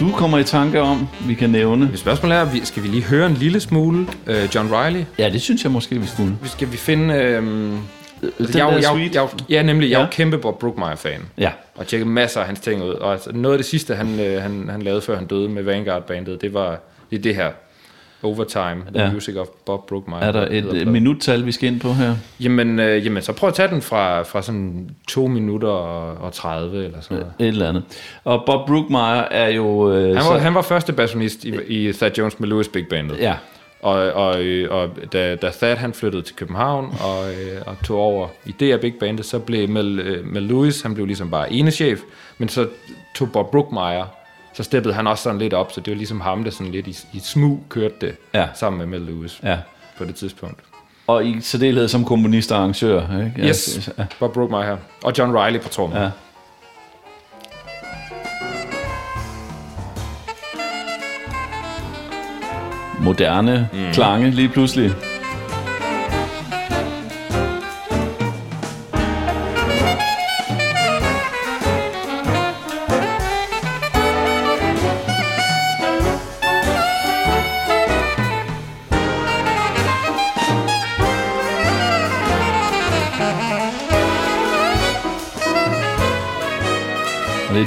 du kommer i tanke om, vi kan nævne? Mit spørgsmål er, vi- skal vi lige høre en lille smule uh, John Riley? Ja, det synes jeg måske, vi skulle. Vi Skal vi finde... Øhm, Den jeg, er der jeg, jeg, jeg, ja, nemlig. Jeg er Ja. jo kæmpe Bob Brookmeyer-fan. Ja, Og tjekket masser af hans ting ud. Og altså, noget af det sidste, han, øh, han, han lavede, før han døde med Vanguard-bandet, det var det, er det her. Overtime, The Ja. Music of Bob Brookmeyer. er der et, pladen. minuttal, vi skal ind på her? Jamen, øh, jamen, så prøv at tage den fra, fra sådan 2 minutter og, og 30 eller sådan noget. Et eller andet. Og Bob Brookmeyer er jo... Øh, Han så- var, han var første bassonist i, i Thad Jones med Lewis Big Bandet. Ja, Og, og, øh, og da, da Thad han flyttede til København og, øh, og tog over i DR Big Bandet, så blev Mel, øh, Mel Lewis, han blev ligesom bare ene chef, men så tog Bob Brookmeyer, så steppede han også sådan lidt op, så det var ligesom ham, der sådan lidt i, i smug kørte det Ja. sammen med Mel Lewis ja. på det tidspunkt. Og i særdeleshed som komponist og arrangør. Ikke? Yes, Ja, Bob Brookmeyer her. Og John Riley på trommer. ja. Moderne mm. klange lige pludselig.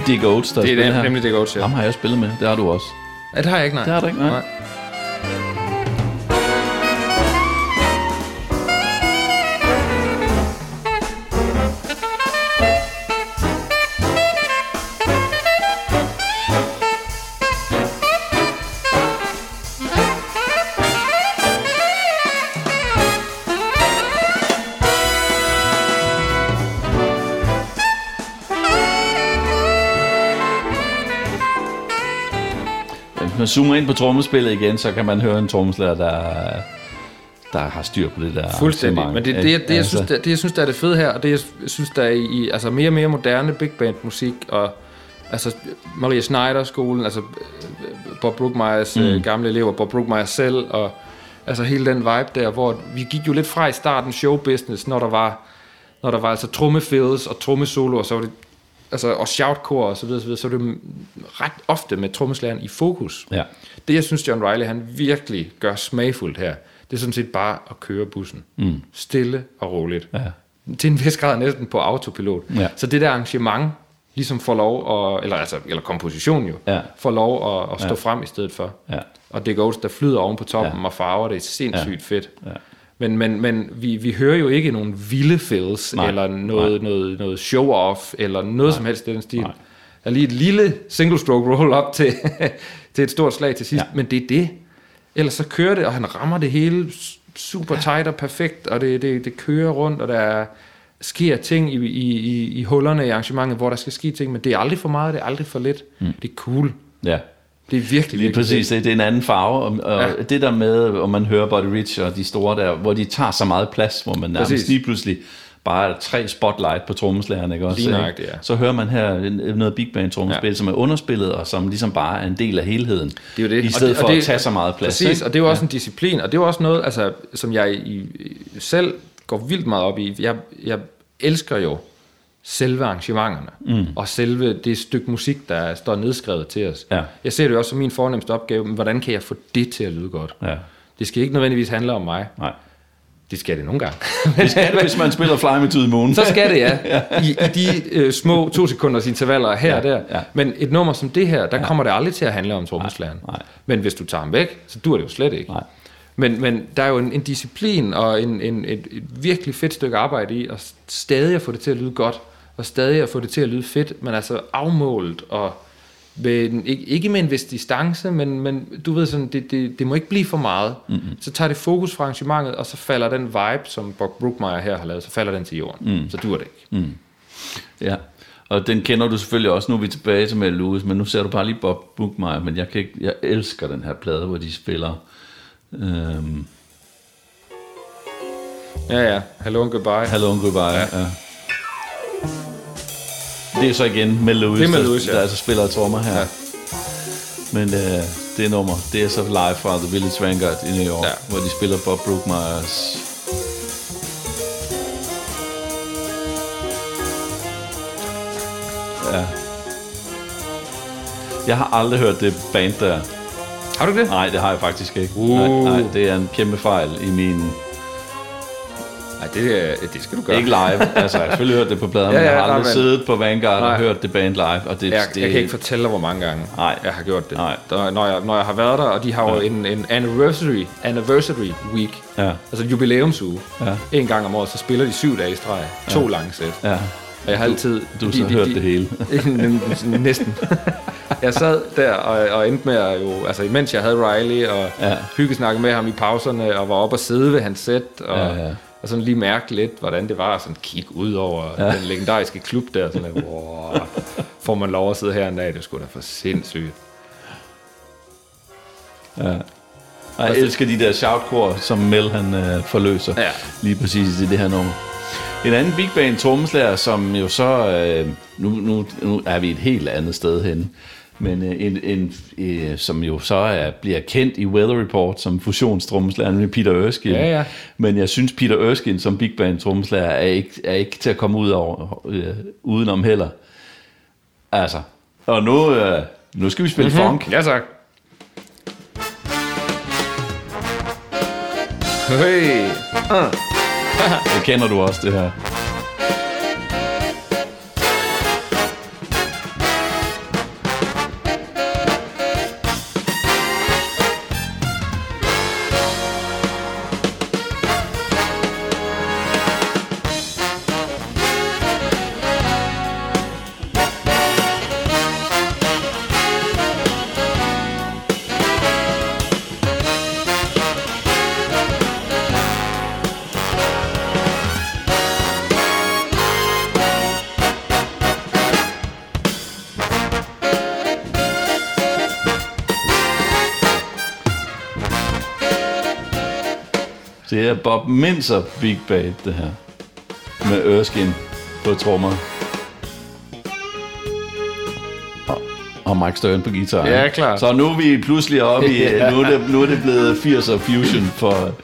Dick Oates, der Det spiller er her. nemlig det godt til. Ham har jeg spillet med, det har du også. Ja, det har jeg ikke, nej. Det har du ikke, nej. man zoomer ind på trommespillet igen, så kan man høre en trommeslager, der, der har styr på det der Fuldstændig. Men det, det, det, jeg Altså, synes, det, det, jeg synes, der er det fede her, og det, jeg synes, der er i altså mere og mere moderne big band musik, og altså Maria Schneider-skolen, altså øh, Bob Brookmeyers mm. gamle elever, Bob Brookmeyer selv, og altså hele den vibe der, hvor vi gik jo lidt fra i starten showbusiness, når der var, når der var altså trommefills og trommesolo, og så var det altså, og shoutkor og så videre, så videre, så var det ret ofte med trommeslageren i fokus. Ja. Det, jeg synes, John Riley, han virkelig gør smagfuldt her, det er sådan set bare at køre bussen. Mm. Stille og roligt. Ja. Til en vis grad næsten på autopilot. Ja. Så det der arrangement, ligesom får lov, at, eller, altså, eller komposition jo, Ja. får lov at, at stå ja. frem i stedet for. Ja. Og det Ghost, der flyder oven på toppen ja. og farver det er sindssygt ja. fedt. Ja. Men, men, men vi, vi hører jo ikke nogen vilde fills, Nej. eller noget, noget, noget show-off, eller noget som helst i den stil. Nej. Der er lige et lille single-stroke roll-up til, til et stort slag til sidst, ja. men det er det. Ellers så kører det, og han rammer det hele super tight og perfekt, og det, det, det kører rundt, og der er, sker ting i, i, i, i hullerne i arrangementet, hvor der skal ske ting, men det er aldrig for meget, det er aldrig for lidt. Mm. Det er cool. ja. Det er virkelig, Lige præcis, det, det er en anden farve, og, og ja. Ja. det der med, om man hører Buddy Rich og de store der, hvor de tager så meget plads, hvor man nærmest Præcis. lige pludselig bare tre spotlight på trommeslageren, ikke også? Lige nøjagtigt, ja. Så hører man her noget big band trommespil, ja. Ja. som er underspillet, og som ligesom bare er en del af helheden, Det er jo det. i Og stedet det- og for det- at tage så meget plads. Præcis, ikke? og det er jo også en disciplin, og det er jo også noget, altså, som jeg i, selv går vildt meget op i. Jeg, jeg elsker jo selve arrangementerne, mm. og selve det stykke musik, der står nedskrevet til os. Ja. Jeg ser det også som min fornemmeste opgave, men hvordan kan jeg få det til at lyde godt? Ja. Det skal ikke nødvendigvis handle om mig. Nej. Det skal det nogle gange. Det skal det, hvis man spiller Fly Me to the Moon. Så skal det, ja. I, i de øh, små to sekunders intervaller her Ja, og der. ja. Men et nummer som det her, der kommer det aldrig til at handle om trommeslageren. Men hvis du tager ham væk, så dur det jo slet ikke. Nej. Men, men der er jo en, en disciplin og en, en, et, et virkelig fedt stykke arbejde i at stadig at få det til at lyde godt, og stadig at få det til at lyde fedt, men altså afmålt og med en, ikke, ikke med en vis distance, men, men du ved sådan, det, det, det må ikke blive for meget. Mm-hmm. Så tager det fokus fra arrangementet, og så falder den vibe, som Bob Brookmeyer her har lavet, så falder den til jorden. Mm. Så dur det ikke. Ja, og den kender du selvfølgelig også. Nu er vi tilbage til Mel Lewis, men nu ser du bare lige Bob Brookmeyer, men jeg, kan ikke, jeg elsker den her plade, hvor de spiller... Øhm, Ja, ja. Hello and goodbye. Hello and Goodbye. Ja. ja. Det er så igen Mel Lewis, Det er Mel der- Lewis, ja. der, altså spiller trommer her. Ja. Men øh, det nummer, det er så live fra The Village Vanguard i New York, ja. Ja. hvor de spiller Bob Brookmeyers... Ja. Jeg har aldrig hørt det band der. Har du det? Nej, det har jeg faktisk ikke. Uh. Nej, nej, det er en kæmpe fejl i min... Nej, det, er- det skal du gøre. Ikke live. Altså, jeg har selvfølgelig hørt det på pladen, Ja, men jeg ja, har aldrig men- siddet på Vanguard og Nej. hørt det band live. Og det, Jeg, det, jeg kan ikke fortælle dig, hvor mange gange Nej. jeg har gjort det. Nej. Der, når, jeg, når jeg har været der, og de har jo en, en anniversary, anniversary week, Ja. altså jubilæumsuge. Ja. En gang om året, så spiller de syv dage i streg. To lange sæt. Ja. Og jeg har altid... Du har så hørt det hele. Næsten. jeg sad der og, og endte med at jo... Altså, imens jeg havde Riley og Ja. ja. hyggesnakke med ham i pauserne, og var oppe og sidde ved hans sæt, og, Ja, ja. Og sådan lige mærke lidt, hvordan det var, og sådan kigge ud over ja. den legendariske klub der, sådan lidt, wow, får man lov at sidde her en dag, det skulle da for sindssygt. Og jeg elsker de der shoutkor, som Mel han øh, forløser. Ja. Lige præcis i det her nummer. En anden big band trommeslager, som jo så... Øh, nu, nu, nu er vi et helt andet sted hen. Men øh, en, en, øh, som jo så er, bliver kendt i Weather Report som fusionstrommeslager, nemlig Peter Erskine. Ja, ja. Men jeg synes, Peter Erskine som big band trommeslager er ikke, er ikke til at komme ud over, øh, udenom heller. Altså, og nu, øh, nu skal vi spille mm-hmm. funk. Ja, tak. Hey. Det kender du også, det her. Bob Minzer Big Band, det her. Med Erskine på trommer. Og- Og Mike Stern på guitar. Ja, klart. Så nu er vi pludselig oppe i... nu, er det, nu er det blevet 80'er fusion for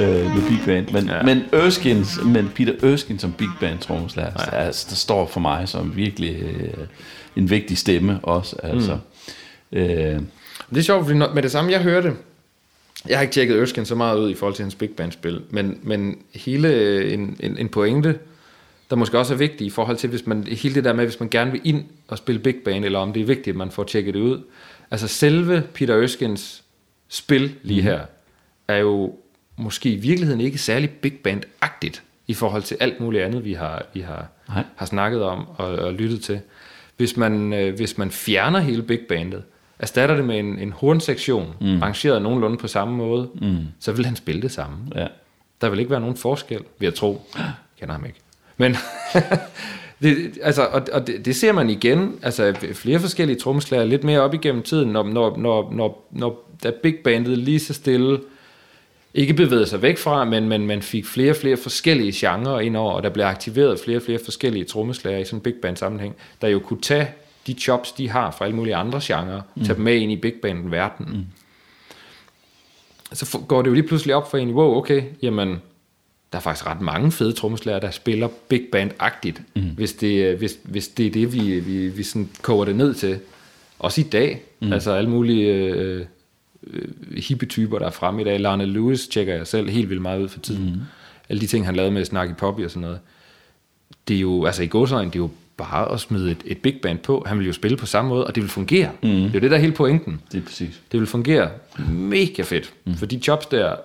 øh, med Big Band. Men, ja. Men, Erskine, men Peter Erskine som Big Band trommeslager, ja. altså, der står for mig som virkelig øh, en vigtig stemme også. Altså. Mm. Øh, Det er sjovt, fordi når- med det samme, jeg hørte, jeg har ikke tjekket Erskine så meget ud i forhold til hans big band spil, men, men hele øh, en, en, en pointe, der måske også er vigtig i forhold til, hvis man, hele det der med, hvis man gerne vil ind og spille big band, eller om det er vigtigt, at man får tjekket det ud. Altså selve Peter Erskines spil lige her, er jo måske i virkeligheden ikke særlig big band-agtigt i forhold til alt muligt andet, vi har, vi har, Nej. har snakket om og, og lyttet til. Hvis man, øh, hvis man fjerner hele big bandet, erstatter det med en, en hornsektion, mm. rangeret nogenlunde på samme måde, mm. så vil han spille det samme. ja. Der vil ikke være nogen forskel, vil jeg tro. Jeg kender ham ikke. Men det, altså, og, og det, det ser man igen, altså flere forskellige trommeslager lidt mere op igennem tiden, når, når, når, når, når da big bandet lige så stille ikke bevægede sig væk fra, men, men man fik flere og flere forskellige genrer ind over, og der blev aktiveret flere og flere forskellige trommeslager i sådan en big band sammenhæng, der jo kunne tage de chops, de har fra alle mulige andre genrer, mm. tage dem med ind i big band verden. Mm. Så går det jo lige pludselig op for en, wow, okay, jamen, der er faktisk ret mange fede trommeslager, der spiller big band-agtigt, mm. hvis, det, hvis, hvis det er det, vi, vi, vi sådan koger det ned til. Også i dag. Mm. Altså alle mulige øh, øh, hippie-typer, der er fremme i dag. Lana Lewis tjekker jeg selv helt vildt meget ud for tiden. Mm. Alle de ting, han lavede med Snarky Poppy og sådan noget. Det er jo, altså i godsøjne, det er jo bare at smide et, et big band på. Han vil jo spille på samme måde, og det vil fungere. Mm. Det er jo det, der er hele pointen. Det er præcis. Det vil fungere mega fedt. Mm. For de jobs der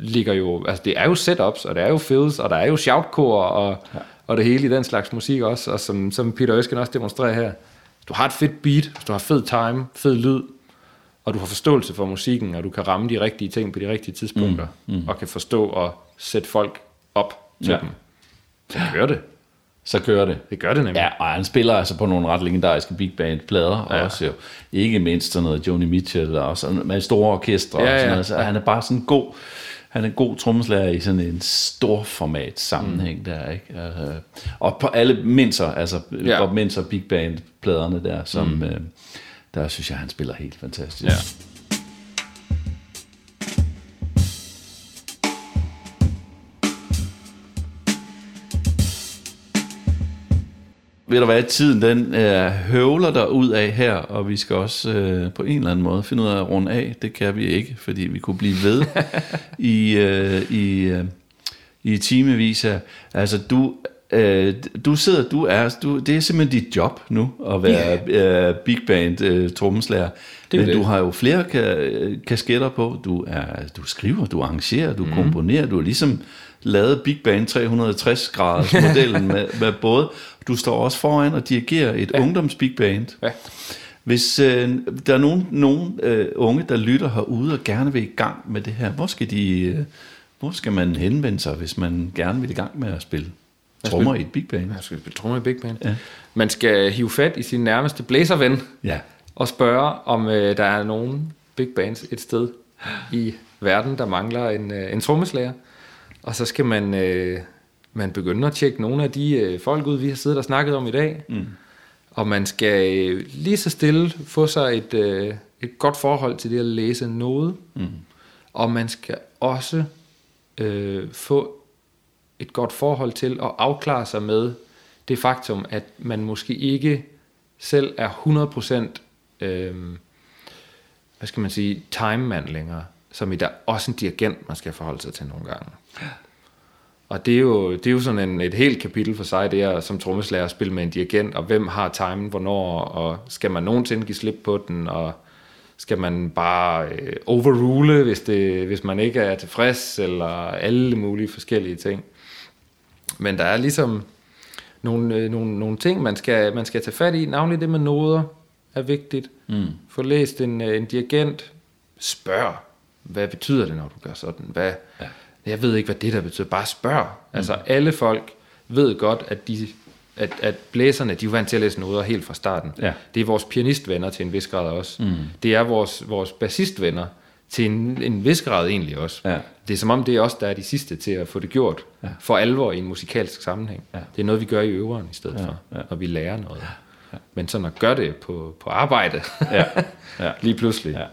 ligger jo, altså det er jo setups, og det er jo fills, og der er jo shoutkor, og, ja. og det hele i den slags musik også, og som, som Peter Øsken også demonstrerer her. Du har et fedt beat, du har fed time, fed lyd, og du har forståelse for musikken, og du kan ramme de rigtige ting på de rigtige tidspunkter, mm. Mm. og kan forstå og sætte folk op til ja. dem, så gør det. Så kører det. Det gør det nemlig. Ja, og han spiller altså på nogle ret legendariske big band plader ja. Også jo. Ikke mindst sådan noget Joni Mitchell og sådan med store orkestre Ja, og sådan noget. Så han er bare sådan god, han er en god trommeslager i sådan en stor format sammenhæng mm. der, ikke? Altså, og på alle Minzer, altså ja. Bob Minzer big band pladerne der, som mm. øh, der synes jeg, han spiller helt fantastisk. Ja. Ved du hvad, tiden den øh, høvler der ud af her, og vi skal også øh, på en eller anden måde finde ud af at runde af. Det kan vi ikke, fordi vi kunne blive ved i, øh, i, øh, i timevis her. Altså, du, øh, du sidder, du er, du, det er simpelthen dit job nu, at være øh, big band øh, trommeslager. Er Men det. du har jo flere ka- kasketter på. Du, er, du skriver, du arrangerer, du mm. komponerer. Du har ligesom lavet Big Band 360 graders modellen med, med både. Du står også foran og dirigerer et ja. ungdoms Big Band. Ja. Hvis øh, der er nogen, nogen øh, unge, der lytter herude og gerne vil i gang med det her, hvor skal, de, øh, hvor skal man henvende sig, hvis man gerne vil i gang med at spille trommer i et Big Band? Man skal spille trommer i big band. Ja. Man skal hive fat i sin nærmeste blæserven, Ja. og spørge, om øh, der er nogen big bands et sted i verden, der mangler en, øh, en trommeslager. Og så skal man, øh, man begynde at tjekke nogle af de øh, folk ud, vi har siddet og snakket om i dag. Mm. Og man skal øh, lige så stille få sig et, øh, et godt forhold til det at læse noget. Mm. Og man skal også øh, få et godt forhold til at afklare sig med det faktum, at man måske ikke selv er 100% øh, hvad skal man sige, time-mand længere, som i der er også en dirigent, man skal forholde sig til nogle gange. Og det er jo, det er jo sådan en, et helt kapitel for sig, det er som trommeslager at spille med en dirigent, og hvem har timen, hvornår, og skal man nogensinde give slip på den, og skal man bare øh, overrule, hvis, det, hvis man ikke er tilfreds, eller alle mulige forskellige ting. Men der er ligesom nogle, øh, nogle, nogle ting, man skal, man skal tage fat i. Navnlig det med noder er vigtigt. Mm. Få læst en, øh, en dirigent. Spørg, hvad betyder det, når du gør sådan? Hvad, ja. Jeg ved ikke, hvad det der betyder. Bare spørg. Mm. Altså alle folk ved godt, at de at, at blæserne, de er vant til at læse noder helt fra starten. Ja. Det er vores pianistvenner til en vis grad også. Mm. Det er vores, vores bassistvenner til en, en vis grad egentlig også. Ja. Det er som om, det er os, der er de sidste til at få det gjort ja. for alvor i en musikalsk sammenhæng. Ja. Det er noget, vi gør i øveren i stedet ja. for, ja. når vi lærer noget. Ja. Men sådan at gøre det på, på arbejde, Ja. Ja. lige pludselig. Ja.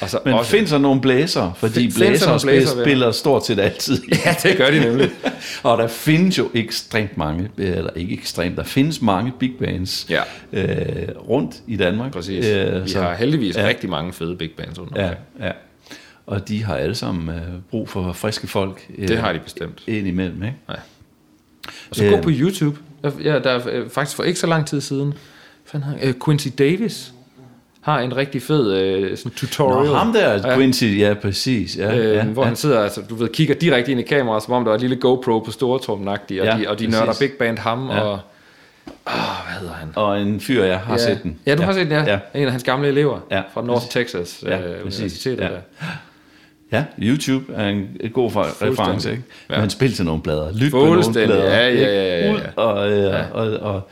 Og så Men også, find så nogle blæser, fordi Find- find blæser, nogle blæser, spiller stort set altid. Ja, det gør de nemlig. og der findes jo ekstremt mange, eller ikke ekstremt, der findes mange big bands Ja. øh, rundt i Danmark. Præcis. Øh, vi så- har heldigvis ja. ja. rigtig mange fede big bands rundt Ja, omkring. ja. Og de har alle sammen øh, brug for friske folk. Øh, Det har de bestemt. Ind imellem, ikke? Og så gå Øh. på YouTube. Ja, der er øh, faktisk for ikke så lang tid siden, fandt han, øh, Quincy Davis har en rigtig fed øh, sådan tutorial. Nå, ham der, Ja. Quincy, ja, præcis. Ja, Øh, ja, hvor ja. han sidder, altså, du ved, kigger direkte ind i kameraet, som om der var et lille GoPro på stortrummen og, Ja, de, og de præcis. nørder big band ham, Ja. og... Åh, hvad hedder han? Og en fyr, jeg har ja. set den. Ja, du har set den, ja. Ja. ja. En af hans gamle elever Ja, fra North præcis. Texas Ja, øh, præcis. Universitetet. Ja. Der. Ja, YouTube er en et god reference, ikke? Ja. Ja. Men spil til nogle blader. Lyt på nogle blader. ja, ja, ja, ja, ja. Ud og, øh, og, og, og,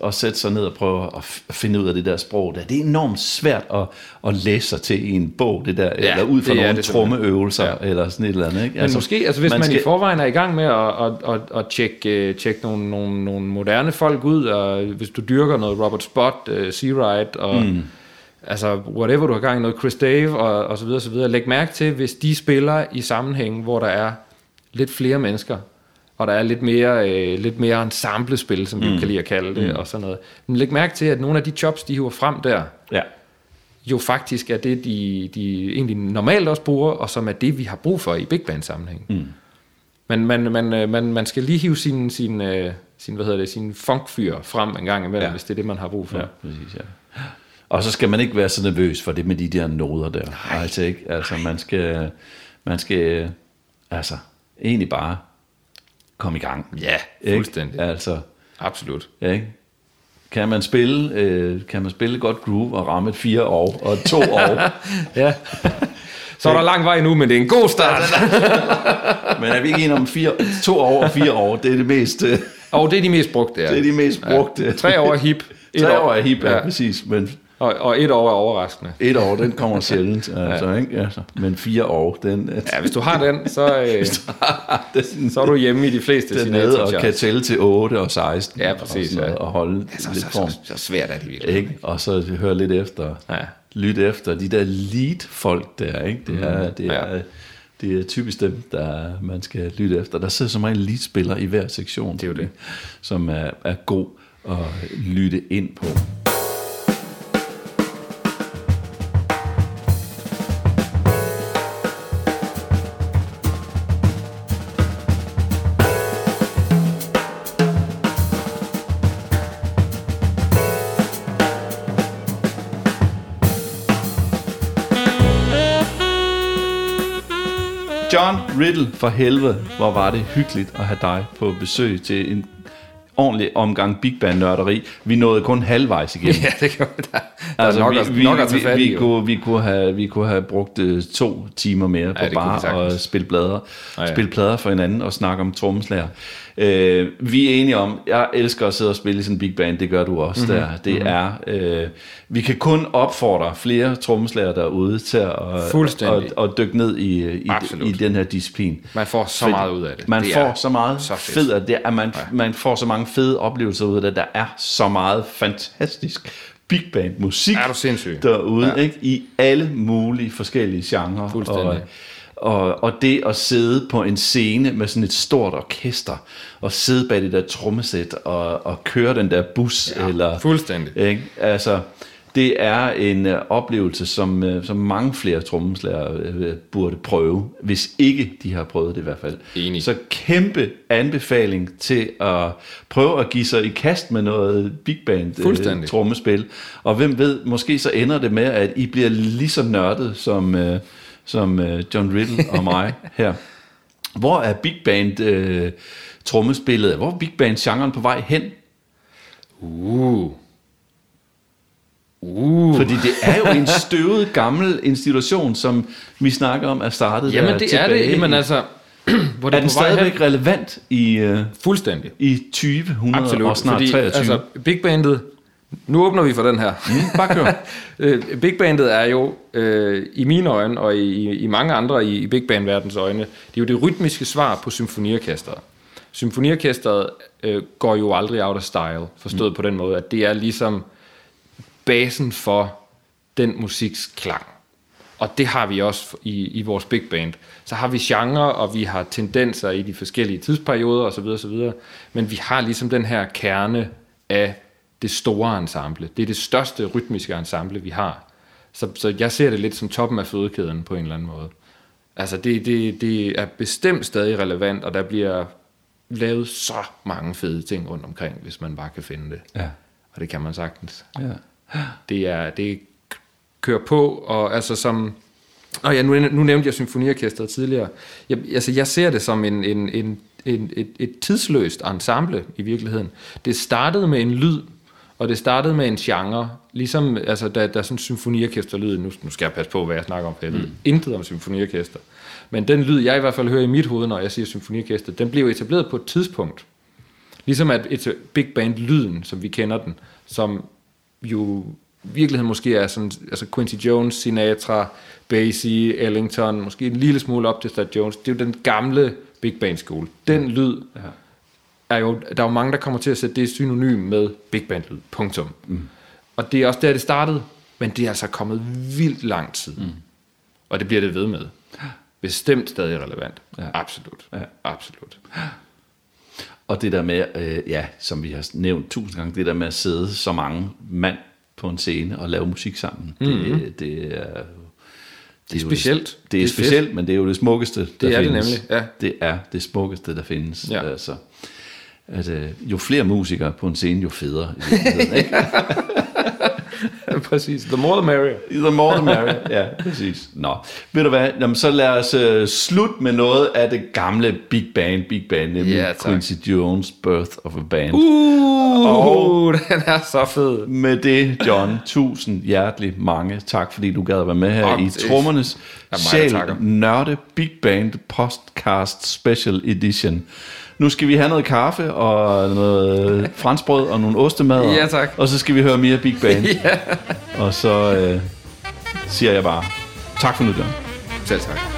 og sætte sig ned og prøve at finde ud af det der sprog der. Det er enormt svært at, at læse sig til i en bog, det der, ja, eller ud fra nogle trommeøvelser, ja. Eller sådan et eller andet. Ikke? Men måske, altså hvis man, skal- man i forvejen er i gang med at, at, at, at tjekke, øh, tjekke nogle, nogle, nogle moderne folk ud, og hvis du dyrker noget Robert Spot, uh, Seawright, og mm. altså whatever du har gang i, noget Chris Dave, og, og så videre, så videre. Læg mærke til, hvis de spiller i sammenhæng, hvor der er lidt flere mennesker, og der er lidt mere, øh, lidt mere ensemblespil, som vi mm. kan lide at kalde det, mm. og sådan noget. Men læg mærke til, at nogle af de chops, de hiver frem der, Ja. jo faktisk er det, de, de egentlig normalt også bruger, og som er det, vi har brug for i big band sammenhæng. Mm. Men man, man, øh, man, man skal lige hive sin, sin, øh, sin, hvad hedder det, sin funkfyr frem en gang imellem, Ja. ja. hvis det er det, man har brug for. Ja, præcis, ja. Og så skal man ikke være så nervøs for det med de der noder der. Nej. Altså ikke, altså man skal, man skal, altså egentlig bare komme i gang. Ja, Ikke? fuldstændig. Altså, Absolut. ja, ikke? Kan man spille, øh, kan man spille godt groove og ramme et fire år og et to år, Ja. Så er der lang vej nu, men det er en god start. men er vi ikke enige om fire, to år og fire år, det er det mest, øh, Og det er de mest brugte, ja. det er de mest brugte. Ja. Tre år er hip. Et Tre år er hip, ja, Ja. præcis, men Og, og et år er overraskende. et år, den kommer sjældent, altså, ikke? Altså, men fire år, den, Ja, hvis du har den, så, øh, den, så er du hjemme i de fleste den nede og kan tælle til 8 og 16. Ja, præcis, Og, noget, ja. og holde så, lidt så, form. så, så svært er det virkelig. Ikke? Og så høre lidt efter. Ja. Lyt efter de der lead-folk der. Ikke? Det, er, det, er, Ja. det er typisk dem, der man skal lytte efter. Der sidder så mange lead-spillere i hver sektion. Det er jo det. Som er, er god at lytte ind på. Riddle, for helvede, hvor var det hyggeligt at have dig på besøg til en ordentlig omgang Big Band nørderi. Vi nåede kun halvvejs igennem. Ja, det kan da. Der Altså, er nok, vi, vi, nok at tage fat vi, vi, kunne, vi, kunne have, vi kunne have brugt øh, to timer mere på vi bare at spille plader, Ja, ja. spille plader for hinanden og snakke om trommeslager. Øh, vi er enige om, jeg elsker at sidde og spille i sådan en big band, det gør du også Mhm. mm-hmm. der. Det mm-hmm. er, øh, vi kan kun opfordre flere trommeslager derude til at, Fuldstændig. at, at dykke ned i, i, Absolut. i den her disciplin. Man får så Fordi meget ud af det. Man det får så meget så fedt. fed, at det er, man, man får så mange fede oplevelser ud af det. Der er så meget fantastisk big band musik Er du sindssyg? derude, ja. Ja. ikke? I alle mulige forskellige genrer. Fuldstændig. Og, og, og det at sidde på en scene med sådan et stort orkester, og sidde bag det der trommesæt, og, og køre den der bus, ja, eller... fuldstændig. Ikke? Altså, det er en uh, oplevelse, som, uh, som mange flere trommeslager uh, burde prøve, hvis ikke de har prøvet det i hvert fald. Enig. Så kæmpe anbefaling til at prøve at give sig i kast med noget big band Fuldstændig. trommespil. Og hvem ved, måske så ender det med, at I bliver lige så nørdet som, uh, som uh, John Riddle og mig her. Hvor er big band uh, trommespillet? Hvor er big band genren på vej hen? Uh. Uh. Fordi det er jo en støvet gammel institution, som vi snakker om er startet Jamen, der det er tilbage det. Jamen altså, hvor det er den på vej stadigvæk hen? relevant i, uh, Fuldstændig. i 2000 Absolut. og snart fordi, 23? Altså, big bandet, Nu åbner vi for den her. Mm, bare kør. Øh, Big Bandet er jo, øh, i mine øjne, og i, i mange andre i, i Big Band-verdens øjne, det er jo det rytmiske svar på symfoniorkestret. Symfoniorkestret øh, går jo aldrig out of style, forstået mm. på den måde, at det er ligesom basen for den musiks klang. Og det har vi også i, i vores big band. Så har vi genre, og vi har tendenser i de forskellige tidsperioder osv. osv. Men vi har ligesom den her kerne af det store ensemble. Det er det største rytmiske ensemble, vi har. Så, så jeg ser det lidt som toppen af fødekæden på en eller anden måde. Altså det, det, det er bestemt stadig relevant, og der bliver lavet så mange fede ting rundt omkring, hvis man bare kan finde det. Ja. Og det kan man sagtens. Ja. Det er, det kører på, og altså som... Og ja, nu, nu nævnte jeg symfoniorkestret tidligere. Jeg, altså, jeg ser det som en, en, en, en, et, et tidsløst ensemble i virkeligheden. Det startede med en lyd, og det startede med en genre, ligesom altså, da, da sådan symfoniorkesterlyd, nu, nu skal jeg passe på, hvad jeg snakker om, for jeg mm. intet om symfoniorkester. Men den lyd, jeg i hvert fald hører i mit hoved, når jeg siger symfoniorkester, den blev etableret på et tidspunkt. Ligesom at et big band-lyden, som vi kender den, som jo virkeligheden måske er sådan, altså Quincy Jones, Sinatra, Basie, Ellington, måske en lille smule op til Stat Jones. Det er jo den gamle big band skole. Den lyd ja. Er jo, der er jo mange, der kommer til at sætte det synonym med big band lyd. Punktum. Mm. Og det er også der, det startede, men det er altså kommet vildt lang tid. Mm. Og det bliver det ved med. Bestemt stadig relevant. Ja. Absolut. Ja. Absolut. Og det der med, øh, ja, som vi har nævnt tusind gange, det der med at sidde så mange mand på en scene og lave musik sammen, mm-hmm. det, det er... Det er, det er specielt. Det, det er, det er specielt, fedt. men det er jo det smukkeste, der det er findes. Det nemlig, ja. Det er det smukkeste, der findes. Ja. Altså, at, øh, jo flere musikere på en scene, jo federe. I ikke? præcis. The more the merrier. The more the merrier, ja, præcis. Nå, ved du hvad, Jamen, så lad os uh, slutte med noget af det gamle Big Band, Big Band, nemlig ja, Quincy Jones' Birth of a Band. Uh, og den er så fed. Med det, John, tusind hjertelig mange tak, fordi du gad at være med her oh, i Trommernes Sjæl Nørde Big Band Podcast Special Edition. Nu skal vi have noget kaffe og noget franskbrød og nogle ostemad. Ja, tak. Og så skal vi høre mere Big Band. ja. Og så øh, siger jeg bare tak for nu, John. Selv tak.